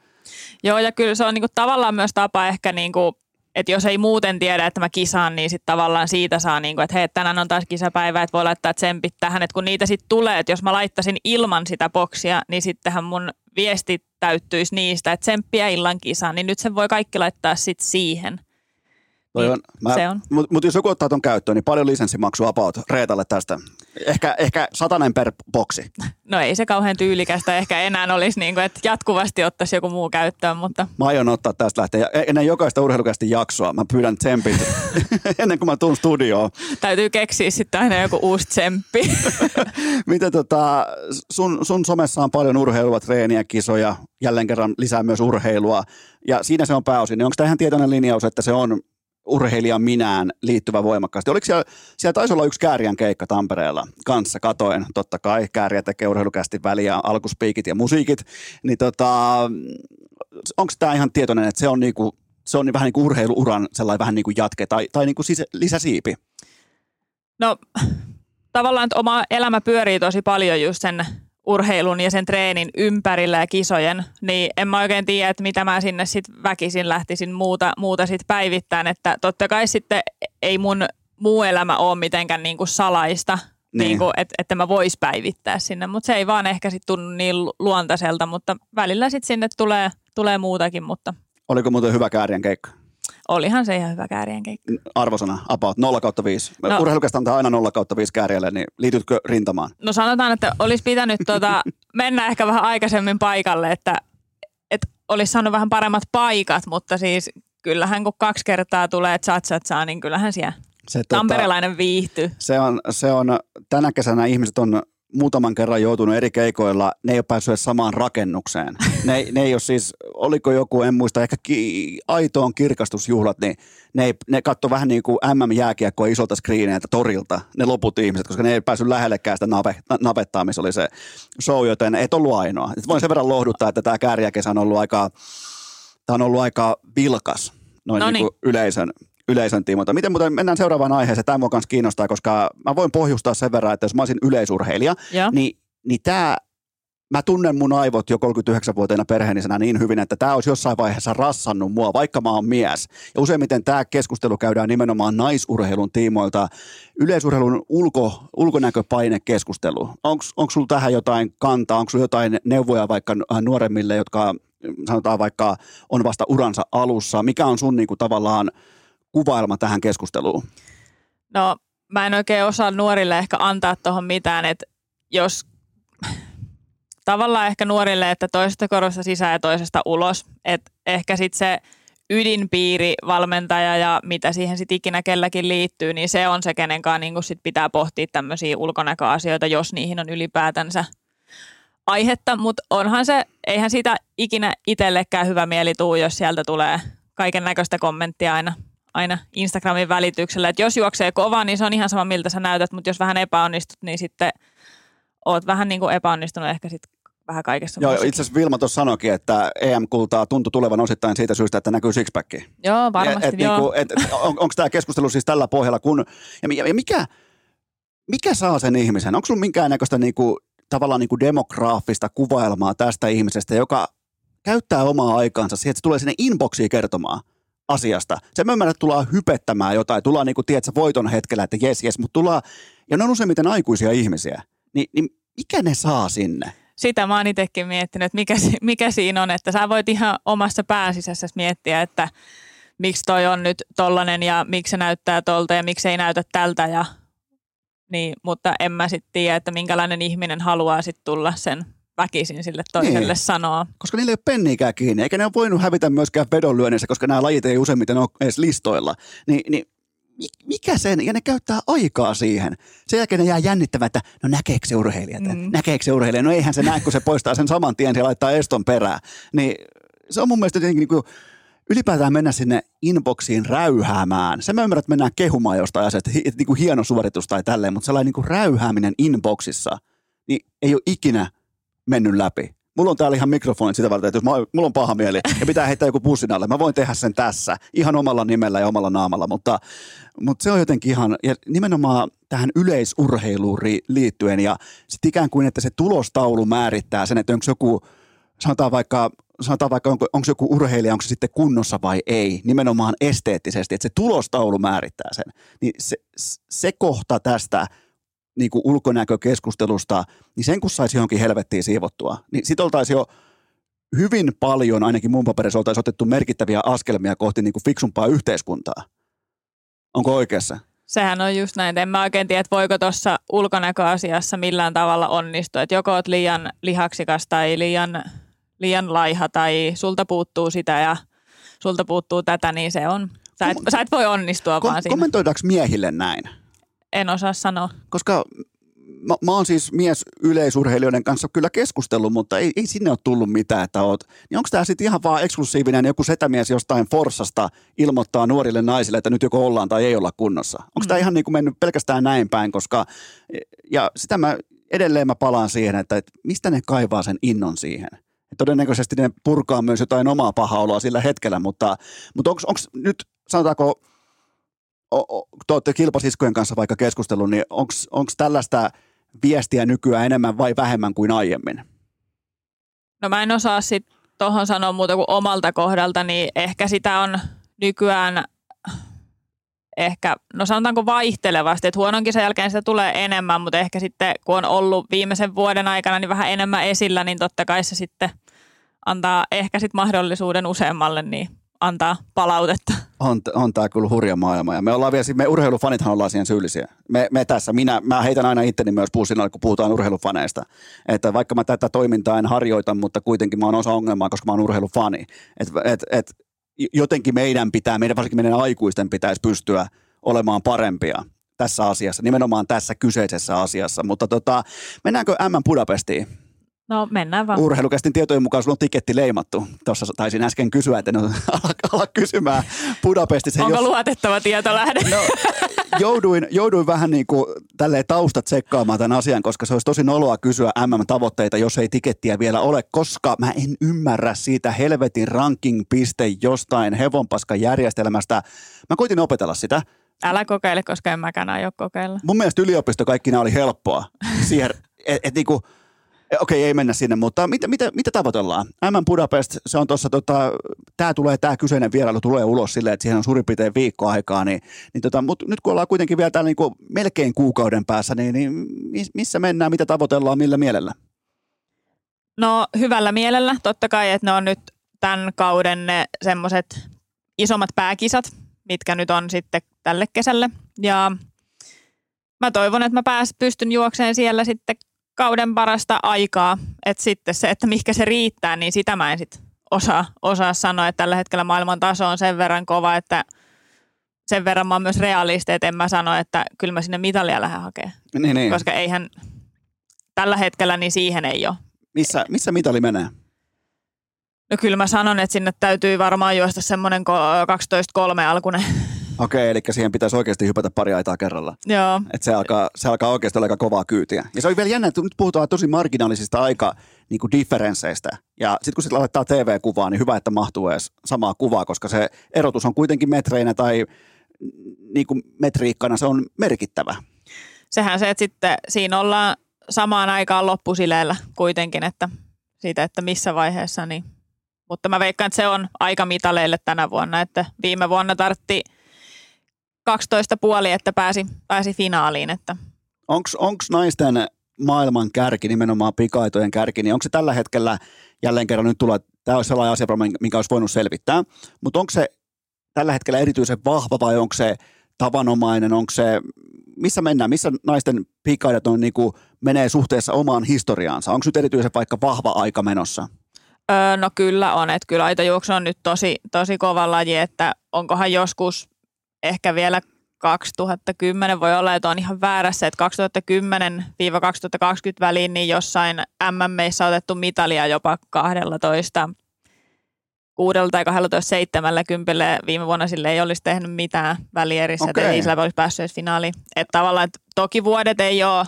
Joo, ja kyllä se on niin kuin tavallaan myös tapa ehkä niin kuin että jos ei muuten tiedä, että mä kisaan, niin sitten tavallaan siitä saa, niin kuin, että hei, tänään on taas kisapäivä, että voi laittaa tsempit tähän. Että kun niitä sitten tulee, että jos mä laittaisin ilman sitä boksia, niin sittenhän mun viesti täyttyisi niistä, että tsemppiä illan kisaan, niin nyt sen voi kaikki laittaa sitten siihen. Toi niin, on, mä, se on. Mutta mut jos joku ottaa tuon käyttöön, niin paljon lisenssimaksu about Reetalle tästä? Ehkä, ehkä satanen per boksi. No ei se kauhean tyylikästä ehkä enää olisi, niin kuin, että jatkuvasti ottaisi joku muu käyttöön, mutta... Mä aion ottaa tästä lähteä. E- ennen jokaista urheilukästi jaksoa mä pyydän tsempit ennen kuin mä tuun studioon. Täytyy keksiä sitten aina joku uusi tsemppi. Miten tota, sun, sun somessa on paljon urheilua, treeniä, kisoja, jälleen kerran lisää myös urheilua. Ja siinä se on pääosin. Onko tämä ihan tietoinen linjaus, että se on urheilija minään liittyvä voimakkaasti. Oliko siellä, siellä taisi olla yksi Kääriän keikka Tampereella kanssa, katoen totta kai, Kääriä tekee urheilukästi väliä, alkuspiikit ja musiikit, niin tota, onko tämä ihan tietoinen, että se on, niinku, se on vähän niin kuin urheiluuran sellainen vähän niin kuin jatke tai, tai niin sisä, lisäsiipi? No tavallaan, että oma elämä pyörii tosi paljon just sen urheilun ja sen treenin ympärillä ja kisojen, niin en mä oikein tiedä, että mitä mä sinne sitten väkisin lähtisin muuta, muuta sit päivittäin, että totta kai sitten ei mun muu elämä ole mitenkään niinku salaista, niin. Niin kuin, että, että mä vois päivittää sinne, mutta se ei vaan ehkä sitten tunnu niin luontaiselta, mutta välillä sitten sinne tulee, tulee muutakin, mutta... Oliko muuten hyvä käärien keikka? Olihan se ihan hyvä käärien keikka. Arvosana, about 0 kautta 5. No, Urheilukästä antaa aina 0 kautta 5 kääriälle, niin liitytkö rintamaan? No sanotaan, että olisi pitänyt tuota, mennä ehkä vähän aikaisemmin paikalle, että, että olisi saanut vähän paremmat paikat, mutta siis kyllähän kun kaksi kertaa tulee saa, niin kyllähän siellä se, tota, Tamperelainen viihtyy. Se on, se on, tänä kesänä ihmiset on muutaman kerran joutunut eri keikoilla, ne ei ole päässyt samaan rakennukseen. Ne, ne ei ole siis, oliko joku, en muista, ehkä ki, aitoon kirkastusjuhlat, niin ne, ei, ne katso vähän niin kuin MM-jääkiekkoa isolta screeneiltä torilta, ne loput ihmiset, koska ne ei päässyt lähellekään sitä nave, navettaa, missä oli se show, joten et ollut ainoa. Voin sen verran lohduttaa, että tämä kääriäkesä on ollut aika, tämä on ollut aika vilkas noin no niin. Niin yleisön yleisön tiimoilta. Miten muuten mennään seuraavaan aiheeseen, tämä mua kanssa kiinnostaa, koska mä voin pohjustaa sen verran, että jos mä olisin yleisurheilija, ja. niin, niin tämä mä tunnen mun aivot jo 39-vuotiaana perheenisenä niin hyvin, että tämä olisi jossain vaiheessa rassannut mua, vaikka mä oon mies. Ja useimmiten tämä keskustelu käydään nimenomaan naisurheilun tiimoilta, yleisurheilun ulko, ulkonäköpainekeskustelu. Onko sulla tähän jotain kantaa, onko sulla jotain neuvoja vaikka nuoremmille, jotka sanotaan vaikka on vasta uransa alussa? Mikä on sun niinku tavallaan kuvailma tähän keskusteluun? No mä en oikein osaa nuorille ehkä antaa tuohon mitään, että jos tavallaan ehkä nuorille, että toisesta korosta sisään ja toisesta ulos, että ehkä sitten se ydinpiiri, valmentaja ja mitä siihen sitten ikinä kelläkin liittyy, niin se on se, kenen kanssa niin sit pitää pohtia tämmöisiä ulkonäköasioita, jos niihin on ylipäätänsä aihetta, mutta onhan se, eihän siitä ikinä itsellekään hyvä mieli tuu, jos sieltä tulee kaiken näköistä kommenttia aina aina Instagramin välityksellä, että jos juoksee kova, niin se on ihan sama miltä sä näytät, mutta jos vähän epäonnistut, niin sitten oot vähän niin kuin epäonnistunut ehkä sitten vähän kaikessa Joo, itse asiassa Vilma tuossa sanoikin, että EM-kultaa tuntui tulevan osittain siitä syystä, että näkyy sixpacki. Joo, varmasti, et, et, joo. Niinku, et, on, onko tämä keskustelu siis tällä pohjalla, kun, ja, ja mikä, mikä saa sen ihmisen? Onko sulla minkäännäköistä niinku, tavallaan niinku demograafista kuvailmaa tästä ihmisestä, joka käyttää omaa aikaansa siihen, että se tulee sinne inboxiin kertomaan asiasta. Se mä ymmärrän, että tullaan hypettämään jotain, tullaan niinku, tiedätkö, voiton hetkellä, että jes, jes, mutta tullaan, ja ne on useimmiten aikuisia ihmisiä, Ni, niin mikä ne saa sinne? Sitä mä oon itsekin miettinyt, että mikä, mikä siinä on, että sä voit ihan omassa pääsisässä miettiä, että miksi toi on nyt tollanen ja miksi se näyttää tolta ja miksi ei näytä tältä ja niin, mutta en mä sitten tiedä, että minkälainen ihminen haluaa sitten tulla sen väkisin sille toiselle niin. sanoa. Koska niillä ei ole penniikään kiinni, eikä ne ole voinut hävitä myöskään vedonlyönnissä, koska nämä lajit ei useimmiten ole edes listoilla. Ni, niin mikä sen, ja ne käyttää aikaa siihen. Sen jälkeen ne jää jännittävät, että no näkeekö se urheilija, mm. näkeekö se urheilija, no eihän se näe, kun se poistaa sen saman tien ja laittaa eston perään. Niin se on mun mielestä jotenkin niin kuin, ylipäätään mennä sinne inboxiin räyhäämään. Se mä ymmärrän, että mennään kehumaan jostain asiasta, että niin kuin hieno suoritus tai tälleen, mutta sellainen niin kuin räyhääminen inboxissa, niin ei ole ikinä mennyt läpi. Mulla on täällä ihan mikrofonit sitä varten, että jos mä, mulla on paha mieli ja pitää heittää joku pussin alle, mä voin tehdä sen tässä ihan omalla nimellä ja omalla naamalla, mutta, mutta se on jotenkin ihan, ja nimenomaan tähän yleisurheiluun liittyen ja sitten ikään kuin, että se tulostaulu määrittää sen, että onko joku, sanotaan vaikka sanotaan vaikka, onko, onko joku urheilija, onko se sitten kunnossa vai ei, nimenomaan esteettisesti, että se tulostaulu määrittää sen. Niin se, se kohta tästä niin kuin ulkonäkökeskustelusta, niin sen kun saisi johonkin helvettiin siivottua, niin sit oltaisiin jo hyvin paljon, ainakin mun paperissa oltaisiin otettu merkittäviä askelmia kohti niin kuin fiksumpaa yhteiskuntaa. Onko oikeassa? Sehän on just näin. En mä oikein tiedä, että voiko tuossa ulkonäköasiassa millään tavalla onnistua. Että joko oot liian lihaksikas tai liian, liian laiha tai sulta puuttuu sitä ja sulta puuttuu tätä, niin se on. Sä et, Kom- sä et voi onnistua kom- vaan siinä. Kommentoidaanko miehille näin? En osaa sanoa. Koska mä, mä oon siis mies yleisurheilijoiden kanssa kyllä keskustellut, mutta ei, ei sinne ole tullut mitään, että oot. Niin onko tämä sitten ihan vaan eksklusiivinen joku setämies jostain Forsasta ilmoittaa nuorille naisille, että nyt joko ollaan tai ei olla kunnossa? Onko mm. tämä ihan niin kuin mennyt pelkästään näin päin, koska ja sitä mä edelleen mä palaan siihen, että, että mistä ne kaivaa sen innon siihen? todennäköisesti ne purkaa myös jotain omaa pahaa oloa sillä hetkellä, mutta, mutta onko nyt, sanotaanko, te olette kilpasiskojen kanssa vaikka keskustellut, niin onko tällaista viestiä nykyään enemmän vai vähemmän kuin aiemmin? No mä en osaa sitten tuohon sanoa muuta kuin omalta kohdalta, niin ehkä sitä on nykyään ehkä, no sanotaanko vaihtelevasti, että huonon kisan jälkeen sitä tulee enemmän, mutta ehkä sitten kun on ollut viimeisen vuoden aikana niin vähän enemmän esillä, niin totta kai se sitten antaa ehkä sitten mahdollisuuden useammalle niin antaa palautetta. On, on tämä kyllä hurja maailma ja me ollaan vielä, me urheilufanithan ollaan siihen syyllisiä. Me, me tässä, minä, mä heitän aina itteni myös puusinalle, kun puhutaan urheilufaneista. Että vaikka mä tätä toimintaa en harjoita, mutta kuitenkin mä oon osa ongelmaa, koska mä oon urheilufani. Et, et, et, jotenkin meidän pitää, meidän varsinkin meidän aikuisten pitäisi pystyä olemaan parempia tässä asiassa, nimenomaan tässä kyseisessä asiassa. Mutta tota, mennäänkö M Budapestiin? No mennään vaan. Urheilukästin tietojen mukaan sulla on tiketti leimattu. Tuossa taisin äsken kysyä, että no, ala, ala kysymään Budapestissa. Onko jos... luotettava tietolähde? No, jouduin, jouduin vähän niin kuin tälleen taustat tsekkaamaan tämän asian, koska se olisi tosi noloa kysyä MM-tavoitteita, jos ei tikettiä vielä ole, koska mä en ymmärrä siitä helvetin ranking-piste jostain hevonpaskan järjestelmästä. Mä koitin opetella sitä. Älä kokeile, koska en mäkään aio kokeilla. Mun mielestä yliopisto kaikki nämä oli helppoa. Siihen, et, et niinku, okei, ei mennä sinne, mutta mitä, mitä, mitä tavoitellaan? M Budapest, se on tuossa, tota, tämä tulee, tämä kyseinen vierailu tulee ulos silleen, että siihen on suurin piirtein viikko aikaa, niin, niin tota, mutta nyt kun ollaan kuitenkin vielä täällä niin melkein kuukauden päässä, niin, niin missä mennään, mitä tavoitellaan, millä mielellä? No hyvällä mielellä, totta kai, että ne on nyt tämän kauden ne semmoiset isommat pääkisat, mitkä nyt on sitten tälle kesälle. Ja mä toivon, että mä pääs, pystyn juokseen siellä sitten kauden parasta aikaa, että sitten se, että mihinkä se riittää, niin sitä mä en sitten osaa, osaa sanoa, että tällä hetkellä maailman taso on sen verran kova, että sen verran mä oon myös realisti, että en mä sano, että kyllä mä sinne mitalia lähden hakemaan. Niin, niin. Koska eihän tällä hetkellä niin siihen ei ole. Missä, missä mitali menee? No kyllä mä sanon, että sinne täytyy varmaan juosta semmoinen 12-3 alkunen Okei, eli siihen pitäisi oikeasti hypätä pari aitaa kerralla. Joo. Et se, alkaa, se alkaa oikeasti olla aika kovaa kyytiä. Ja se on vielä jännä, että nyt puhutaan tosi marginaalisista aika niin kuin differensseistä. Ja sitten kun sitten laittaa TV-kuvaa, niin hyvä, että mahtuu edes samaa kuvaa, koska se erotus on kuitenkin metreinä tai niin kuin metriikkana se on merkittävä. sehän se, että sitten siinä ollaan samaan aikaan loppusileellä kuitenkin, että siitä, että missä vaiheessa, niin mutta mä veikkaan, että se on aika mitaleille tänä vuonna, että viime vuonna tartti 12 puoli, että pääsi, pääsi finaaliin. Että. Onko naisten maailman kärki, nimenomaan pikaitojen kärki, niin onko se tällä hetkellä jälleen kerran nyt tulla, tämä olisi sellainen asia, minkä olisi voinut selvittää, mutta onko se tällä hetkellä erityisen vahva vai onko se tavanomainen, onko se, missä mennään, missä naisten pikaidat on, niin kuin, menee suhteessa omaan historiaansa, onko nyt erityisen vaikka vahva aika menossa? Öö, no kyllä on, että kyllä aitojuoksu on nyt tosi, tosi kova laji, että onkohan joskus ehkä vielä 2010 voi olla, että on ihan väärässä, että 2010-2020 väliin niin jossain MMEissä otettu mitalia jopa 12 kuudella tai 12 70 viime vuonna sille ei olisi tehnyt mitään välierissä, okay. että ei sillä olisi päässyt edes finaaliin. Että tavallaan, että toki vuodet ei ole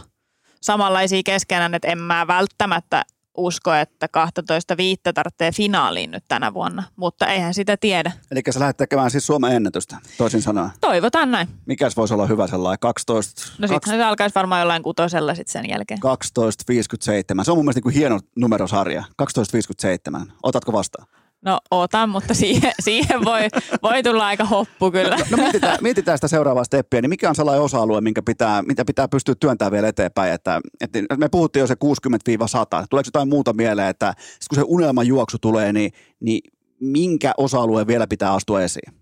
samanlaisia keskenään, että en mä välttämättä usko, että 12 viittä tarvitsee finaaliin nyt tänä vuonna, mutta eihän sitä tiedä. Eli sä lähdet tekemään siis Suomen ennätystä, toisin sanoen. Toivotaan näin. Mikäs voisi olla hyvä sellainen? 12... No sitten se alkaisi varmaan jollain kutosella sitten sen jälkeen. 12.57. Se on mun mielestä niin kuin hieno numerosarja. 12.57. Otatko vastaan? No otan, mutta siihen, siihen voi, voi tulla aika hoppu kyllä. No, no mietitään, mietitään sitä seuraavaa steppiä, niin mikä on sellainen osa-alue, minkä pitää, mitä pitää pystyä työntämään vielä eteenpäin? Että, että me puhuttiin jo se 60-100. Tuleeko jotain muuta mieleen, että kun se unelmajuoksu tulee, niin, niin minkä osa-alueen vielä pitää astua esiin?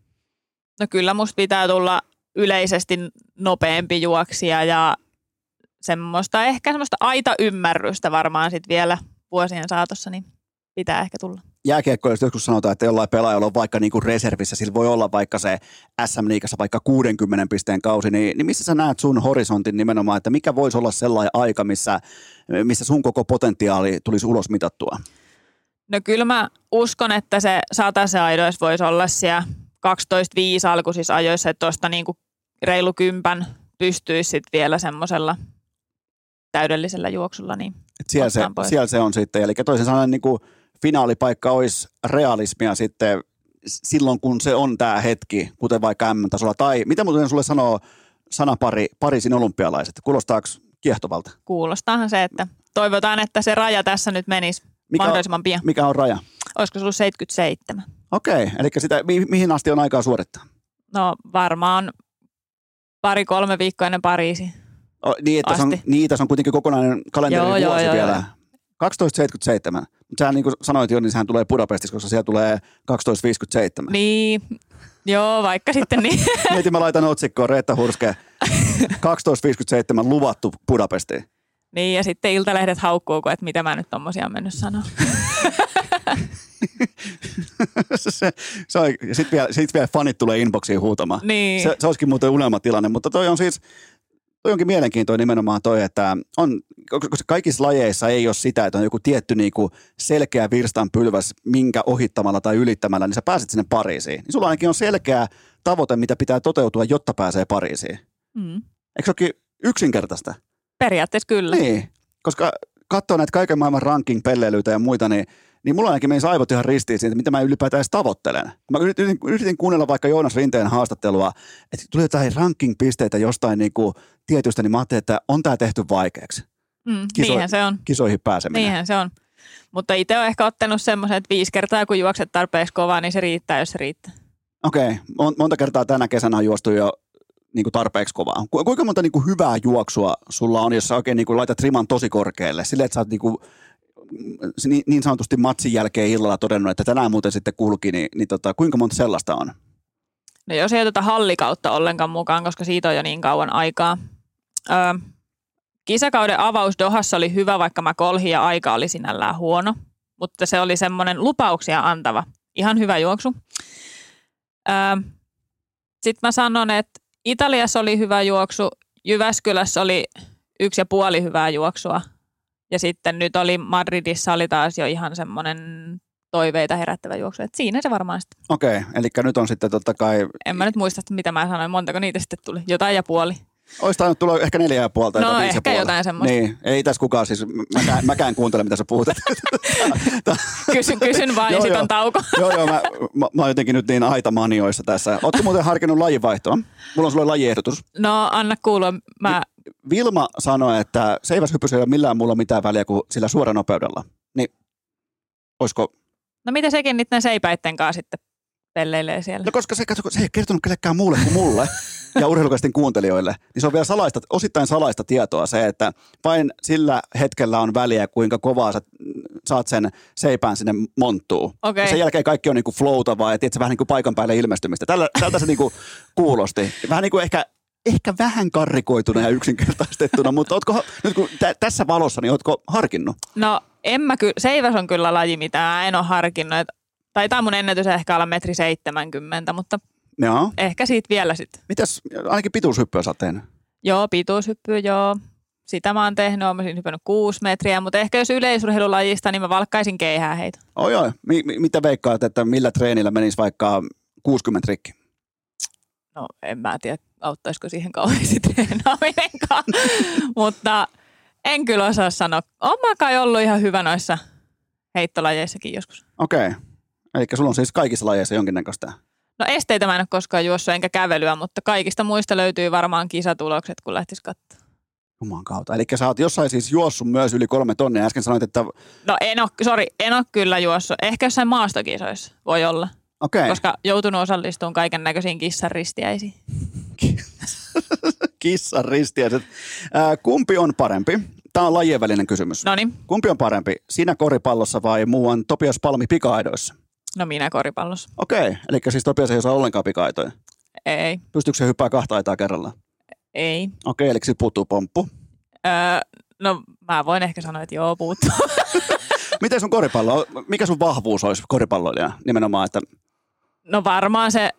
No kyllä musta pitää tulla yleisesti nopeampi juoksija ja semmoista ehkä semmoista aita ymmärrystä varmaan sitten vielä vuosien saatossa, niin pitää ehkä tulla jos joskus sanotaan, että jollain pelaajalla on vaikka niin kuin reservissä, sillä voi olla vaikka se SM-liigassa vaikka 60 pisteen kausi, niin, niin missä sä näet sun horisontin nimenomaan, että mikä voisi olla sellainen aika, missä, missä sun koko potentiaali tulisi ulos mitattua? No kyllä mä uskon, että se se aidoissa voisi olla siellä 12-5 alkuisissa ajoissa, että tuosta niin kuin reilu kympän pystyisi sitten vielä semmoisella täydellisellä juoksulla. Niin Et siellä, se, siellä se on sitten, eli toisin sanoen niin kuin finaalipaikka olisi realismia sitten silloin, kun se on tämä hetki, kuten vaikka M-tasolla. Tai mitä muuten sulle sanoo sanapari Pariisin olympialaiset? Kuulostaako kiehtovalta? Kuulostaahan se, että toivotaan, että se raja tässä nyt menisi mikä mahdollisimman pian. On, mikä on raja? Olisiko se ollut 77? Okei, eli sitä, mi- mihin asti on aikaa suorittaa? No varmaan pari-kolme viikkoa ennen Pariisi. O, niin, että on, niin, tässä on kuitenkin kokonainen kalenteri joo, vuosi joo, vielä. Joo. 1277. Sä niin kuin sanoit jo, niin sehän tulee Budapestissa, koska siellä tulee 1257. Niin, joo, vaikka sitten niin. Mietin, mä laitan otsikkoon Reetta Hurske, 1257 luvattu Budapestiin. Niin, ja sitten Iltalehdet haukkuu, että mitä mä nyt tommosia mennyt sanoa. se, se on, ja sitten vielä, sit vielä fanit tulee inboxiin huutamaan. Niin. Se, se olisikin muuten unelmatilanne, mutta toi on siis, toi onkin mielenkiintoinen nimenomaan toi, että on, koska kaikissa lajeissa ei ole sitä, että on joku tietty niinku selkeä virstanpylväs, minkä ohittamalla tai ylittämällä, niin sä pääset sinne Pariisiin. Niin sulla ainakin on selkeä tavoite, mitä pitää toteutua, jotta pääsee Pariisiin. Mm. Eikö se olekin yksinkertaista? Periaatteessa kyllä. Niin, koska katsoo näitä kaiken maailman ranking-pelleilyitä ja muita, niin niin mulla ainakin meni aivot ihan ristiin siitä, mitä mä ylipäätään edes tavoittelen. Mä yritin, yritin kuunnella vaikka Joonas Rinteen haastattelua, että tuli jotain ranking-pisteitä jostain niin kuin tietystä, niin mä ajattelin, että on tämä tehty vaikeaksi. Mm, Kiso, niinhän se on. Kisoihin pääseminen. Niinhän se on. Mutta itse olen ehkä ottanut semmoisen, että viisi kertaa kun juokset tarpeeksi kovaa, niin se riittää, jos se riittää. Okei. Okay. Monta kertaa tänä kesänä on juostu jo niin kuin tarpeeksi kovaa. Ku, kuinka monta niin kuin hyvää juoksua sulla on, jos sä oikein niin kuin laitat riman tosi korkealle, silleen, että sä oot niin kuin niin, niin sanotusti matsin jälkeen illalla todennut, että tänään muuten sitten kulki, niin, niin tota, kuinka monta sellaista on? No jos ei oteta hallikautta ollenkaan mukaan, koska siitä on jo niin kauan aikaa. Öö, kisakauden avaus Dohassa oli hyvä, vaikka mä kolhin ja aika oli sinällään huono. Mutta se oli semmoinen lupauksia antava. Ihan hyvä juoksu. Sitten mä sanon, että Italiassa oli hyvä juoksu. Jyväskylässä oli yksi ja puoli hyvää juoksua. Ja sitten nyt oli Madridissa oli taas jo ihan semmoinen toiveita herättävä juoksu. Et siinä se varmaan sitten. Okei, okay, eli nyt on sitten totta kai... En mä nyt muista, mitä mä sanoin, montako niitä sitten tuli. Jotain ja puoli. Olisi tainnut tulla ehkä neljä ja puolta. No ehkä puolta. jotain semmoista. Niin, ei tässä kukaan siis, mäkään, mäkään kuuntele mitä sä puhut. kysyn, kysyn vaan joo, ja sitten on tauko. joo, joo, mä, mä, mä, oon jotenkin nyt niin aitamanioissa tässä. Ootko muuten harkinnut lajivaihtoa? Mulla on sulle lajiehdotus. No anna kuulua, mä Vilma sanoi, että seiväshypys ei ole millään mulla mitään väliä kuin sillä suoranopeudella. Niin, olisiko No mitä sekin niiden seipäitten kanssa sitten pelleilee siellä? No koska se, katso, se ei kertonut kellekään muulle kuin mulle ja urheilukäisten kuuntelijoille, niin se on vielä salaista, osittain salaista tietoa se, että vain sillä hetkellä on väliä, kuinka kovaa sä saat sen seipään sinne monttuun. Okei. Ja sen jälkeen kaikki on niinku floutavaa ja tiedätkö, vähän niin kuin paikan päälle ilmestymistä. Tällä, tältä se niinku kuulosti. Vähän niin kuin ehkä, ehkä vähän karrikoituna ja yksinkertaistettuna, mutta ootko, nyt kun tä, tässä valossa, niin ootko harkinnut? No en mä ky- seiväs on kyllä laji, mitä mä en ole harkinnut. Et, taitaa mun ennätys ehkä olla metri 70, mutta Joo. ehkä siitä vielä sitten. Mitäs, ainakin pituushyppyä sä tehnyt? Joo, pituushyppy, joo. Sitä mä oon tehnyt, oon mä siinä hypännyt kuusi metriä, mutta ehkä jos yleisurheilulajista, niin mä valkkaisin keihää heitä. Oi, oi. Mi- mi- mitä veikkaat, että millä treenillä menisi vaikka 60 rikki? No en mä tiedä, auttaisiko siihen kauheasti treenaaminenkaan, mutta en kyllä osaa sanoa. Oon mä kai ollut ihan hyvä noissa heittolajeissakin joskus. Okei. Okay. Eli sulla on siis kaikissa lajeissa jonkinnäköistä. No esteitä mä en ole koskaan juossut enkä kävelyä, mutta kaikista muista löytyy varmaan kisatulokset, kun lähtis katsoa. Juman kautta. Eli sä oot jossain siis juossut myös yli kolme tonnia. Äsken sanoit, että No en ole, sorry, en ole kyllä juossut. Ehkä jossain maastokisoissa voi olla, okei, okay. koska joutunut osallistumaan kaiken näköisiin kissan ristiäisiin. kissan ristiäiset. Ää, kumpi on parempi? Tämä on lajien välinen kysymys. No niin, Kumpi on parempi, sinä koripallossa vai muuan Topias Palmi pika-aidoissa? No minä koripallossa. Okei, eli siis Topias ei osaa ollenkaan pika-aitoja. Ei, Pystyykö se hyppää kahta aitaa kerralla? ei. Okei, eli sitten puuttuu pomppu. Öö, no mä voin ehkä sanoa, että joo, puuttuu. Miten sun koripallo, mikä sun vahvuus olisi koripalloilija nimenomaan, että No varmaan se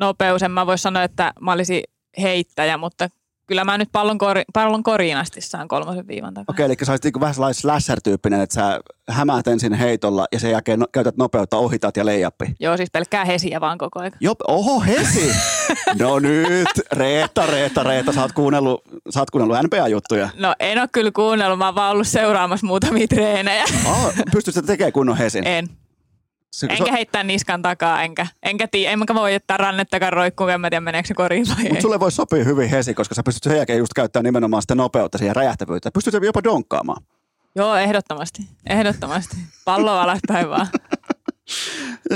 nopeus, en mä voi sanoa, että mä olisin heittäjä, mutta kyllä mä nyt pallon, kori, pallon koriin asti saan kolmosen viivan takaa. Okei, eli sä olisit niinku vähän sellainen slasher-tyyppinen, että sä hämäät ensin heitolla ja sen jälkeen no, käytät nopeutta, ohitat ja leijappi. Joo, siis pelkkää hesiä vaan koko ajan. Jop, oho, Hesi! No nyt, Reetta, Reetta, Reetta, sä oot kuunnellut, sä oot kuunnellut NBA-juttuja. No en ole kyllä kuunnellut, mä oon vaan ollut seuraamassa muutamia treenejä. Oh, pystyt sä tekemään kunnon Hesin? En. Se- se- Enkä heittää niskan takaa, enkä, enkä tiedä, enkä voi jättää rannettakaan roikkuun, en mä tiedä meneekö se koriin vai. Mutta sulle voi sopia hyvin Hesi, koska sä pystyt sen jälkeen just käyttämään nimenomaan sitä nopeutta siihen räjähtävyyttä. Pystyt jopa donkkaamaan. Joo, ehdottomasti. Ehdottomasti. Pallo alaspäin vaan.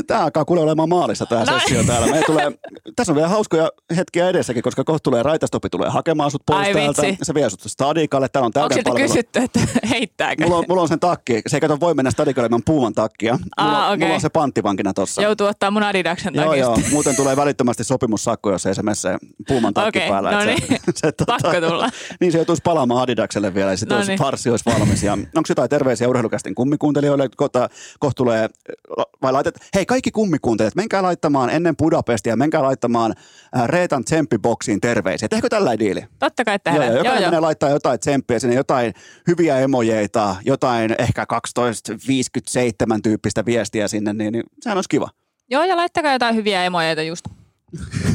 Tämä alkaa kuule olemaan maalissa tämä No sessio täällä. Meidän tulee, tässä on vielä hauskoja hetkiä edessäkin, koska kohta tulee raitastopi tulee hakemaan sut pois Ai täältä. vitsi. Se vie sut stadikalle. Täällä on Onko täyden siltä palvelu. kysytty, että heittääkö? Mulla on, mulla on sen takki. Se ei kato voi mennä stadikalle ilman puuman takkia. Mulla, Aa, okei. mulla on se panttivankina tossa. Joutuu ottaa mun Adidaksen Joo, takista. joo. Muuten tulee välittömästi sopimussakko, jos ei se mene se puuman takki Okei, päällä. no niin. se, se, Pakko tulla. Niin se joutuisi palaamaan Adidakselle vielä ja sitten No niin. farsi olisi valmis. Ja onko jotain terveisiä urheilukästin kummikuuntelijoille? Kohta, kohta tulee, vai laitet, hei kaikki kummikuuntelijat, menkää laittamaan ennen Budapestia, menkää laittamaan äh, Reetan tsemppiboksiin terveisiä. Tehkö tällä diili? Totta kai tehdään. joo, jokainen joo. menee laittaa jotain tsemppiä sinne, jotain hyviä emojeita, jotain ehkä 12.57 tyyppistä viestiä sinne, niin, niin sehän olisi kiva. joo, ja laittakaa jotain hyviä emojeita just.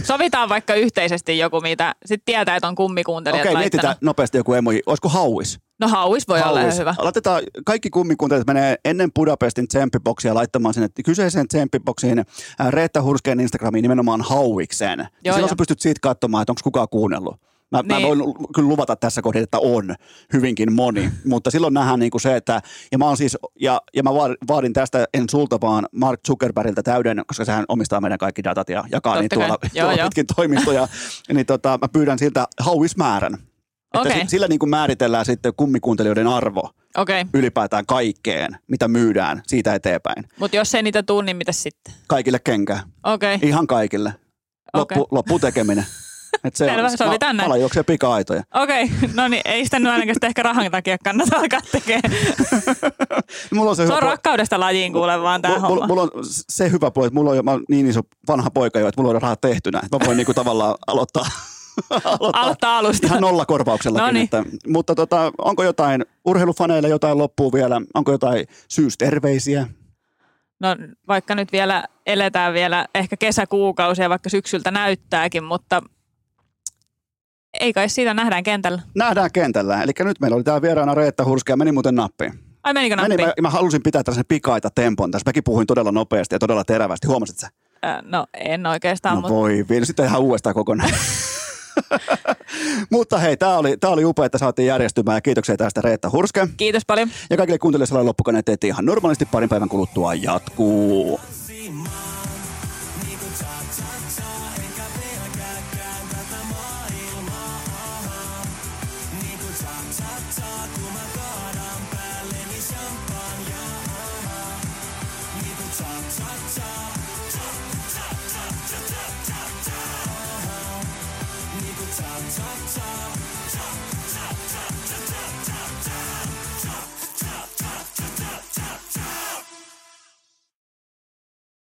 Sovitaan vaikka yhteisesti joku, mitä sitten tietää, että on kummikuuntelijat Okei, laittanut. mietitään nopeasti joku emoji. Olisiko hauis? No hauis voi olla Hauis. hyvä. Laitetaan, kaikki kummikuuntelijat menee ennen Budapestin tsemppiboksia laittamaan sinne kyseiseen tsemppiboksiin äh, Reetta Hurskeen Instagramiin nimenomaan hauikseen. Joo, silloin joo. sä pystyt siitä katsomaan, että onko kukaan kuunnellut. Mä, niin. mä voin kyllä luvata tässä kohdassa, että on hyvinkin moni, mutta silloin nähdään niin kuin se, että, ja mä, siis, ja, ja mä vaadin- tästä en sulta vaan Mark Zuckerbergiltä täyden, koska sehän omistaa meidän kaikki datat ja jakaa Totta niin tuolla. Joo, tuolla joo. pitkin toimistoja, niin tota, mä pyydän siltä hauismäärän. Että Okei. si- sillä niin kuin määritellään sitten kummikuuntelijoiden arvo Okei, ylipäätään kaikkeen, mitä myydään siitä eteenpäin. mutta jos ei niitä tuu, niin mitä sitten? Kaikille kenkä. Okei, Ihan kaikille. Loppu, Okei. loppu tekeminen. Et se Selvä, sovitaan näin. Ala juoksee pika-aitoja. okei. No niin, ei sitä nyt ainakaan ehkä rahan takia kannata alkaa tekemään. Mulla on se, Se hyvä on puoli- rakkaudesta lajiin kuule vaan tämä mulla, homma. mulla, on se hyvä puoli, että mulla on jo, mä niin iso vanha poika jo, että mulla on rahat tehtynä. Että Mä voin niinku tavallaan aloittaa, aloittaa Aloittaa alusta. ihan nolla korvauksellakin. Noniin. Että, mutta tota, onko jotain urheilufaneille jotain loppuu vielä? Onko jotain syysterveisiä? No vaikka nyt vielä eletään vielä ehkä kesäkuukausia, vaikka syksyltä näyttääkin, mutta ei kai siitä nähdään kentällä. Nähdään kentällä. Eli nyt meillä oli tää vieraana Reetta Hurska ja meni muuten nappiin. Ai menikö Meni, nappiin? mä, mä halusin pitää tällaisen pikaita tempon tässä. Mäkin puhuin todella nopeasti ja todella terävästi. Huomasit sä? Äh, No en oikeastaan, No mutta voi, vielä sitten ihan uudestaan kokonaan. Mutta hei, tämä oli, tää oli upea, että saatiin järjestymään ja kiitoksia tästä Reetta Hurske. Kiitos paljon. Ja kaikille kuuntelijoille loppukaneet että ihan normaalisti parin päivän kuluttua jatkuu.